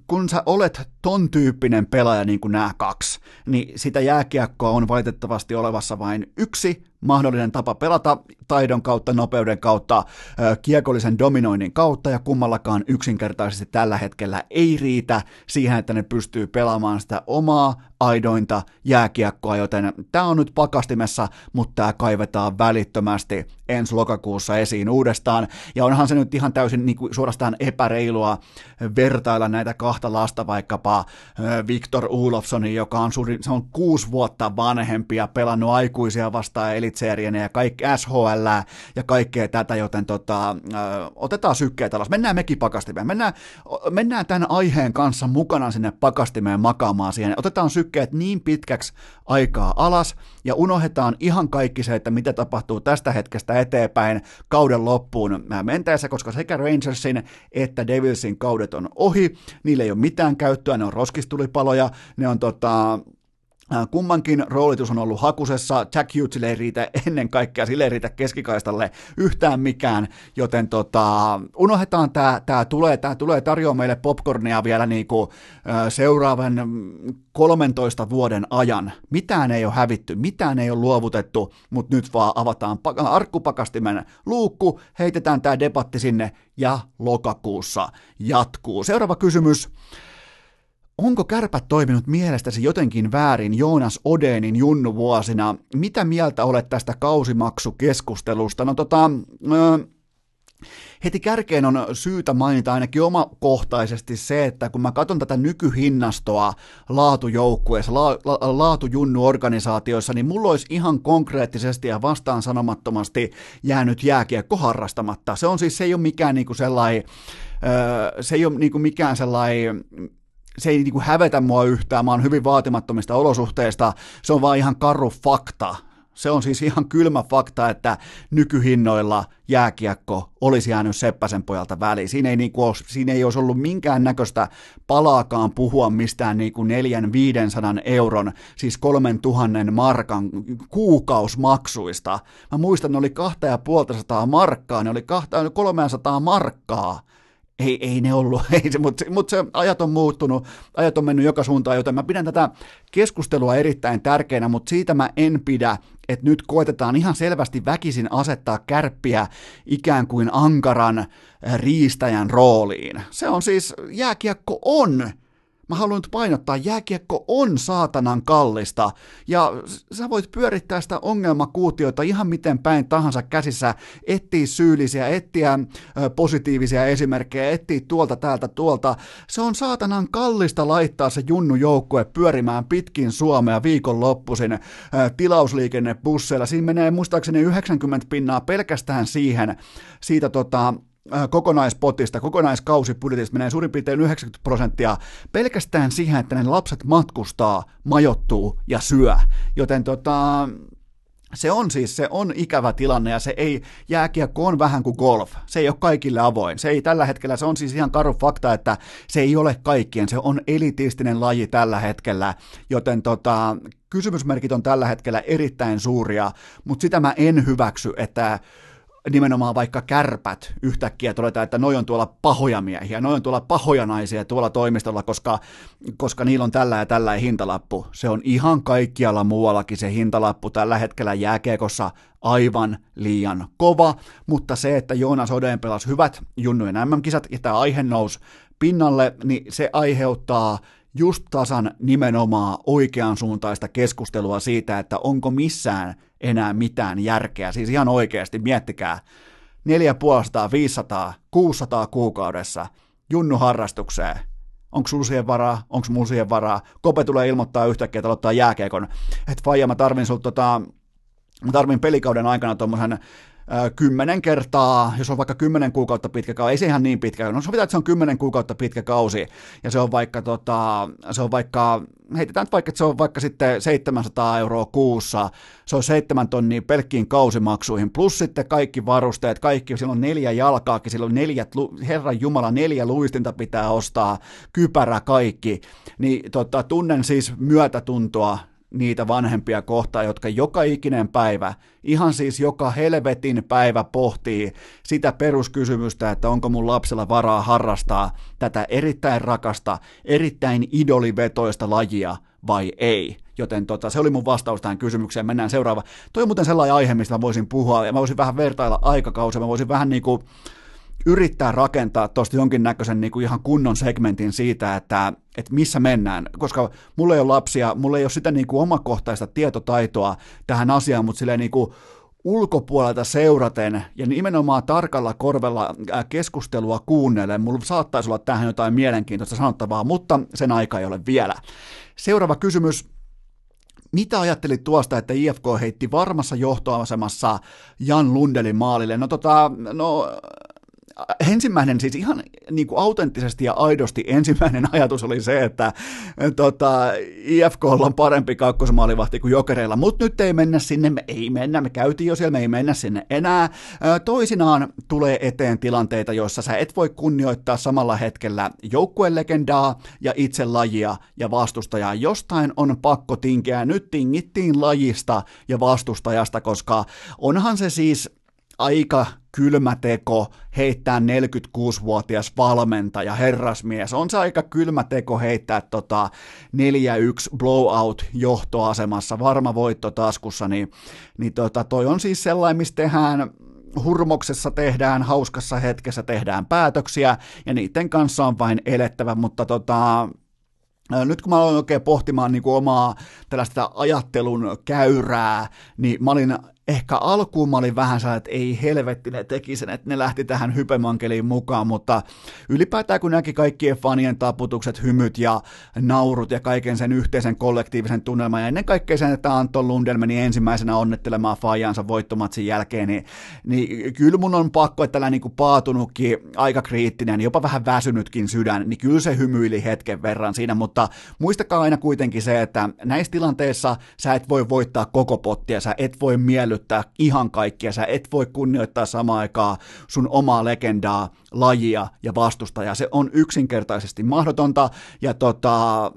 kun sä olet ton tyyppinen pelaaja niin kuin nämä kaksi, niin sitä jääkiekkoa on valitettavasti olevassa vain yksi mahdollinen tapa pelata taidon kautta, nopeuden kautta, kiekollisen dominoinnin kautta ja kummallakaan yksinkertaisesti tällä hetkellä ei riitä siihen, että ne pystyy pelaamaan sitä omaa aidointa jääkiekkoa, joten tämä on nyt pakastimessa, mutta tämä kaivetaan välittömästi ensi lokakuussa esiin uudestaan. Ja onhan se nyt ihan täysin niin kuin suorastaan epäreilua vertailla näitä kahta lasta vaikkapa Viktor Ulofssonin, joka on, suuri, se on kuusi vuotta vanhempi ja pelannut aikuisia vastaan elitseerienä ja kaikki SHL ja kaikkea tätä, joten tota, otetaan sykkeet alas. Mennään mekin pakastimeen. Mennään, mennään tämän aiheen kanssa mukana sinne pakastimeen makaamaan siihen. Otetaan sykkeet niin pitkäksi aikaa alas ja unohdetaan ihan kaikki se, että mitä tapahtuu tästä hetkestä eteenpäin kauden loppuun mentäessä, koska sekä Rangersin että Devilsin kaudet on ohi, niille ei ole mitään käyttöä, ne on roskistulipaloja, ne on tota, Kummankin roolitus on ollut hakusessa, Jack Hughesille ei riitä ennen kaikkea, sille ei riitä keskikaistalle yhtään mikään, joten tota, unohdetaan tämä, tämä tulee, tämä tulee tarjoaa meille popcornia vielä niinku, seuraavan 13 vuoden ajan. Mitään ei ole hävitty, mitään ei ole luovutettu, mutta nyt vaan avataan arkkupakastimen luukku, heitetään tämä debatti sinne ja lokakuussa jatkuu. Seuraava kysymys. Onko kärpät toiminut mielestäsi jotenkin väärin Joonas Odenin junnuvuosina? Mitä mieltä olet tästä kausimaksukeskustelusta? No tota, heti kärkeen on syytä mainita ainakin omakohtaisesti se, että kun mä katson tätä nykyhinnastoa laatujoukkueessa, la, la, laatujunnu-organisaatioissa, niin mulla olisi ihan konkreettisesti ja vastaan sanomattomasti jäänyt jääkiekko harrastamatta. Se on siis, se ei ole mikään niinku sellainen, se ei ole niinku mikään sellainen se ei niinku hävetä mua yhtään, mä oon hyvin vaatimattomista olosuhteista, se on vaan ihan karu fakta. Se on siis ihan kylmä fakta, että nykyhinnoilla jääkiekko olisi jäänyt Seppäsen pojalta väliin. Siinä ei, niinku olisi, siinä ei olisi ollut minkään näköistä palaakaan puhua mistään niinku neljän 500 euron, siis kolmen tuhannen markan kuukausmaksuista. Mä muistan, ne oli kahta ja puolta markkaa, ne oli kahta, 300 markkaa ei, ei ne ollut, [LAUGHS] mutta, mutta se ajat on muuttunut, ajat on mennyt joka suuntaan, joten mä pidän tätä keskustelua erittäin tärkeänä, mutta siitä mä en pidä, että nyt koetetaan ihan selvästi väkisin asettaa kärppiä ikään kuin ankaran riistäjän rooliin. Se on siis, jääkiekko on Mä haluan nyt painottaa, jääkiekko on saatanan kallista, ja sä voit pyörittää sitä ongelmakuutiota ihan miten päin tahansa käsissä, etsiä syyllisiä, etsiä positiivisia esimerkkejä, etsiä tuolta täältä tuolta. Se on saatanan kallista laittaa se junnu joukkue pyörimään pitkin Suomea viikonloppuisin tilausliikennebusseilla. Siinä menee muistaakseni 90 pinnaa pelkästään siihen, siitä tota, kokonaispotista, kokonaiskausipudjetista menee suurin piirtein 90 prosenttia pelkästään siihen, että ne lapset matkustaa, majottuu ja syö. Joten tota, se on siis, se on ikävä tilanne ja se ei, jääkiekko on vähän kuin golf, se ei ole kaikille avoin, se ei tällä hetkellä, se on siis ihan karu fakta, että se ei ole kaikkien, se on elitistinen laji tällä hetkellä, joten tota, kysymysmerkit on tällä hetkellä erittäin suuria, mutta sitä mä en hyväksy, että nimenomaan vaikka kärpät yhtäkkiä todetaan, että noi on tuolla pahoja miehiä, noi on tuolla pahoja naisia tuolla toimistolla, koska, koska niillä on tällä ja tällä hintalappu. Se on ihan kaikkialla muuallakin se hintalappu tällä hetkellä jääkeekossa aivan liian kova, mutta se, että Joonas Odeen pelasi hyvät junnujen MM-kisat ja tämä aihe nousi pinnalle, niin se aiheuttaa just tasan nimenomaan oikean suuntaista keskustelua siitä, että onko missään enää mitään järkeä. Siis ihan oikeasti, miettikää, 450, 500, 600 kuukaudessa junnu harrastukseen. Onko sulla siihen varaa? Onko mulla siihen varaa? Kope tulee ilmoittaa yhtäkkiä, että aloittaa jääkeekon. Että faija, mä tarvin sulta tota, mä tarvin pelikauden aikana tuommoisen kymmenen kertaa, jos on vaikka kymmenen kuukautta pitkä kausi, ei se ihan niin pitkä, no sovitaan, että se on kymmenen kuukautta pitkä kausi, ja se on vaikka, tota, se on vaikka, heitetään nyt vaikka, että se on vaikka sitten 700 euroa kuussa, se on seitsemän tonnia pelkkiin kausimaksuihin, plus sitten kaikki varusteet, kaikki, silloin neljä jalkaakin, silloin neljät, herran jumala, neljä luistinta pitää ostaa, kypärä kaikki, niin tota, tunnen siis myötätuntoa niitä vanhempia kohtaan, jotka joka ikinen päivä, ihan siis joka helvetin päivä pohtii sitä peruskysymystä, että onko mun lapsella varaa harrastaa tätä erittäin rakasta, erittäin idolivetoista lajia vai ei. Joten tota, se oli mun vastaus tähän kysymykseen. Mennään seuraava. Toi on muuten sellainen aihe, mistä mä voisin puhua, ja mä voisin vähän vertailla aikakausia, mä voisin vähän niinku yrittää rakentaa tuosta jonkinnäköisen niin kuin ihan kunnon segmentin siitä, että, että missä mennään, koska mulla ei ole lapsia, mulla ei ole sitä niin kuin omakohtaista tietotaitoa tähän asiaan, mutta silleen niin kuin ulkopuolelta seuraten ja nimenomaan tarkalla korvella keskustelua kuunnellen, mulla saattaisi olla tähän jotain mielenkiintoista sanottavaa, mutta sen aika ei ole vielä. Seuraava kysymys. Mitä ajattelit tuosta, että IFK heitti varmassa johtoasemassa Jan Lundelin maalille? No tota, no ensimmäinen siis ihan niin kuin autenttisesti ja aidosti ensimmäinen [LAUGHS] ajatus oli se, että tota, IFK on parempi kakkosmaalivahti kuin Jokereilla, mutta nyt ei mennä sinne, me ei mennä, me käytiin jo siellä, me ei mennä sinne enää. Toisinaan tulee eteen tilanteita, joissa sä et voi kunnioittaa samalla hetkellä joukkuelegendaa ja itse lajia ja vastustajaa. Jostain on pakko tinkeä, nyt tingittiin lajista ja vastustajasta, koska onhan se siis aika kylmä teko heittää 46-vuotias valmentaja, herrasmies. On se aika kylmä teko heittää tota 4-1 blowout johtoasemassa, varma voitto taskussa, niin, niin tota, toi on siis sellainen, missä tehdään hurmoksessa tehdään, hauskassa hetkessä tehdään päätöksiä, ja niiden kanssa on vain elettävä, mutta tota, nyt kun mä aloin oikein pohtimaan niin kuin omaa tällaista ajattelun käyrää, niin mä olin ehkä alkuun mä olin vähän sellainen, että ei helvetti, ne teki sen, että ne lähti tähän hypemankeliin mukaan, mutta ylipäätään kun näki kaikkien fanien taputukset, hymyt ja naurut ja kaiken sen yhteisen kollektiivisen tunnelman ja ennen kaikkea sen, että Anton Lundell meni ensimmäisenä onnettelemaan Fajansa voittomatsin jälkeen, niin, niin kyllä mun on pakko, että tällä niin paatunutkin aika kriittinen, jopa vähän väsynytkin sydän, niin kyllä se hymyili hetken verran siinä, mutta muistakaa aina kuitenkin se, että näissä tilanteissa sä et voi voittaa koko pottia, sä et voi miellyttää ihan kaikkia, sä et voi kunnioittaa samaan aikaa sun omaa legendaa, lajia ja vastustajaa, se on yksinkertaisesti mahdotonta, ja tota,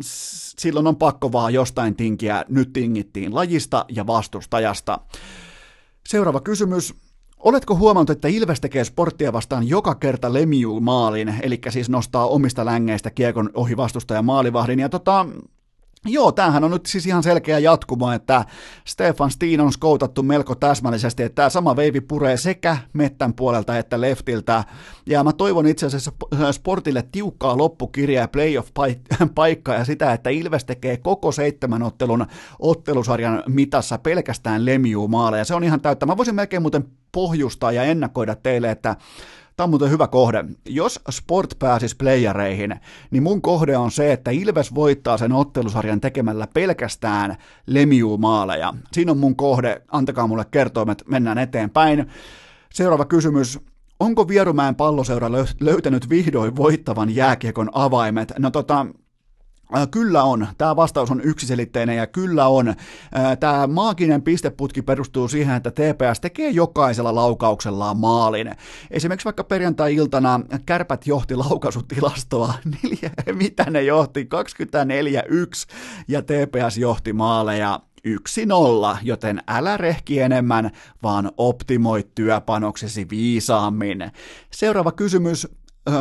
silloin on pakko vaan jostain tinkiä, nyt tingittiin lajista ja vastustajasta. Seuraava kysymys. Oletko huomannut, että Ilves tekee sporttia vastaan joka kerta lemiu maalin, eli siis nostaa omista längeistä kiekon ohi vastustajan maalivahdin, ja tota, Joo, tämähän on nyt siis ihan selkeä jatkumo, että Stefan Steen on skoutattu melko täsmällisesti, että tämä sama veivi puree sekä mettän puolelta että leftiltä. Ja mä toivon itse asiassa sportille tiukkaa loppukirjaa ja playoff-paikkaa [LAUGHS] ja sitä, että Ilves tekee koko seitsemän ottelun ottelusarjan mitassa pelkästään lemiu maaleja. Se on ihan täyttä. Mä voisin melkein muuten pohjustaa ja ennakoida teille, että Tämä on muuten hyvä kohde. Jos Sport pääsisi playereihin, niin mun kohde on se, että Ilves voittaa sen ottelusarjan tekemällä pelkästään lemiu-maaleja. Siinä on mun kohde, antakaa mulle kertoimet, mennään eteenpäin. Seuraava kysymys. Onko Vierumäen palloseura löytänyt vihdoin voittavan jääkiekon avaimet? No tota, kyllä on. Tämä vastaus on yksiselitteinen ja kyllä on. Äh, Tämä maaginen pisteputki perustuu siihen, että TPS tekee jokaisella laukauksellaan maalin. Esimerkiksi vaikka perjantai-iltana kärpät johti laukaisutilastoa, [LAUGHS] neljä, [LAUGHS] mitä ne johti, 24-1 ja TPS johti maaleja 1-0, joten älä rehki enemmän, vaan optimoi työpanoksesi viisaammin. Seuraava kysymys,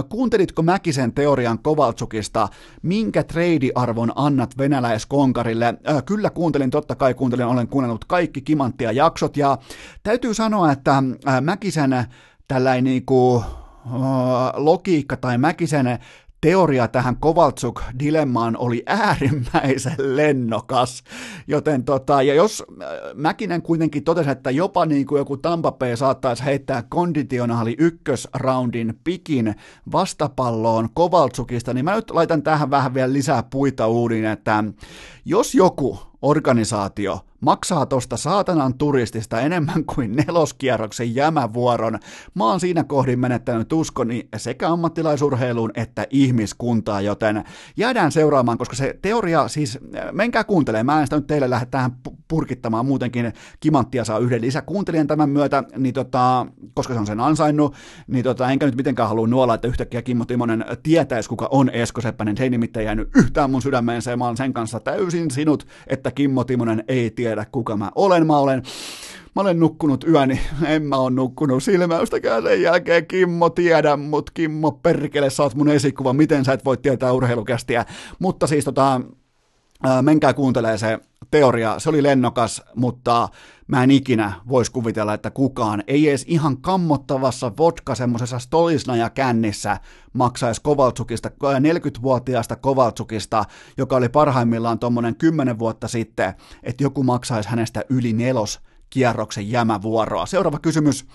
Kuuntelitko Mäkisen teorian Kovaltsukista, minkä treidiarvon annat venäläiskonkarille? Kyllä kuuntelin, totta kai kuuntelin, olen kuunnellut kaikki Kimanttia jaksot ja täytyy sanoa, että Mäkisen tällainen niin kuin, logiikka tai Mäkisen teoria tähän Kovaltsuk-dilemmaan oli äärimmäisen lennokas, joten tota, ja jos äh, Mäkinen kuitenkin totesi, että jopa niin kuin joku Tampa Bay saattaisi heittää konditionaali ykkösroundin pikin vastapalloon Kovaltsukista, niin mä nyt laitan tähän vähän vielä lisää puita uudin, että jos joku organisaatio maksaa tosta saatanan turistista enemmän kuin neloskierroksen jämävuoron. Mä oon siinä kohdin menettänyt uskoni sekä ammattilaisurheiluun että ihmiskuntaa, joten jäädään seuraamaan, koska se teoria, siis menkää kuuntelemaan, mä en sitä nyt teille lähde tähän purkittamaan, muutenkin Kimanttia saa yhden lisäkuuntelijan tämän myötä, niin tota, koska se on sen ansainnut, niin tota, enkä nyt mitenkään halua nuolla, että yhtäkkiä Kimmo Timonen tietäisi, kuka on Esko Seppänen, se ei nimittäin jäänyt yhtään mun sydämeensä, ja mä oon sen kanssa täysin sinut, että Kimmo Timonen ei tiedä, kuka mä olen. Mä olen Mä olen nukkunut yöni, en mä ole nukkunut silmäystäkään sen jälkeen, Kimmo tiedä, mut. Kimmo perkele, sä oot mun esikuva, miten sä et voi tietää urheilukästiä. Mutta siis tota, menkää kuuntelee se teoria, se oli lennokas, mutta mä en ikinä voisi kuvitella, että kukaan, ei edes ihan kammottavassa vodka semmoisessa stolisna ja kännissä maksaisi Kovaltsukista, 40-vuotiaasta Kovaltsukista, joka oli parhaimmillaan tuommoinen 10 vuotta sitten, että joku maksaisi hänestä yli nelos kierroksen jämävuoroa. Seuraava kysymys.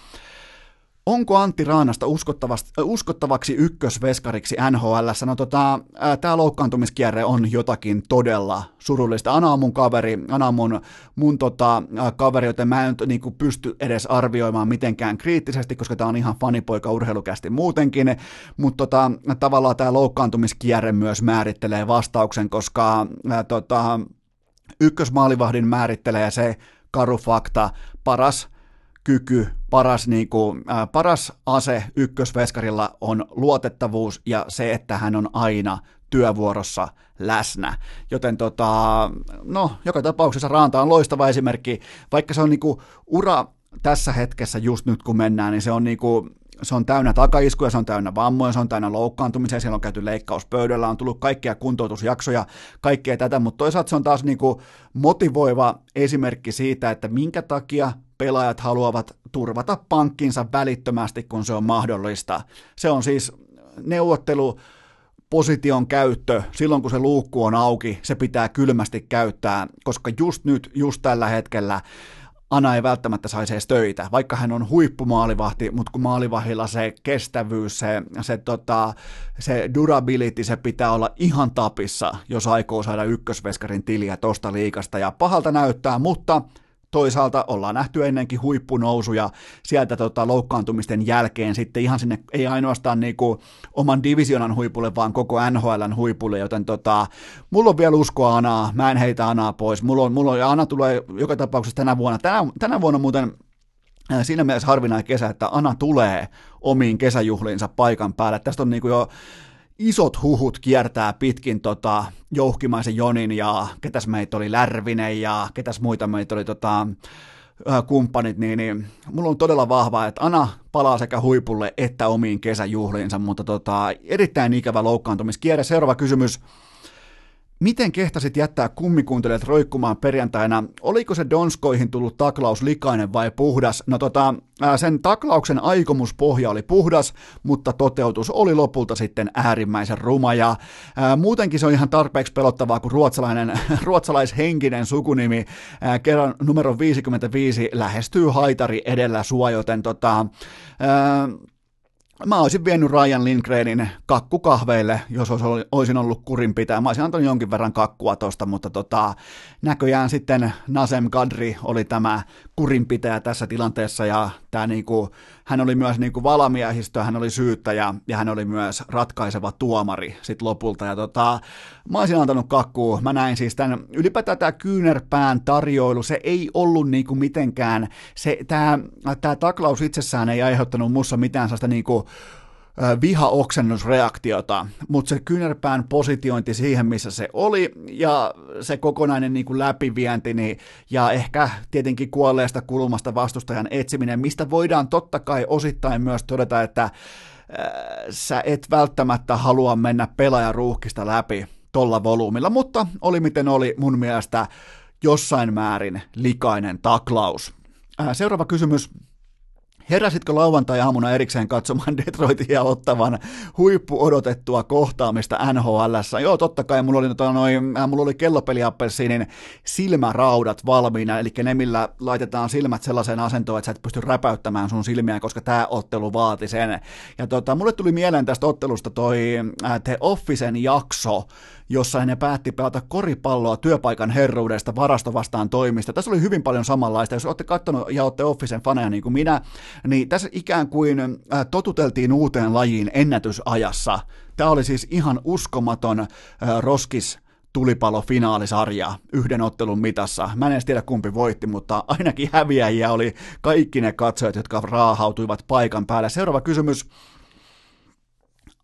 Onko Antti Raanasta uskottavaksi ykkösveskariksi NHL? No tota, tämä loukkaantumiskierre on jotakin todella surullista. Ana on mun kaveri, Ana on mun, mun tota, kaveri, joten mä en niin kuin, pysty edes arvioimaan mitenkään kriittisesti, koska tämä on ihan fanipoika urheilukästi muutenkin, mutta tota, tavallaan tämä loukkaantumiskierre myös määrittelee vastauksen, koska ää, tota, ykkösmaalivahdin määrittelee se karu fakta, paras kyky, paras, niin kuin, äh, paras ase ykkösveskarilla on luotettavuus ja se, että hän on aina työvuorossa läsnä. Joten tota, no, joka tapauksessa Raanta on loistava esimerkki, vaikka se on niin kuin, ura tässä hetkessä just nyt kun mennään, niin se on niin kuin, se on täynnä takaiskuja, se on täynnä vammoja, se on täynnä loukkaantumisia, siellä on käyty leikkauspöydällä, on tullut kaikkia kuntoutusjaksoja, kaikkea tätä, mutta toisaalta se on taas niin kuin motivoiva esimerkki siitä, että minkä takia pelaajat haluavat turvata pankkinsa välittömästi, kun se on mahdollista. Se on siis neuvottelu, position käyttö, silloin kun se luukku on auki, se pitää kylmästi käyttää, koska just nyt, just tällä hetkellä Ana ei välttämättä saisi edes töitä, vaikka hän on huippumaalivahti, mutta kun maalivahilla se kestävyys, se, se, tota, se durability, se pitää olla ihan tapissa, jos aikoo saada ykkösveskarin tiliä tosta liikasta, ja pahalta näyttää, mutta toisaalta ollaan nähty ennenkin huippunousuja sieltä tota, loukkaantumisten jälkeen sitten ihan sinne, ei ainoastaan niinku oman divisionan huipulle, vaan koko NHLn huipulle, joten tota, mulla on vielä uskoa Anaa, mä en heitä Anaa pois, mulla on, mulla on, ja Ana tulee joka tapauksessa tänä vuonna, tänä, tänä vuonna muuten äh, siinä mielessä harvinainen kesä, että Ana tulee omiin kesäjuhliinsa paikan päälle. Tästä on niinku jo isot huhut kiertää pitkin tota, jouhkimaisen Jonin ja ketäs meitä oli Lärvinen ja ketäs muita meitä oli tota, kumppanit, niin, niin mulla on todella vahvaa, että Ana palaa sekä huipulle että omiin kesäjuhliinsa, mutta tota, erittäin ikävä loukkaantumiskierre. Seuraava kysymys. Miten kehtasit jättää kummikuuntelijat roikkumaan perjantaina? Oliko se Donskoihin tullut taklaus likainen vai puhdas? No tota, sen taklauksen aikomuspohja oli puhdas, mutta toteutus oli lopulta sitten äärimmäisen ruma ja ää, muutenkin se on ihan tarpeeksi pelottavaa, kun ruotsalainen, [LAUGHS] ruotsalaishenkinen sukunimi ää, kerran numero 55 lähestyy haitari edellä sua, joten tota, ää, Mä olisin vienyt Ryan Lindgrenin kakkukahveille, jos olisin ollut kurin pitää. Mä olisin antanut jonkin verran kakkua tosta, mutta tota, näköjään sitten Nasem Kadri oli tämä kurinpitäjä tässä tilanteessa ja tämä niinku, hän oli myös niinku valamiehistö, hän oli syyttäjä ja hän oli myös ratkaiseva tuomari sit lopulta. Ja tota, mä olisin antanut kakkua. Mä näin siis tämän, ylipäätään tämä kyynärpään tarjoilu, se ei ollut niinku mitenkään, se, tämä, tämä taklaus itsessään ei aiheuttanut mussa mitään sellaista niinku vihaoksennusreaktiota, mutta se kyynärpään positiointi siihen, missä se oli, ja se kokonainen niin kuin läpivienti, niin, ja ehkä tietenkin kuolleesta kulmasta vastustajan etsiminen, mistä voidaan totta kai osittain myös todeta, että äh, sä et välttämättä halua mennä pelaajan ruuhkista läpi tolla volyymilla, mutta oli miten oli mun mielestä jossain määrin likainen taklaus. Äh, seuraava kysymys Heräsitkö lauantai-aamuna erikseen katsomaan [LAUGHS] Detroitin ja ottavan huippu odotettua kohtaamista nhl Joo, totta kai mulla oli, tota, noin, äh, mulla oli kellopeliappelsiinin silmäraudat valmiina, eli ne, millä laitetaan silmät sellaiseen asentoon, että sä et pysty räpäyttämään sun silmiä, koska tämä ottelu vaati sen. Ja tota, mulle tuli mieleen tästä ottelusta toi äh, The Officen jakso, jossa ne päätti pelata koripalloa työpaikan herruudesta varasto vastaan toimista. Tässä oli hyvin paljon samanlaista. Jos olette katsonut ja olette Officen faneja niin kuin minä, niin tässä ikään kuin äh, totuteltiin uuteen lajiin ennätysajassa. Tämä oli siis ihan uskomaton äh, roskis tulipalofinaalisarja yhden ottelun mitassa. Mä en edes tiedä kumpi voitti, mutta ainakin häviäjiä oli kaikki ne katsojat, jotka raahautuivat paikan päälle. Seuraava kysymys.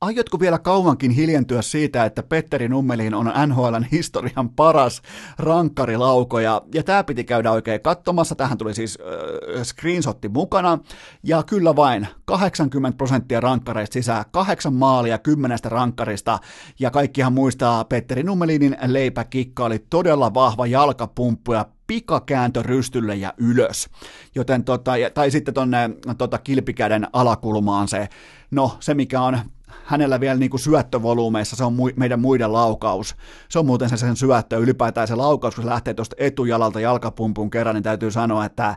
Aiotko vielä kauankin hiljentyä siitä, että Petteri Nummelin on NHLn historian paras rankkarilauko, ja, ja tämä piti käydä oikein katsomassa, tähän tuli siis äh, screenshotti mukana, ja kyllä vain 80 prosenttia rankkareista sisään, kahdeksan maalia kymmenestä rankkarista, ja kaikkihan muistaa Petteri Nummelinin leipäkikka. Oli todella vahva jalkapumppu, ja pikakääntö rystylle ja ylös. Joten tota, tai sitten tonne tota, kilpikäden alakulmaan se, no se mikä on hänellä vielä niin kuin syöttövolyymeissa, se on mu- meidän muiden laukaus. Se on muuten se sen syöttö, ylipäätään se laukaus, kun se lähtee tuosta etujalalta jalkapumpun kerran, niin täytyy sanoa, että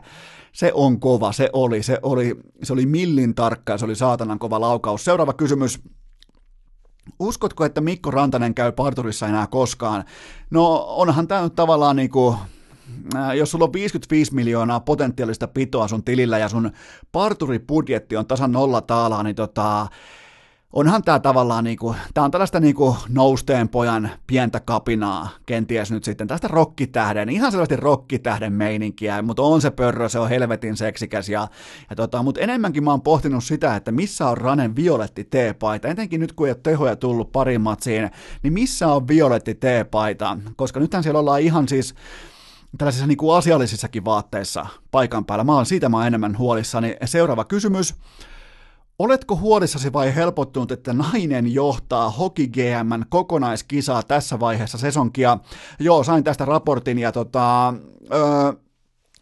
se on kova, se oli, se oli, se oli millin tarkka se oli saatanan kova laukaus. Seuraava kysymys, Uskotko, että Mikko Rantanen käy parturissa enää koskaan? No onhan tämä nyt tavallaan niin kuin, jos sulla on 55 miljoonaa potentiaalista pitoa sun tilillä ja sun parturibudjetti on tasan nolla taalaa, niin tota, onhan tämä tavallaan niinku, tämä on tällaista niinku nousteen pojan pientä kapinaa, kenties nyt sitten tästä rokkitähden, ihan selvästi rokkitähden meininkiä, mutta on se pörrö, se on helvetin seksikäs ja, ja tota, mutta enemmänkin mä oon pohtinut sitä, että missä on Ranen violetti T-paita, etenkin nyt kun ei ole tehoja tullut parin matsiin, niin missä on violetti T-paita, koska nythän siellä ollaan ihan siis, tällaisissa niin kuin asiallisissakin vaatteissa paikan päällä. Mä oon siitä mä oon enemmän huolissani. Seuraava kysymys. Oletko huolissasi vai helpottunut, että nainen johtaa Hoki GMn kokonaiskisaa tässä vaiheessa sesonkia? Joo, sain tästä raportin ja tota, öö,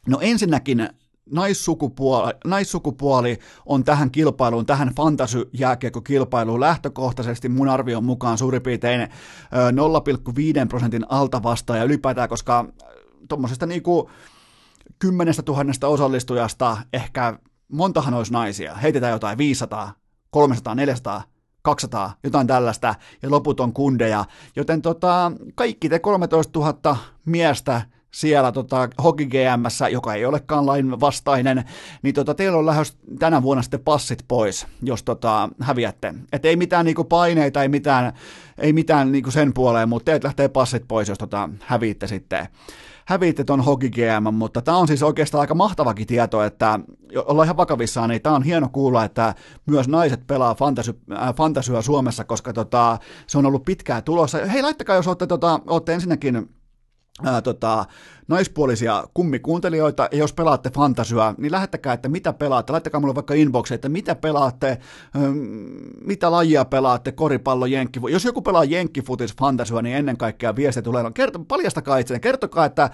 no ensinnäkin naissukupuoli, naissukupuoli on tähän kilpailuun, tähän fantasy-jääkiekkokilpailuun lähtökohtaisesti mun arvion mukaan suurin piirtein 0,5 prosentin alta vastaan ja ylipäätään, koska tuommoisesta niinku, kymmenestä tuhannesta osallistujasta ehkä montahan olisi naisia, heitetään jotain 500, 300, 400, 200, jotain tällaista, ja loput on kundeja. Joten tota, kaikki te 13 000 miestä siellä tota, Hockey GMssä, joka ei olekaan lain vastainen, niin tota, teillä on lähes tänä vuonna sitten passit pois, jos tota, häviätte. Et ei mitään niinku paineita, ei mitään, ei mitään niinku sen puoleen, mutta teet lähtee passit pois, jos tota, häviitte sitten häviitte ton Hockey GM, mutta tämä on siis oikeastaan aika mahtavakin tieto, että ollaan ihan vakavissaan, niin tämä on hieno kuulla, että myös naiset pelaa fantasy, äh, fantasyä Suomessa, koska tota, se on ollut pitkää tulossa. Hei, laittakaa, jos olette, tota, olette ensinnäkin ää, tota, naispuolisia kummikuuntelijoita, ja jos pelaatte fantasyä, niin lähettäkää, että mitä pelaatte, laittakaa mulle vaikka inboxi, että mitä pelaatte, mitä lajia pelaatte, koripallo, jenkki, jos joku pelaa jenkkifutis fantasyä, niin ennen kaikkea viesti tulee, kerto, paljastakaa itse, kertokaa, että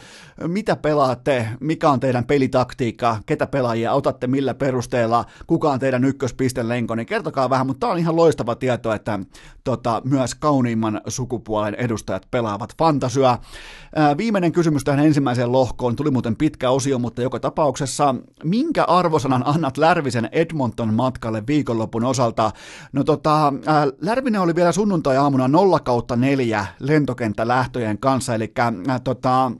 mitä pelaatte, mikä on teidän pelitaktiikka, ketä pelaajia otatte, millä perusteella, kuka on teidän ykköspistelenko, niin kertokaa vähän, mutta tämä on ihan loistava tieto, että tota, myös kauniimman sukupuolen edustajat pelaavat fantasyä. Viimeinen kysymys tähän ensimmäiseen ensimmäiseen lohkoon. Tuli muuten pitkä osio, mutta joka tapauksessa, minkä arvosanan annat Lärvisen Edmonton matkalle viikonlopun osalta? No tota, äh, Lärvinen oli vielä sunnuntai-aamuna 0 kautta 4 lentokenttälähtöjen kanssa, eli äh, tota,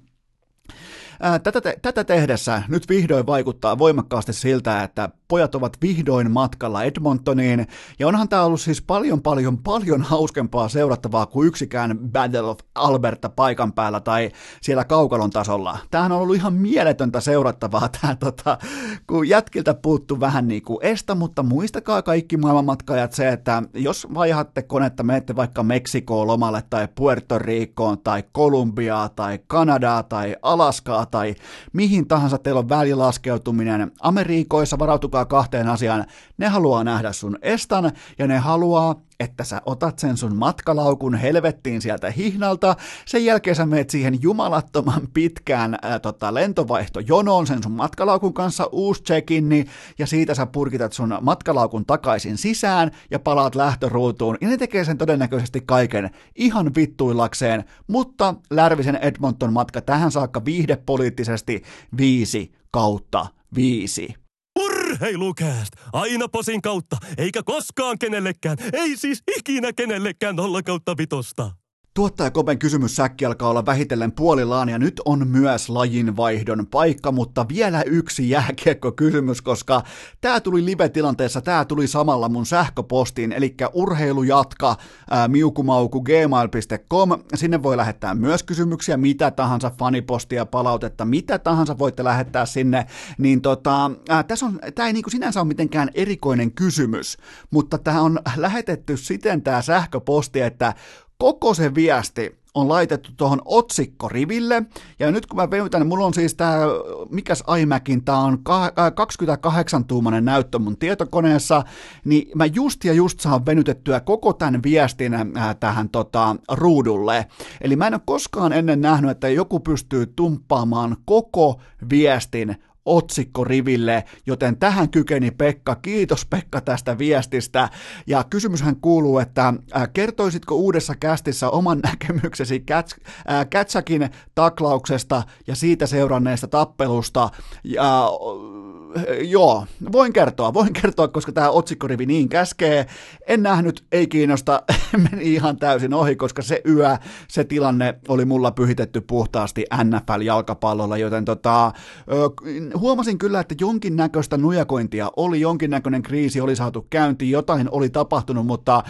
Tätä, te, tätä tehdessä nyt vihdoin vaikuttaa voimakkaasti siltä, että pojat ovat vihdoin matkalla Edmontoniin, ja onhan tämä ollut siis paljon paljon paljon hauskempaa seurattavaa kuin yksikään Battle of Alberta paikan päällä tai siellä kaukalon tasolla. Tämähän on ollut ihan mieletöntä seurattavaa, tää, tota, kun jätkiltä puuttuu vähän niin kuin estä, mutta muistakaa kaikki maailmanmatkajat se, että jos vaihatte konetta, menette vaikka Meksikoon lomalle tai Puerto Ricoon tai Kolumbiaa tai Kanadaa tai Alaskaa tai mihin tahansa teillä on välilaskeutuminen. Amerikoissa varautukaa kahteen asiaan. Ne haluaa nähdä sun estan ja ne haluaa, että sä otat sen sun matkalaukun helvettiin sieltä hihnalta, sen jälkeen sä meet siihen jumalattoman pitkään ää, tota, lentovaihtojonoon sen sun matkalaukun kanssa, uusi check ja siitä sä purkitat sun matkalaukun takaisin sisään ja palaat lähtöruutuun, ja ne tekee sen todennäköisesti kaiken ihan vittuillakseen, mutta Lärvisen Edmonton matka tähän saakka viihdepoliittisesti viisi kautta viisi. Urheilukääst! Aina posin kautta, eikä koskaan kenellekään, ei siis ikinä kenellekään nolla kautta vitosta. Tuottaja Kopen kysymyssäkki alkaa olla vähitellen puolillaan ja nyt on myös lajinvaihdon paikka, mutta vielä yksi kysymys, koska tämä tuli live-tilanteessa, tämä tuli samalla mun sähköpostiin, eli urheilujatka ää, miukumauku gmail.com, sinne voi lähettää myös kysymyksiä, mitä tahansa fanipostia, palautetta, mitä tahansa voitte lähettää sinne, niin tota, tässä on, tämä ei niinku sinänsä ole mitenkään erikoinen kysymys, mutta tämä on lähetetty siten tämä sähköposti, että koko se viesti on laitettu tuohon otsikkoriville, ja nyt kun mä veutän, mulla on siis tää, mikäs iMacin, tää on 28-tuumainen näyttö mun tietokoneessa, niin mä just ja just saan venytettyä koko tämän viestin tähän tota, ruudulle. Eli mä en ole koskaan ennen nähnyt, että joku pystyy tumppaamaan koko viestin otsikkoriville, joten tähän kykeni Pekka. Kiitos Pekka tästä viestistä. Ja kysymyshän kuuluu, että äh, kertoisitko uudessa kästissä oman [LAUGHS] näkemyksesi Kätsäkin äh, taklauksesta ja siitä seuranneesta tappelusta? Ja joo, voin kertoa, voin kertoa, koska tämä otsikkorivi niin käskee. En nähnyt, ei kiinnosta, [LAUGHS] meni ihan täysin ohi, koska se yö, se tilanne oli mulla pyhitetty puhtaasti NFL-jalkapallolla, joten tota, huomasin kyllä, että jonkinnäköistä nujakointia oli, jonkinnäköinen kriisi oli saatu käyntiin, jotain oli tapahtunut, mutta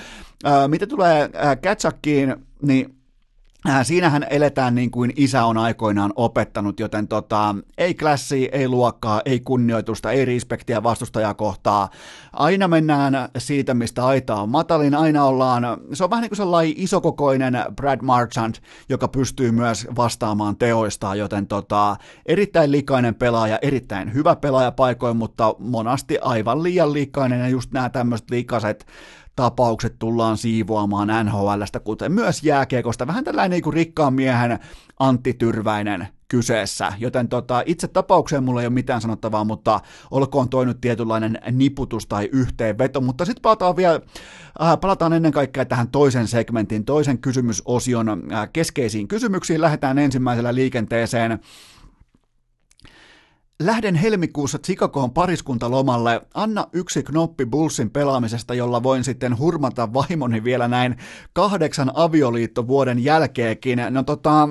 mitä tulee ää, Katsakkiin, niin siinähän eletään niin kuin isä on aikoinaan opettanut, joten tota, ei klassia, ei luokkaa, ei kunnioitusta, ei respektiä vastustajaa kohtaa. Aina mennään siitä, mistä aita on matalin, aina ollaan, se on vähän niin kuin sellainen isokokoinen Brad Marchand, joka pystyy myös vastaamaan teoistaan, joten tota, erittäin likainen pelaaja, erittäin hyvä pelaaja paikoin, mutta monasti aivan liian likainen ja just nämä tämmöiset likaset tapaukset tullaan siivoamaan NHLstä, kuten myös jääkiekosta. Vähän tällainen niin kuin rikkaan miehen Antti Tyrväinen kyseessä, joten tota, itse tapaukseen mulla ei ole mitään sanottavaa, mutta olkoon toi nyt tietynlainen niputus tai yhteenveto, mutta sitten palataan vielä, äh, palataan ennen kaikkea tähän toisen segmentin, toisen kysymysosion äh, keskeisiin kysymyksiin, lähdetään ensimmäisellä liikenteeseen, Lähden helmikuussa Chicagoon pariskuntalomalle. Anna yksi knoppi Bullsin pelaamisesta, jolla voin sitten hurmata vaimoni vielä näin kahdeksan avioliittovuoden jälkeenkin. No, tota,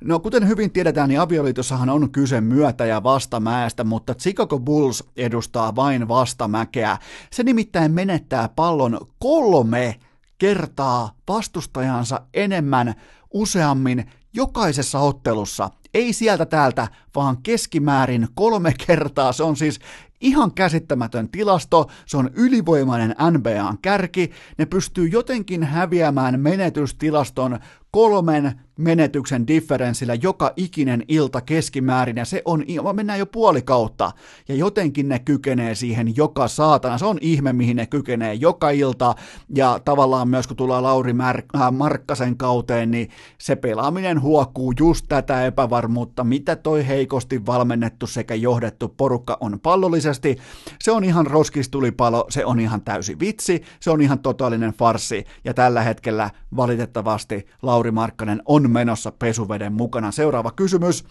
no kuten hyvin tiedetään, niin avioliitossahan on kyse myötä- ja vastamäestä, mutta Chicago Bulls edustaa vain vastamäkeä. Se nimittäin menettää pallon kolme kertaa vastustajansa enemmän useammin jokaisessa ottelussa. Ei sieltä täältä, vaan keskimäärin kolme kertaa. Se on siis ihan käsittämätön tilasto, se on ylivoimainen NBAn kärki, ne pystyy jotenkin häviämään menetystilaston kolmen menetyksen differenssillä joka ikinen ilta keskimäärin, ja se on, mennään jo puoli kautta, ja jotenkin ne kykenee siihen joka saatana, se on ihme, mihin ne kykenee joka ilta, ja tavallaan myös kun tulee Lauri Mär- äh, Markkasen kauteen, niin se pelaaminen huokuu just tätä epävarmuutta, mitä toi heikosti valmennettu sekä johdettu porukka on pallollisesti, se on ihan roskistulipalo, se on ihan täysi vitsi, se on ihan totaalinen farsi, ja tällä hetkellä valitettavasti Lauri Markkanen on menossa pesuveden mukana. Seuraava kysymys.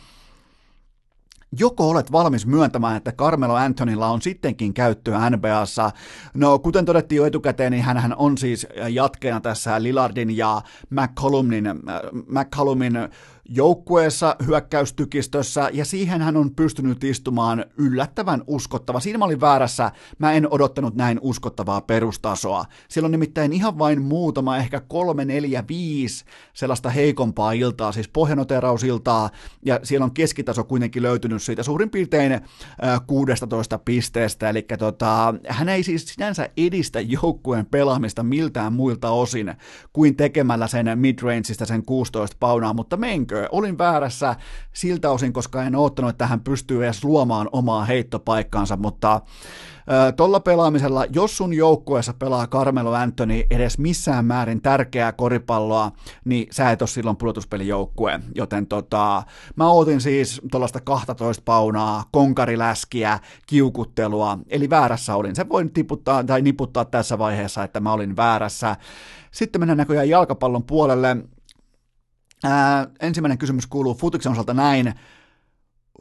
Joko olet valmis myöntämään, että Carmelo Anthonylla on sittenkin käyttöä NBAssa? No, kuten todettiin jo etukäteen, niin hän on siis jatkeena tässä Lillardin ja McCollumin, äh, McCollumin joukkueessa, hyökkäystykistössä, ja siihen hän on pystynyt istumaan yllättävän uskottava. Siinä mä olin väärässä, mä en odottanut näin uskottavaa perustasoa. Siellä on nimittäin ihan vain muutama, ehkä kolme, neljä, viisi sellaista heikompaa iltaa, siis pohjanoterausiltaa, ja siellä on keskitaso kuitenkin löytynyt siitä suurin piirtein äh, 16 pisteestä, eli tota, hän ei siis sinänsä edistä joukkueen pelaamista miltään muilta osin kuin tekemällä sen midrangeista sen 16 paunaa, mutta menkö olin väärässä siltä osin, koska en ottanut, että hän pystyy edes luomaan omaa heittopaikkaansa, mutta Tuolla pelaamisella, jos sun joukkueessa pelaa Carmelo Anthony edes missään määrin tärkeää koripalloa, niin sä et ole silloin pudotuspelijoukkue. Joten tota, mä ootin siis tuollaista 12 paunaa, konkariläskiä, kiukuttelua, eli väärässä olin. Se voin tiputtaa tai niputtaa tässä vaiheessa, että mä olin väärässä. Sitten mennään näköjään jalkapallon puolelle. Ää, ensimmäinen kysymys kuuluu Futiksen osalta näin.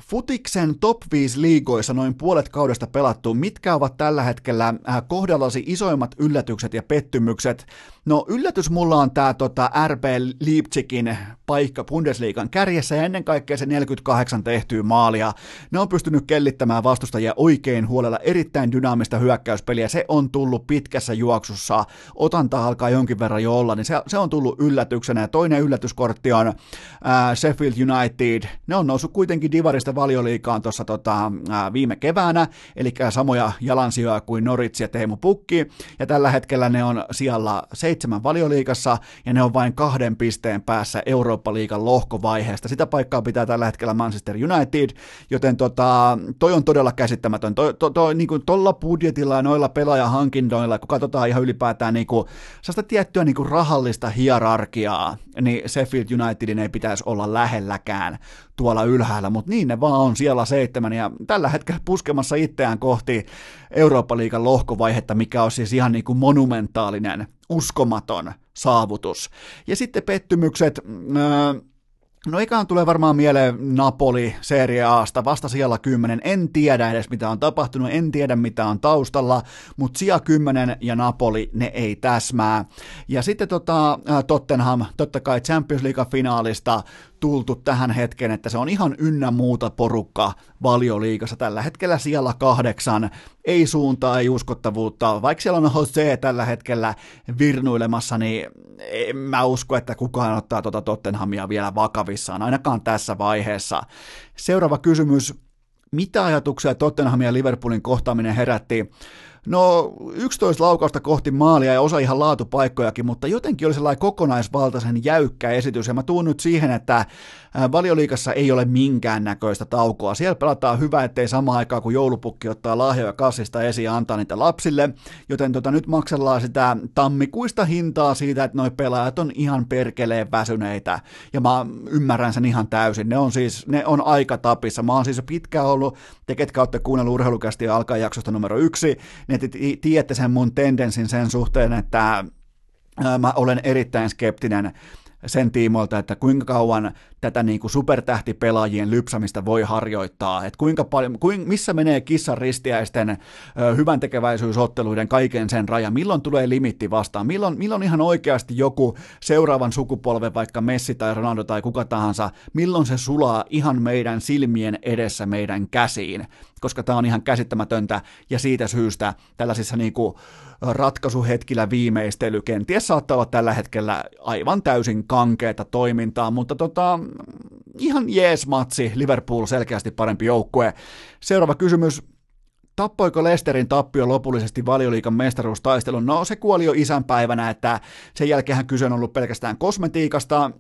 Futiksen top 5 liigoissa noin puolet kaudesta pelattu. Mitkä ovat tällä hetkellä kohdallasi isoimmat yllätykset ja pettymykset? No yllätys mulla on tämä tota, RB Leipzigin paikka Bundesliigan kärjessä ja ennen kaikkea se 48 tehtyä maalia. Ne on pystynyt kellittämään vastustajia oikein huolella, erittäin dynaamista hyökkäyspeliä. Se on tullut pitkässä juoksussa, otanta alkaa jonkin verran jo olla, niin se, se on tullut yllätyksenä. Ja toinen yllätyskortti on ää, Sheffield United. Ne on noussut kuitenkin Divarista valioliikaan tuossa tota, viime keväänä, eli samoja jalansijoja kuin Norwich ja Teemu Pukki, ja tällä hetkellä ne on siellä seitsemän valioliikassa, ja ne on vain kahden pisteen päässä Eurooppa-liigan lohkovaiheesta. Sitä paikkaa pitää tällä hetkellä Manchester United, joten tota, toi on todella käsittämätön. Toi, to, to, niin kuin tolla budjetilla ja noilla pelaajahankinnoilla, kun katsotaan ihan ylipäätään niin kuin, sellaista tiettyä niin kuin rahallista hierarkiaa, niin Sheffield Unitedin ei pitäisi olla lähelläkään tuolla ylhäällä, mutta niin ne vaan on siellä seitsemän ja tällä hetkellä puskemassa itseään kohti Eurooppa-liigan lohkovaihetta, mikä on siis ihan niin kuin monumentaalinen, uskomaton saavutus. Ja sitten pettymykset, öö, No ikään tulee varmaan mieleen Napoli Serie Asta vasta siellä 10. En tiedä edes mitä on tapahtunut, en tiedä mitä on taustalla, mutta sija 10 ja Napoli ne ei täsmää. Ja sitten tota, Tottenham, totta kai Champions League-finaalista tultu tähän hetkeen, että se on ihan ynnä muuta porukka valioliikassa tällä hetkellä siellä kahdeksan, ei suuntaa, ei uskottavuutta, vaikka siellä on Jose tällä hetkellä virnuilemassa, niin en mä usko, että kukaan ottaa tuota Tottenhamia vielä vakavissaan, ainakaan tässä vaiheessa. Seuraava kysymys, mitä ajatuksia Tottenhamin ja Liverpoolin kohtaaminen herätti? No 11 laukausta kohti maalia ja osa ihan laatupaikkojakin, mutta jotenkin oli sellainen kokonaisvaltaisen jäykkä esitys. Ja mä tuun nyt siihen, että valioliikassa ei ole minkään näköistä taukoa. Siellä pelataan hyvä, ettei sama aikaa kun joulupukki ottaa lahjoja kassista esiin ja antaa niitä lapsille, joten tota, nyt maksellaan sitä tammikuista hintaa siitä, että noi pelaajat on ihan perkeleen väsyneitä ja mä ymmärrän sen ihan täysin. Ne on siis, ne on aika tapissa. Mä oon siis pitkään ollut, te ketkä olette kuunnellut urheilukästi alkaa jaksosta numero yksi, niin te tiedätte sen mun tendenssin sen suhteen, että mä olen erittäin skeptinen sen tiimoilta, että kuinka kauan tätä niin kuin supertähtipelaajien lypsämistä voi harjoittaa, että kuinka paljon, kuin, missä menee kissan ristiäisten hyvän tekeväisyysotteluiden kaiken sen raja, milloin tulee limitti vastaan, milloin, milloin ihan oikeasti joku seuraavan sukupolven, vaikka Messi tai Ronaldo tai kuka tahansa, milloin se sulaa ihan meidän silmien edessä meidän käsiin, koska tämä on ihan käsittämätöntä ja siitä syystä tällaisissa niin kuin ratkaisuhetkillä viimeistely kenties saattaa olla tällä hetkellä aivan täysin kankeeta toimintaa, mutta tota, ihan jees matsi, Liverpool selkeästi parempi joukkue. Seuraava kysymys, Tappoiko Lesterin tappio lopullisesti valioliikan mestaruustaistelun? No se kuoli jo isänpäivänä, että sen jälkeen kyse on ollut pelkästään kosmetiikasta.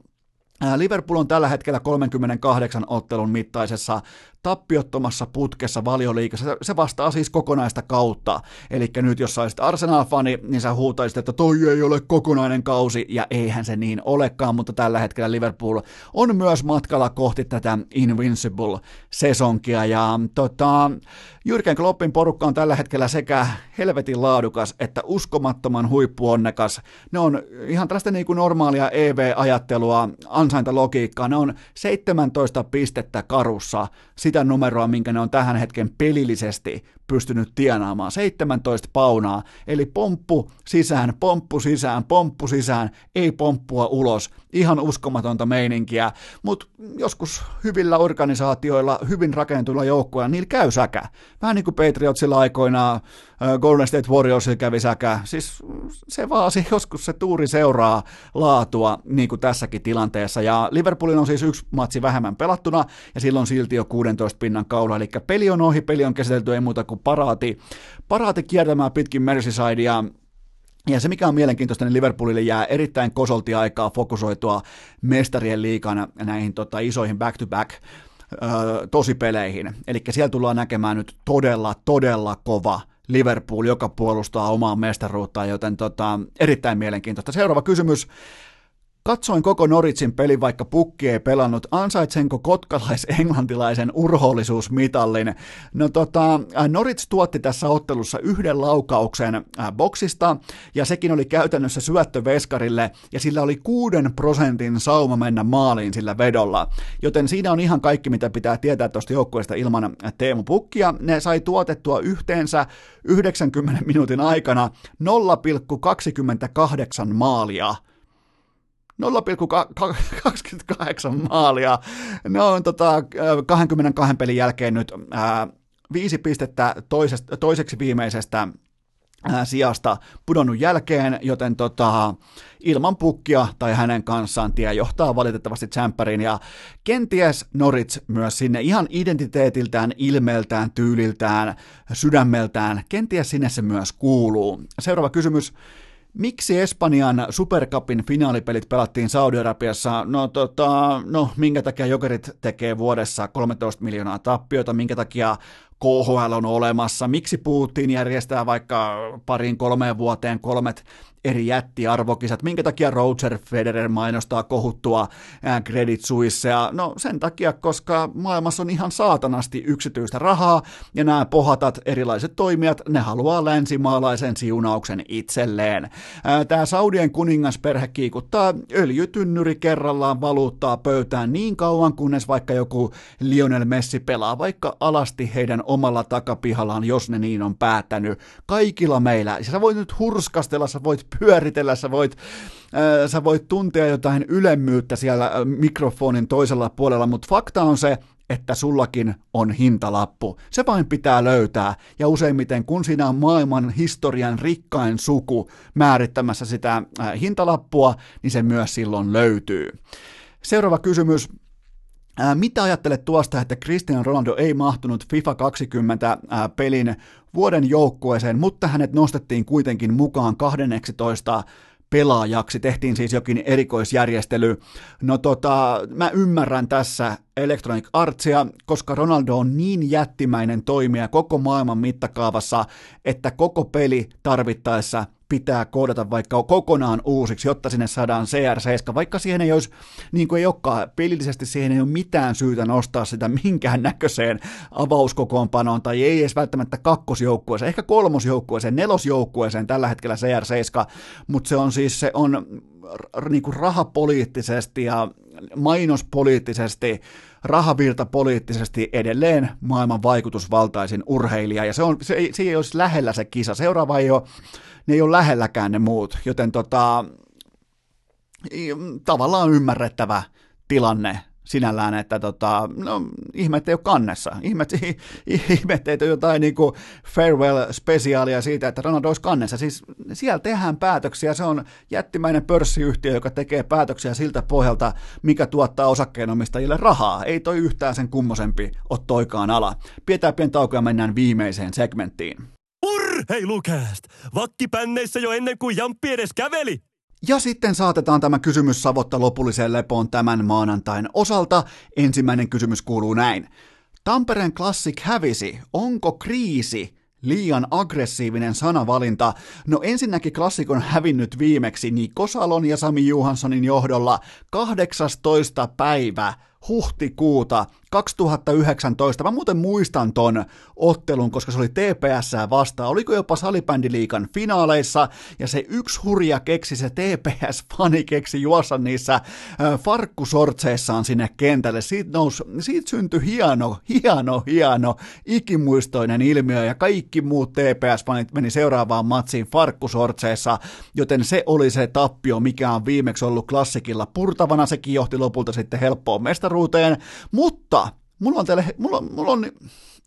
Liverpool on tällä hetkellä 38 ottelun mittaisessa tappiottomassa putkessa valioliikassa. Se vastaa siis kokonaista kautta. Eli nyt jos saisit Arsenal-fani, niin sä huutaisit, että toi ei ole kokonainen kausi, ja eihän se niin olekaan, mutta tällä hetkellä Liverpool on myös matkalla kohti tätä Invincible-sesonkia, ja tota, Jyrken Kloppin porukka on tällä hetkellä sekä helvetin laadukas että uskomattoman huippuonnekas. Ne on ihan tällaista niin kuin normaalia EV-ajattelua, ansaintalogiikkaa, ne on 17 pistettä karussa numeroa, minkä ne on tähän hetken pelillisesti pystynyt tienaamaan. 17 paunaa, eli pomppu sisään, pomppu sisään, pomppu sisään, ei pomppua ulos. Ihan uskomatonta meininkiä, mutta joskus hyvillä organisaatioilla, hyvin rakentuilla joukkoilla, niillä käy säkä. Vähän niin kuin Patriotsilla aikoinaan, Golden State Warriorsilla kävi säkä. Siis se vaan se, joskus se tuuri seuraa laatua, niin kuin tässäkin tilanteessa. Ja Liverpoolin on siis yksi matsi vähemmän pelattuna, ja silloin silti jo 16 pinnan kaula. Eli peli on ohi, peli on käsitelty, ei muuta kuin paraati, paraati kiertämään pitkin Merseysidea, ja se, mikä on mielenkiintoista, niin Liverpoolille jää erittäin kosolti aikaa fokusoitua mestarien liikana näihin tota, isoihin back-to-back tosipeleihin. Eli siellä tullaan näkemään nyt todella, todella kova Liverpool, joka puolustaa omaa mestaruuttaan, joten tota, erittäin mielenkiintoista. Seuraava kysymys. Katsoin koko Noritsin peli, vaikka pukki ei pelannut. Ansaitsenko kotkalais-englantilaisen urhollisuusmitallin? No tota, Norits tuotti tässä ottelussa yhden laukauksen äh, boksista, ja sekin oli käytännössä syöttö Veskarille, ja sillä oli kuuden prosentin sauma mennä maaliin sillä vedolla. Joten siinä on ihan kaikki, mitä pitää tietää tuosta joukkueesta ilman Teemu Pukkia. Ne sai tuotettua yhteensä 90 minuutin aikana 0,28 maalia 0,28 maalia. Ne on tota, 22 pelin jälkeen nyt ää, viisi pistettä toisesta, toiseksi viimeisestä ää, sijasta pudonnut jälkeen, joten tota, ilman pukkia tai hänen kanssaan tie johtaa valitettavasti Champerin ja kenties Norits myös sinne ihan identiteetiltään, ilmeeltään, tyyliltään, sydämeltään, kenties sinne se myös kuuluu. Seuraava kysymys. Miksi Espanjan Supercupin finaalipelit pelattiin Saudi-Arabiassa? No, tota, no, minkä takia Jokerit tekee vuodessa 13 miljoonaa tappiota, minkä takia KHL on olemassa, miksi Putin järjestää vaikka parin kolmeen vuoteen kolmet eri jättiarvokisat, minkä takia Roger Federer mainostaa kohuttua Credit Suissea, no sen takia, koska maailmassa on ihan saatanasti yksityistä rahaa, ja nämä pohatat erilaiset toimijat, ne haluaa länsimaalaisen siunauksen itselleen. Tämä Saudien kuningasperhe kiikuttaa öljytynnyri kerrallaan valuuttaa pöytään niin kauan, kunnes vaikka joku Lionel Messi pelaa vaikka alasti heidän omalla takapihallaan, jos ne niin on päättänyt. Kaikilla meillä. Sä voit nyt hurskastella, sä voit pyöritellä, sä voit, äh, sä voit tuntea jotain ylemmyyttä siellä äh, mikrofonin toisella puolella, mutta fakta on se, että sullakin on hintalappu. Se vain pitää löytää, ja useimmiten kun siinä on maailman historian rikkain suku määrittämässä sitä äh, hintalappua, niin se myös silloin löytyy. Seuraava kysymys. Mitä ajattelet tuosta, että Cristiano Ronaldo ei mahtunut FIFA 20 pelin vuoden joukkueeseen, mutta hänet nostettiin kuitenkin mukaan 12 pelaajaksi, tehtiin siis jokin erikoisjärjestely. No tota, mä ymmärrän tässä Electronic Artsia, koska Ronaldo on niin jättimäinen toimija koko maailman mittakaavassa, että koko peli tarvittaessa pitää koodata vaikka kokonaan uusiksi, jotta sinne saadaan CR7, vaikka siihen ei olisi, niin kuin ei olekaan, pelillisesti siihen ei ole mitään syytä nostaa sitä minkään näköiseen avauskokoonpanoon, tai ei edes välttämättä kakkosjoukkueeseen, ehkä kolmosjoukkueeseen, nelosjoukkueeseen tällä hetkellä CR7, mutta se on siis, se on niin kuin rahapoliittisesti ja mainospoliittisesti, rahavirtapoliittisesti edelleen maailman vaikutusvaltaisin urheilija, ja se, on, se, ei, se ei olisi lähellä se kisa. Seuraava ei ole, ne ei ole lähelläkään ne muut, joten tota, tavallaan ymmärrettävä tilanne sinällään, että tota, no, ihme, ei ole kannessa. Ihme, [LAUGHS] ihme että jotain niin farewell-spesiaalia siitä, että Ronaldo olisi kannessa. Siis siellä tehdään päätöksiä, se on jättimäinen pörssiyhtiö, joka tekee päätöksiä siltä pohjalta, mikä tuottaa osakkeenomistajille rahaa. Ei toi yhtään sen kummosempi ole toikaan ala. Pidetään pieni tauko ja mennään viimeiseen segmenttiin. Urheilukääst! Vakkipänneissä jo ennen kuin Jamppi edes käveli! Ja sitten saatetaan tämä kysymys savotta lopulliseen lepoon tämän maanantain osalta. Ensimmäinen kysymys kuuluu näin. Tampereen Classic hävisi. Onko kriisi liian aggressiivinen sanavalinta? No ensinnäkin klassikon hävinnyt viimeksi Niko Salon ja Sami Juhanssonin johdolla 18. päivä huhtikuuta 2019. Mä muuten muistan ton ottelun, koska se oli TPS vastaan. Oliko jopa salibändiliikan finaaleissa, ja se yksi hurja keksi, se TPS-fani keksi juossa niissä farkkusortseissaan sinne kentälle. Siitä, nous, siitä syntyi hieno, hieno, hieno, ikimuistoinen ilmiö, ja kaikki muut TPS-fanit meni seuraavaan matsiin farkkusortseissa, joten se oli se tappio, mikä on viimeksi ollut klassikilla purtavana. Sekin johti lopulta sitten helppoon mestaruuteen, mutta mulla on teille, mulla mulla on,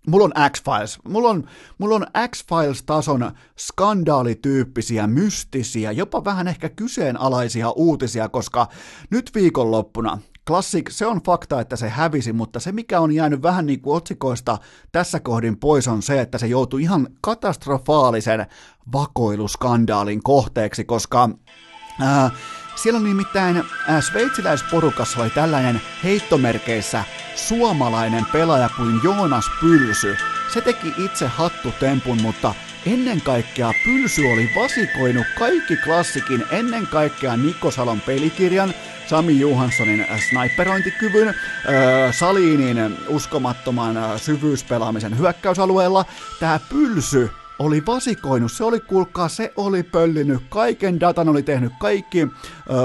mulla on X-Files, mulla on, mulla on X-Files-tason skandaalityyppisiä, mystisiä, jopa vähän ehkä kyseenalaisia uutisia, koska nyt viikonloppuna Classic, se on fakta, että se hävisi, mutta se mikä on jäänyt vähän niin kuin otsikoista tässä kohdin pois on se, että se joutui ihan katastrofaalisen vakoiluskandaalin kohteeksi, koska ää, siellä nimittäin sveitsiläisporukassa oli tällainen heittomerkeissä suomalainen pelaaja kuin Joonas Pylsy. Se teki itse hattutempun, mutta ennen kaikkea Pylsy oli vasikoinut kaikki klassikin, ennen kaikkea Nikko Salon pelikirjan, Sami Johanssonin sniperointikyvyn, äh, Salinin uskomattoman syvyyspelaamisen hyökkäysalueella. Tämä Pylsy oli vasikoinut, se oli kuulkaa, se oli pöllinyt kaiken datan, oli tehnyt kaikki ö,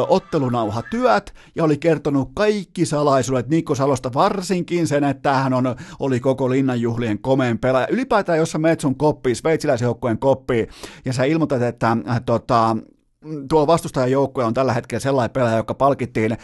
ottelunauhatyöt ja oli kertonut kaikki salaisuudet Nikko Salosta, varsinkin sen, että hän on, oli koko linnanjuhlien komeen pelaaja. Ylipäätään, jos sä meet sun koppiin, sveitsiläisjoukkueen koppiin, ja sä ilmoitat, että äh, tota, tuo vastustajajoukkue on tällä hetkellä sellainen pelaaja, joka palkittiin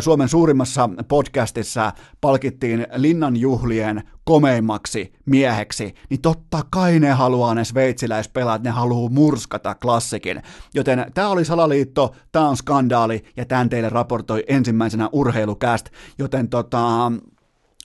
Suomen suurimmassa podcastissa, palkittiin linnanjuhlien komeimmaksi mieheksi, niin totta kai ne haluaa ne sveitsiläispelaat, ne haluaa murskata klassikin. Joten tämä oli salaliitto, tämä on skandaali, ja tämän teille raportoi ensimmäisenä urheilukäst, joten tota,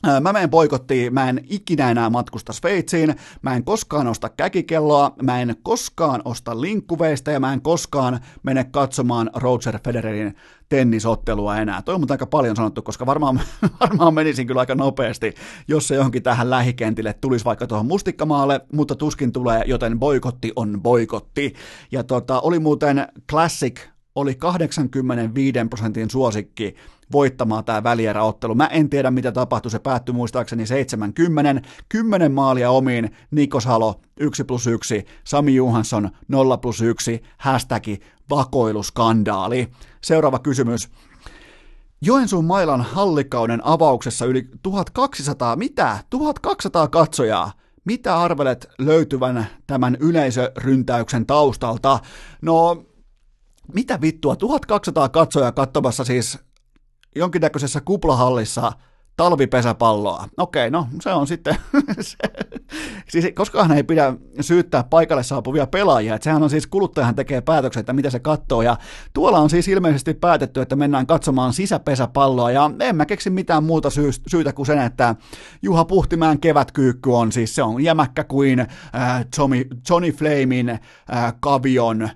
Mä menen boikottiin, mä en ikinä enää matkusta Sveitsiin, mä en koskaan osta käkikelloa, mä en koskaan osta linkkuveista ja mä en koskaan mene katsomaan Roger Federerin tennisottelua enää. Toi on aika paljon sanottu, koska varmaan, [LAUGHS] varmaan menisin kyllä aika nopeasti, jos se johonkin tähän lähikentille tulisi vaikka tuohon mustikkamaalle, mutta tuskin tulee, joten boikotti on boikotti. Ja tota, oli muuten Classic oli 85 prosentin suosikki voittamaan tämä välieräottelu. Mä en tiedä, mitä tapahtui, se päättyi muistaakseni 70, 10 maalia omiin, Nikos Halo 1 plus 1, Sami Johansson 0 plus 1, hashtagi vakoiluskandaali. Seuraava kysymys. Joensuun mailan hallikauden avauksessa yli 1200, mitä? 1200 katsojaa. Mitä arvelet löytyvän tämän yleisöryntäyksen taustalta? No, mitä vittua, 1200 katsojaa katsomassa siis jonkinnäköisessä kuplahallissa talvipesäpalloa. Okei, no se on sitten, [LAUGHS] se, siis koskaan ei pidä syyttää paikalle saapuvia pelaajia, että sehän on siis kuluttajahan tekee päätöksen, että mitä se katsoo, ja tuolla on siis ilmeisesti päätetty, että mennään katsomaan sisäpesäpalloa, ja en mä keksi mitään muuta syy, syytä kuin sen, että Juha Puhtimäen kevätkyykky on siis, se on jämäkkä kuin äh, Johnny, Johnny Flamin äh, kavion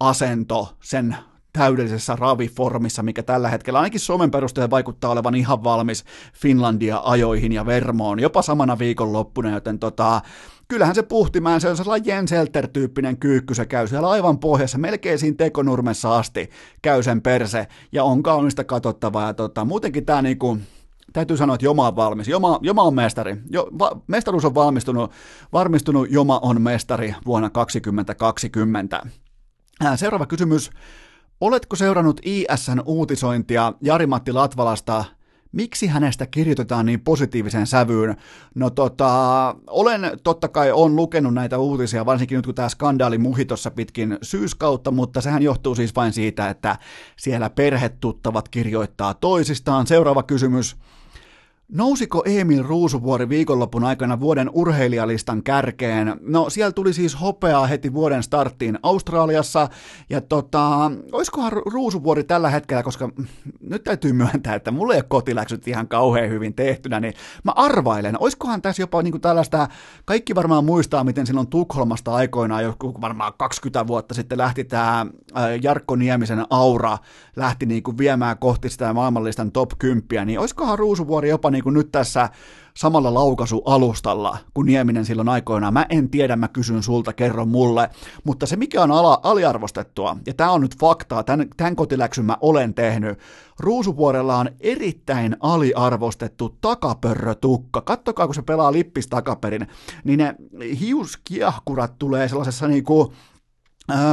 asento sen täydellisessä raviformissa, mikä tällä hetkellä ainakin Suomen perusteella vaikuttaa olevan ihan valmis Finlandia ajoihin ja Vermoon, jopa samana viikonloppuna, joten tota, kyllähän se puhtimään, se on sellainen Jens Elter-tyyppinen kyykky, se käy siellä aivan pohjassa, melkein siinä tekonurmessa asti käy sen perse, ja on kaunista katsottavaa, ja tota, muutenkin tämä niinku, täytyy sanoa, että Joma on valmis. Joma, Joma on mestari. Jo, va, mestaruus on valmistunut, varmistunut, Joma on mestari vuonna 2020. Seuraava kysymys. Oletko seurannut ISN uutisointia Jari-Matti Latvalasta miksi hänestä kirjoitetaan niin positiiviseen sävyyn? No tota, olen totta kai on lukenut näitä uutisia, varsinkin nyt kun tämä skandaali muhi tuossa pitkin syyskautta, mutta sehän johtuu siis vain siitä, että siellä perhetuttavat kirjoittaa toisistaan. Seuraava kysymys. Nousiko Emil Ruusuvuori viikonlopun aikana vuoden urheilijalistan kärkeen? No siellä tuli siis hopeaa heti vuoden starttiin Australiassa, ja tota, olisikohan Ruusuvuori tällä hetkellä, koska nyt täytyy myöntää, että mulla ei ole kotiläksyt ihan kauhean hyvin tehtynä, niin mä arvailen, olisikohan tässä jopa niin kuin tällaista, kaikki varmaan muistaa, miten silloin Tukholmasta aikoinaan, joku varmaan 20 vuotta sitten lähti tämä Jarkko Niemisen aura, lähti niin kuin viemään kohti sitä maailmanlistan top 10, niin olisikohan Ruusuvuori jopa niin kuin nyt tässä samalla laukaisualustalla kuin Nieminen silloin aikoinaan. Mä en tiedä, mä kysyn sulta, kerro mulle. Mutta se, mikä on ala, aliarvostettua, ja tämä on nyt faktaa, tämän, tämän kotiläksyn mä olen tehnyt, Ruusuvuorella on erittäin aliarvostettu takapörrötukka. Kattokaa, kun se pelaa lippis takaperin, niin ne hiuskiahkurat tulee sellaisessa niinku Äh,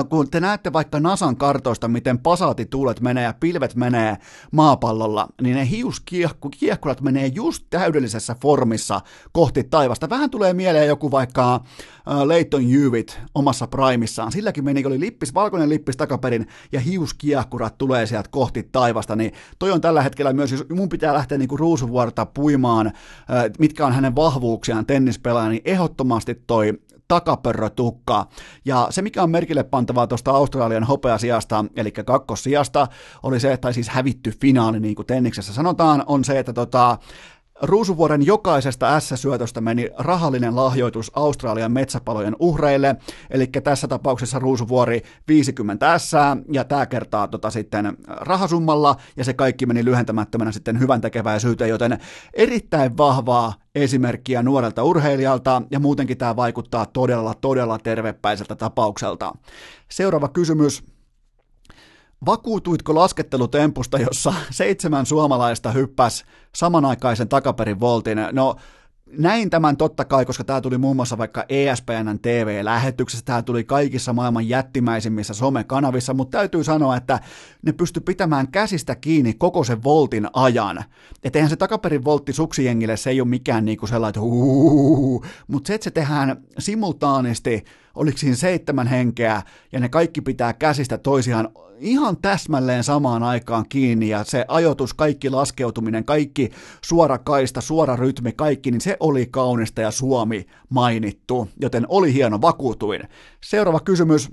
kun te näette vaikka Nasan kartoista, miten pasaatituulet menee ja pilvet menee maapallolla, niin ne hiuskiehkurat menee just täydellisessä formissa kohti taivasta. Vähän tulee mieleen joku vaikka äh, Leighton Jyvit omassa primissaan. Silläkin meni, oli lippis, valkoinen lippis takaperin ja hiuskiehkurat tulee sieltä kohti taivasta, niin toi on tällä hetkellä myös, jos mun pitää lähteä niinku ruusuvuorta puimaan, äh, mitkä on hänen vahvuuksiaan tennispelaaja, niin ehdottomasti toi takapörrötukka. Ja se, mikä on merkille pantavaa tuosta Australian hopeasijasta, eli kakkossijasta, oli se, että siis hävitty finaali, niin kuin tenniksessä sanotaan, on se, että tota, Ruusuvuoren jokaisesta S-syötöstä meni rahallinen lahjoitus Australian metsäpalojen uhreille, eli tässä tapauksessa Ruusuvuori 50 S, ja tämä kertaa tota sitten rahasummalla, ja se kaikki meni lyhentämättömänä sitten hyvän tekeväisyyteen, joten erittäin vahvaa esimerkkiä nuorelta urheilijalta, ja muutenkin tämä vaikuttaa todella, todella tervepäiseltä tapaukselta. Seuraava kysymys. Vakuutuitko laskettelutempusta, jossa seitsemän suomalaista hyppäs samanaikaisen takaperin voltin? No, näin tämän totta kai, koska tämä tuli muun muassa vaikka ESPNn TV-lähetyksessä, tämä tuli kaikissa maailman jättimäisimmissä somekanavissa, mutta täytyy sanoa, että ne pysty pitämään käsistä kiinni koko sen voltin ajan. Että eihän se takaperin voltti suksijengille, se ei ole mikään niinku sellainen, mutta se, että se tehdään simultaanisti, oliko siinä seitsemän henkeä, ja ne kaikki pitää käsistä toisiaan ihan täsmälleen samaan aikaan kiinni ja se ajoitus, kaikki laskeutuminen, kaikki suora kaista, suora rytmi, kaikki, niin se oli kaunista ja Suomi mainittu, joten oli hieno, vakuutuin. Seuraava kysymys.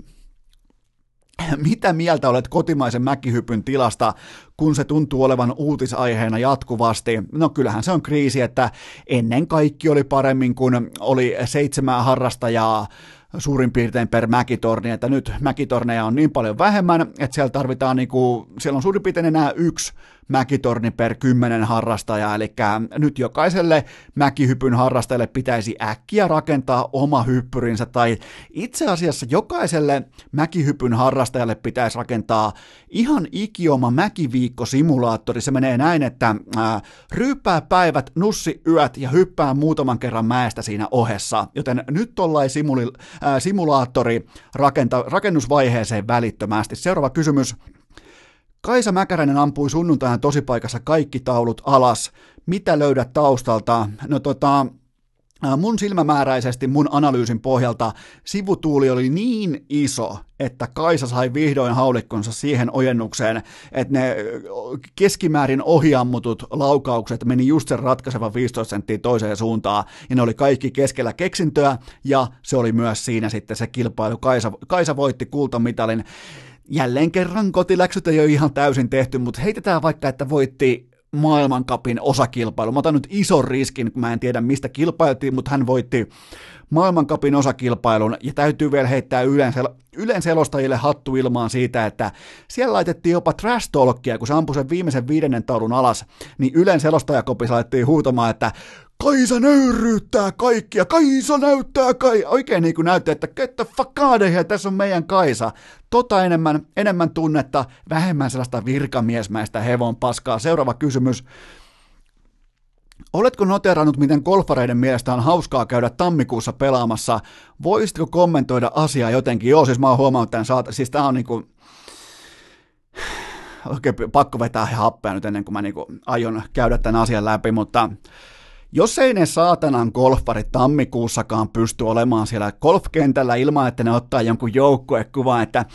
Mitä mieltä olet kotimaisen mäkihypyn tilasta, kun se tuntuu olevan uutisaiheena jatkuvasti? No kyllähän se on kriisi, että ennen kaikki oli paremmin, kun oli seitsemää harrastajaa, suurin piirtein per mäkitorni, että nyt mäkitorneja on niin paljon vähemmän, että siellä tarvitaan niinku, siellä on suurin piirtein enää yksi mäkitorni per kymmenen harrastajaa, eli nyt jokaiselle mäkihypyn harrastajalle pitäisi äkkiä rakentaa oma hyppyrinsä, tai itse asiassa jokaiselle mäkihypyn harrastajalle pitäisi rakentaa ihan ikioma mäkiviikko-simulaattori. Se menee näin, että ää, ryyppää päivät, nussi yöt ja hyppää muutaman kerran mäestä siinä ohessa, joten nyt ollaan simuli, ää, simulaattori rakenta, rakennusvaiheeseen välittömästi. Seuraava kysymys. Kaisa Mäkäräinen ampui sunnuntaina tosipaikassa kaikki taulut alas. Mitä löydät taustalta? No tota, mun silmämääräisesti mun analyysin pohjalta sivutuuli oli niin iso, että Kaisa sai vihdoin haulikkonsa siihen ojennukseen, että ne keskimäärin ohiammutut laukaukset meni just sen ratkaisevan 15 senttiä toiseen suuntaan, ja ne oli kaikki keskellä keksintöä, ja se oli myös siinä sitten se kilpailu. Kaisa, Kaisa voitti kultamitalin jälleen kerran kotiläksyt ei ole ihan täysin tehty, mutta heitetään vaikka, että voitti maailmankapin osakilpailu. Mä otan nyt ison riskin, kun mä en tiedä mistä kilpailtiin, mutta hän voitti maailmankapin osakilpailun ja täytyy vielä heittää yleensä, yleensä selostajille hattu ilmaan siitä, että siellä laitettiin jopa trash talkia, kun se ampui sen viimeisen viidennen taulun alas, niin yleensä selostajakopissa laitettiin huutamaan, että Kaisa nöyryyttää kaikkia, Kaisa näyttää kai, oikein niin kuin näyttää, että get the fuck here, tässä on meidän Kaisa. Tota enemmän, enemmän tunnetta, vähemmän sellaista virkamiesmäistä hevon paskaa. Seuraava kysymys. Oletko noterannut, miten golfareiden mielestä on hauskaa käydä tammikuussa pelaamassa? Voisitko kommentoida asiaa jotenkin? Joo, siis mä oon huomannut tämän saata. Siis tää on niinku... Oikein pakko vetää happea nyt ennen kuin mä niinku aion käydä tämän asian läpi, mutta jos ei ne saatanan golfarit tammikuussakaan pysty olemaan siellä golfkentällä ilman, että ne ottaa jonkun joukkuekuvan, että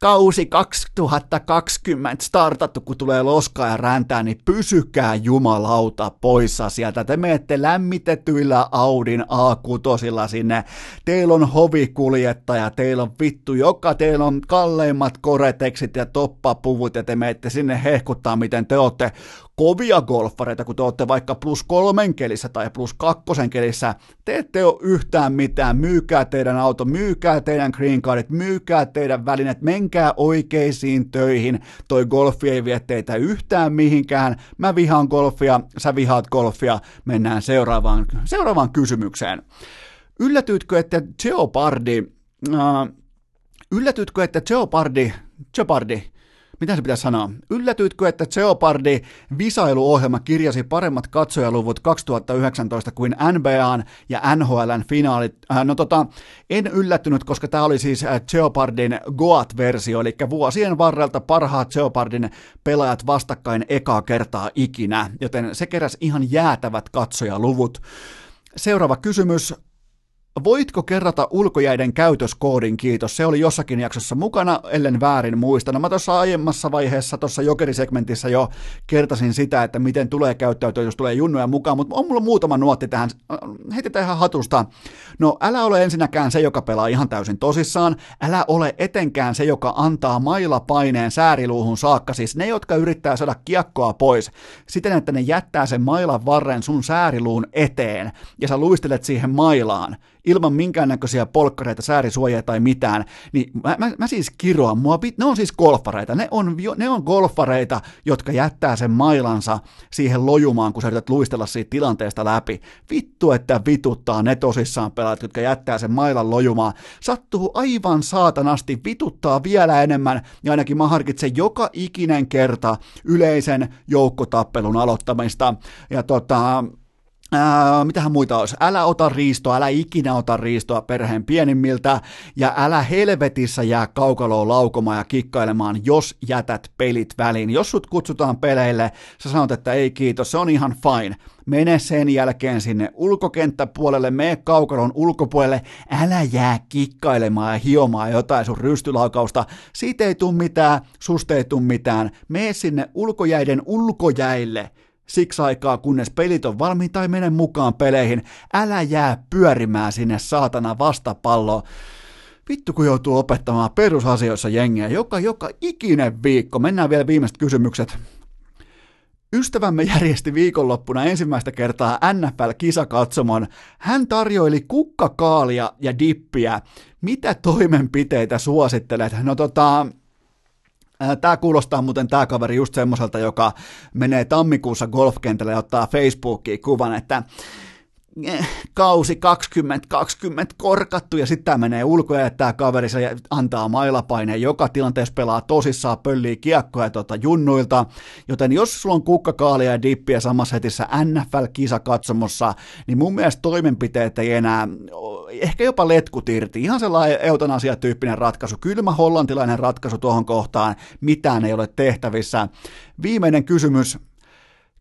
kausi 2020 startattu, kun tulee loskaa ja räntää, niin pysykää jumalauta poissa sieltä. Te menette lämmitetyillä Audin A6 sinne. Teillä on hovikuljettaja, teillä on vittu, joka teillä on kalleimmat koreteksit ja toppapuvut ja te menette sinne hehkuttaa, miten te olette kovia golfareita, kun te olette vaikka plus kolmen kelissä tai plus kakkosen kelissä, te ette ole yhtään mitään, myykää teidän auto, myykää teidän green cardit, myykää teidän välineet, menkää oikeisiin töihin, toi golfi ei vie teitä yhtään mihinkään, mä vihaan golfia, sä vihaat golfia, mennään seuraavaan, seuraavaan kysymykseen. Yllätytkö, että Jeopardy, äh, yllätytkö, että Jeopardy, Jeopardy, mitä se pitäisi sanoa? Yllätyitkö, että Jeopardy visailuohjelma kirjasi paremmat katsojaluvut 2019 kuin NBAn ja NHLn finaalit? Äh, no tota, en yllättynyt, koska tämä oli siis äh, Jeopardin Goat-versio, eli vuosien varrelta parhaat Jeopardin pelaajat vastakkain ekaa kertaa ikinä, joten se keräsi ihan jäätävät katsojaluvut. Seuraava kysymys. Voitko kerrata ulkojäiden käytöskoodin, kiitos. Se oli jossakin jaksossa mukana, ellen väärin muista. No mä tuossa aiemmassa vaiheessa, tuossa jokerisegmentissä jo kertasin sitä, että miten tulee käyttäytyä, jos tulee junnoja mukaan, mutta on mulla muutama nuotti tähän, heitetään ihan hatusta. No älä ole ensinnäkään se, joka pelaa ihan täysin tosissaan, älä ole etenkään se, joka antaa mailapaineen sääriluuhun saakka, siis ne, jotka yrittää saada kiekkoa pois, siten, että ne jättää sen mailan varren sun sääriluun eteen, ja sä luistelet siihen mailaan, ilman minkäännäköisiä polkkareita, säärisuojia tai mitään, niin mä, mä, mä siis kiroan, mua, ne on siis golfareita, ne on, ne on golfareita, jotka jättää sen mailansa siihen lojumaan, kun sä yrität luistella siitä tilanteesta läpi. Vittu, että vituttaa ne tosissaan pelaat, jotka jättää sen mailan lojumaan. Sattuu aivan saatanasti, vituttaa vielä enemmän, ja ainakin mä harkitsen joka ikinen kerta yleisen joukkotappelun aloittamista. Ja tota, Mitähän muita olisi? Älä ota riistoa, älä ikinä ota riistoa perheen pienimmiltä ja älä helvetissä jää kaukaloon laukomaan ja kikkailemaan, jos jätät pelit väliin. Jos sut kutsutaan peleille, sä sanot, että ei kiitos, se on ihan fine. Mene sen jälkeen sinne ulkokenttäpuolelle, mene kaukalon ulkopuolelle, älä jää kikkailemaan ja hiomaan jotain sun rystylaukausta. Siitä ei tule mitään, susta ei tule mitään. Mene sinne ulkojäiden ulkojäille siksi aikaa, kunnes pelit on valmiita tai mene mukaan peleihin. Älä jää pyörimään sinne saatana vastapalloon. Vittu kun joutuu opettamaan perusasioissa jengiä joka, joka ikinen viikko. Mennään vielä viimeiset kysymykset. Ystävämme järjesti viikonloppuna ensimmäistä kertaa NFL-kisakatsomon. Hän tarjoili kukkakaalia ja dippiä. Mitä toimenpiteitä suosittelet? No tota, Tämä kuulostaa muuten tämä kaveri just semmoiselta, joka menee tammikuussa golfkentälle ja ottaa Facebookiin kuvan, että kausi 2020 korkattu ja sitten tämä menee ulkoja ja tämä kaveri se antaa mailapaineen joka tilanteessa pelaa tosissaan pöllii kiekkoja tuota junnuilta, joten jos sulla on kukkakaalia ja dippiä samassa hetissä NFL-kisa katsomossa, niin mun mielestä toimenpiteet ei enää, ehkä jopa letkut irti, ihan sellainen eutanasia-tyyppinen ratkaisu, kylmä hollantilainen ratkaisu tuohon kohtaan, mitään ei ole tehtävissä. Viimeinen kysymys,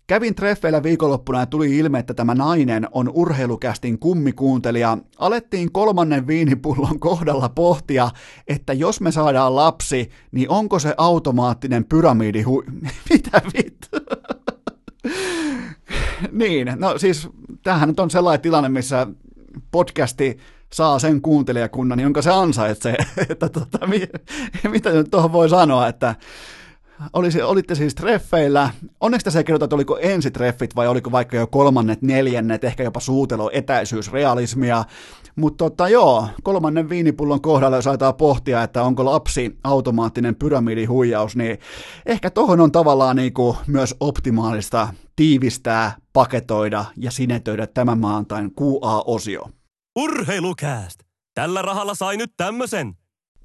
Kävin treffeillä viikonloppuna ja tuli ilme, että tämä nainen on urheilukästin kummikuuntelija. Alettiin kolmannen viinipullon [LAUGHS] kohdalla pohtia, että jos me saadaan lapsi, niin onko se automaattinen pyramidi hu... [LAUGHS] Mitä vittu? [LAUGHS] niin, no siis tämähän nyt on sellainen tilanne, missä podcasti saa sen kuuntelijakunnan, jonka se ansaitsee. että tota, mitä nyt tuohon voi sanoa, että olisi, olitte siis treffeillä. Onneksi tässä ei kerrota, että oliko ensitreffit vai oliko vaikka jo kolmannet, neljännet, ehkä jopa suutelo, etäisyys, realismia. Mutta tota, joo, kolmannen viinipullon kohdalla, jos aletaan pohtia, että onko lapsi automaattinen pyramidihuijaus, niin ehkä tohon on tavallaan niinku myös optimaalista tiivistää, paketoida ja sinetöidä tämän maantain QA-osio. Urheilukääst! Tällä rahalla sai nyt tämmösen.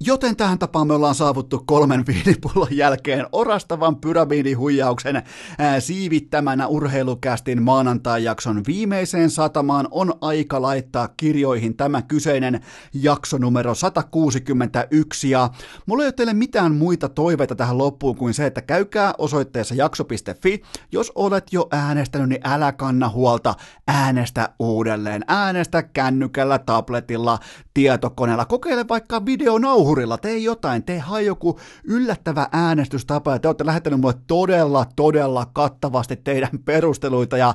Joten tähän tapaan me ollaan saavuttu kolmen [LAUGHS] viinipullon jälkeen orastavan pyramidihuijauksen. Ää, siivittämänä urheilukästin maanantai-jakson viimeiseen satamaan on aika laittaa kirjoihin tämä kyseinen jakso numero 161 ja mulla ei ole teille mitään muita toiveita tähän loppuun kuin se, että käykää osoitteessa jakso.fi. Jos olet jo äänestänyt, niin älä kanna huolta, äänestä uudelleen, äänestä kännykällä, tabletilla, tietokoneella, kokeile vaikka videonauhu nauhurilla, tee jotain, tee hai joku yllättävä äänestystapa, ja te olette lähettänyt mulle todella, todella kattavasti teidän perusteluita, ja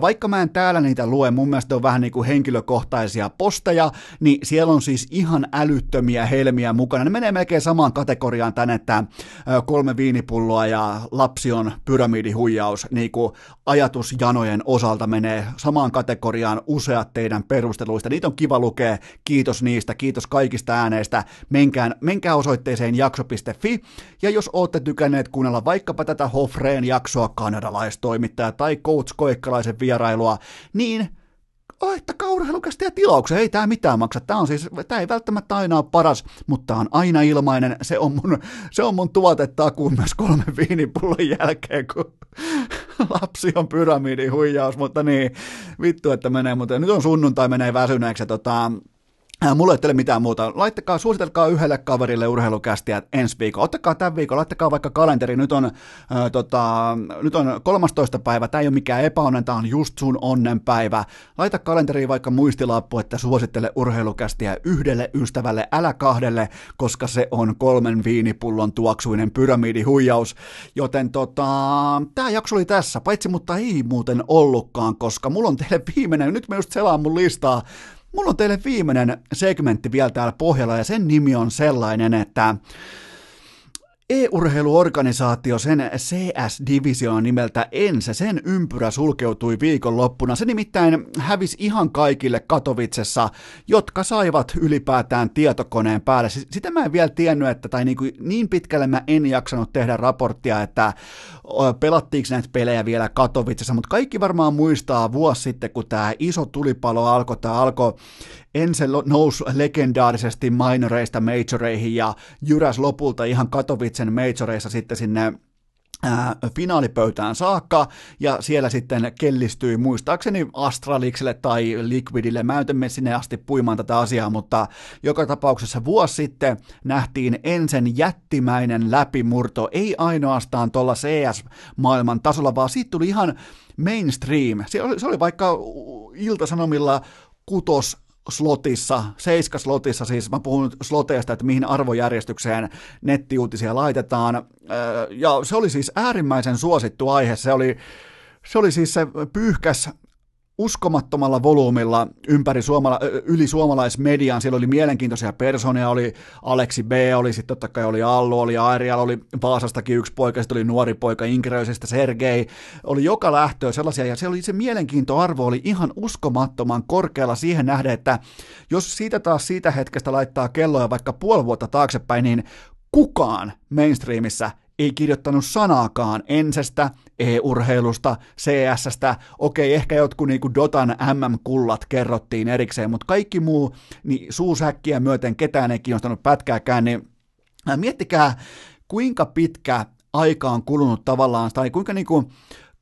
vaikka mä en täällä niitä lue, mun mielestä on vähän niin kuin henkilökohtaisia posteja, niin siellä on siis ihan älyttömiä helmiä mukana. Ne menee melkein samaan kategoriaan tänne, että kolme viinipulloa ja lapsi on pyramidihuijaus, niin kuin ajatusjanojen osalta menee samaan kategoriaan useat teidän perusteluista. Niitä on kiva lukea, kiitos niistä, kiitos kaikista ääneistä. Menkää, menkää osoitteeseen jakso.fi, ja jos olette tykänneet kuunnella vaikkapa tätä Hofreen jaksoa kanadalaistoimittaja tai Coach Koikkalaisen vierailua, niin laittakaa ja tilauksen, ei tämä mitään maksa. Tämä on siis, tämä ei välttämättä aina ole paras, mutta on aina ilmainen. Se on mun, se on mun tuotetakuu myös kolmen viinipullon jälkeen, kun lapsi on pyramidin huijaus, mutta niin, vittu, että menee, mutta nyt on sunnuntai, menee väsyneeksi, tota, mulla ei ole mitään muuta. Laittakaa, suositelkaa yhdelle kaverille urheilukästiä ensi viikolla. Ottakaa tämän viikon, laittakaa vaikka kalenteri. Nyt on, äh, tota, nyt on 13. päivä, tämä ei ole mikään epäonnen, tämä on just sun onnenpäivä. Laita kalenteriin vaikka muistilappu, että suosittele urheilukästiä yhdelle ystävälle, älä kahdelle, koska se on kolmen viinipullon tuoksuinen pyramidihuijaus. Joten tota, tämä jakso oli tässä, paitsi mutta ei muuten ollutkaan, koska mulla on teille viimeinen, nyt mä just selaan mun listaa, Mulla on teille viimeinen segmentti vielä täällä pohjalla ja sen nimi on sellainen, että E-urheiluorganisaatio, sen CS-divisioon nimeltä Ense, sen ympyrä sulkeutui viikonloppuna. Se nimittäin hävisi ihan kaikille Katovitsessa, jotka saivat ylipäätään tietokoneen päälle. Sitä mä en vielä tiennyt, että tai niin, kuin, niin pitkälle mä en jaksanut tehdä raporttia, että pelattiinko näitä pelejä vielä Katovitsessa, mutta kaikki varmaan muistaa vuosi sitten, kun tämä iso tulipalo alkoi, tämä alkoi Ense nousi legendaarisesti minoreista majoreihin ja jyräs lopulta ihan Katowicen majoreissa sitten sinne finaalipöytään saakka, ja siellä sitten kellistyi muistaakseni Astralikselle tai Liquidille, mä en sinne asti puimaan tätä asiaa, mutta joka tapauksessa vuosi sitten nähtiin ensin jättimäinen läpimurto, ei ainoastaan tuolla CS-maailman tasolla, vaan siitä tuli ihan mainstream. Se oli, se oli vaikka Iltasanomilla kutos slotissa, seiskaslotissa, siis mä puhun sloteista, että mihin arvojärjestykseen nettiuutisia laitetaan, ja se oli siis äärimmäisen suosittu aihe, se oli, se oli siis se pyyhkäs uskomattomalla volyymilla ympäri suomala, yli suomalaismedian. Siellä oli mielenkiintoisia personeja, oli Aleksi B, oli sitten totta kai oli Allu, oli Airial, oli Vaasastakin yksi poika, sitten oli nuori poika Inkeroisesta Sergei, oli joka lähtöä sellaisia, ja se oli se mielenkiintoarvo oli ihan uskomattoman korkealla siihen nähden, että jos siitä taas siitä hetkestä laittaa kelloja vaikka puoli vuotta taaksepäin, niin kukaan mainstreamissa ei kirjoittanut sanaakaan Ensestä, e-urheilusta, CSstä, okei, ehkä jotkut niinku Dotan MM-kullat kerrottiin erikseen, mutta kaikki muu, niin suusäkkiä myöten ketään ei kiinnostanut pätkääkään, niin miettikää, kuinka pitkä aika on kulunut tavallaan, tai kuinka niinku,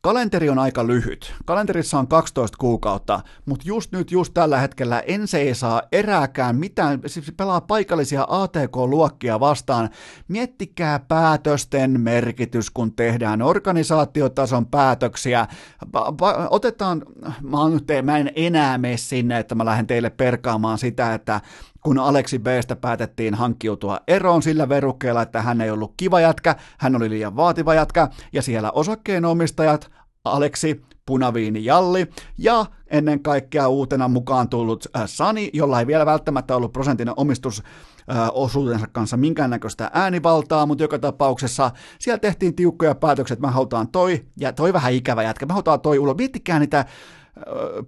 Kalenteri on aika lyhyt. Kalenterissa on 12 kuukautta, mutta just nyt, just tällä hetkellä Ense ei saa erääkään mitään, siis pelaa paikallisia ATK-luokkia vastaan. Miettikää päätösten merkitys, kun tehdään organisaatiotason päätöksiä. Pa- pa- otetaan, mä, nyt, mä en enää mene sinne, että mä lähden teille perkaamaan sitä, että kun Aleksi Bstä päätettiin hankkiutua eroon sillä verukkeella, että hän ei ollut kiva jätkä, hän oli liian vaativa jätkä, ja siellä osakkeenomistajat, Aleksi, Punaviini Jalli ja ennen kaikkea uutena mukaan tullut äh, Sani, jolla ei vielä välttämättä ollut prosentin omistus äh, osuutensa kanssa minkäännäköistä äänivaltaa, mutta joka tapauksessa siellä tehtiin tiukkoja päätöksiä, että me halutaan toi, ja toi vähän ikävä jätkä, me halutaan toi ulos. Miettikää niitä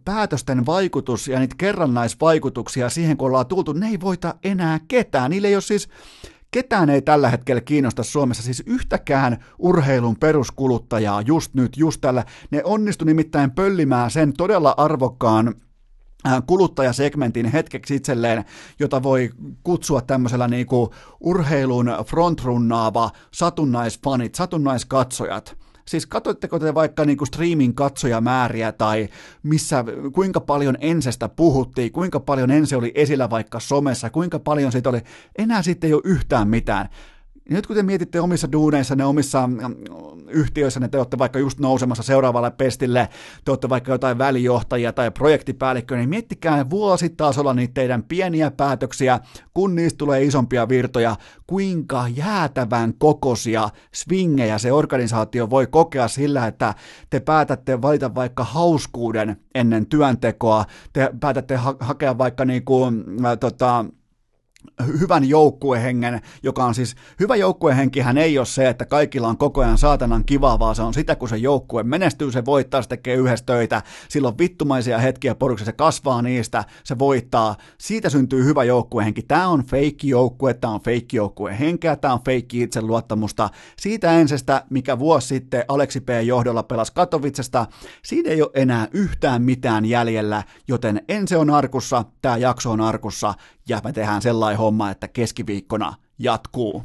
päätösten vaikutus ja niitä kerrannaisvaikutuksia siihen, kun ollaan tultu, ne ei voita enää ketään. Niille ei ole siis ketään ei tällä hetkellä kiinnosta Suomessa, siis yhtäkään urheilun peruskuluttajaa just nyt, just tällä. Ne onnistu nimittäin pöllimään sen todella arvokkaan Äh, kuluttajasegmentin hetkeksi itselleen, jota voi kutsua tämmöisellä niinku urheilun frontrunnaava satunnaisfanit, satunnaiskatsojat. Siis katsoitteko te vaikka niinku streamin katsojamääriä tai missä, kuinka paljon ensestä puhuttiin, kuinka paljon ensi oli esillä vaikka somessa, kuinka paljon siitä oli, enää sitten ei ole yhtään mitään. Nyt kun te mietitte omissa duuneissanne, omissa mm, yhtiöissä, te olette vaikka just nousemassa seuraavalle pestille, te olette vaikka jotain välijohtajia tai projektipäällikköjä, niin miettikää vuositasolla niitä teidän pieniä päätöksiä, kun niistä tulee isompia virtoja, kuinka jäätävän kokoisia swingejä se organisaatio voi kokea sillä, että te päätätte valita vaikka hauskuuden ennen työntekoa, te päätätte ha- hakea vaikka niinku, äh, tota, hyvän joukkuehengen, joka on siis, hyvä joukkuehenkihän ei ole se, että kaikilla on koko ajan saatanan kivaa, vaan se on sitä, kun se joukkue menestyy, se voittaa, se tekee yhdessä töitä, silloin vittumaisia hetkiä poruksessa, se kasvaa niistä, se voittaa, siitä syntyy hyvä joukkuehenki. Tämä on feikki joukkue, tämä on feikki joukkuehenkeä, tämä on feikki itseluottamusta. Siitä ensestä, mikä vuosi sitten Aleksi P. johdolla pelasi Katowicesta, siinä ei ole enää yhtään mitään jäljellä, joten ensi on arkussa, tämä jakso on arkussa, ja me tehdään sellainen homma, että keskiviikkona jatkuu.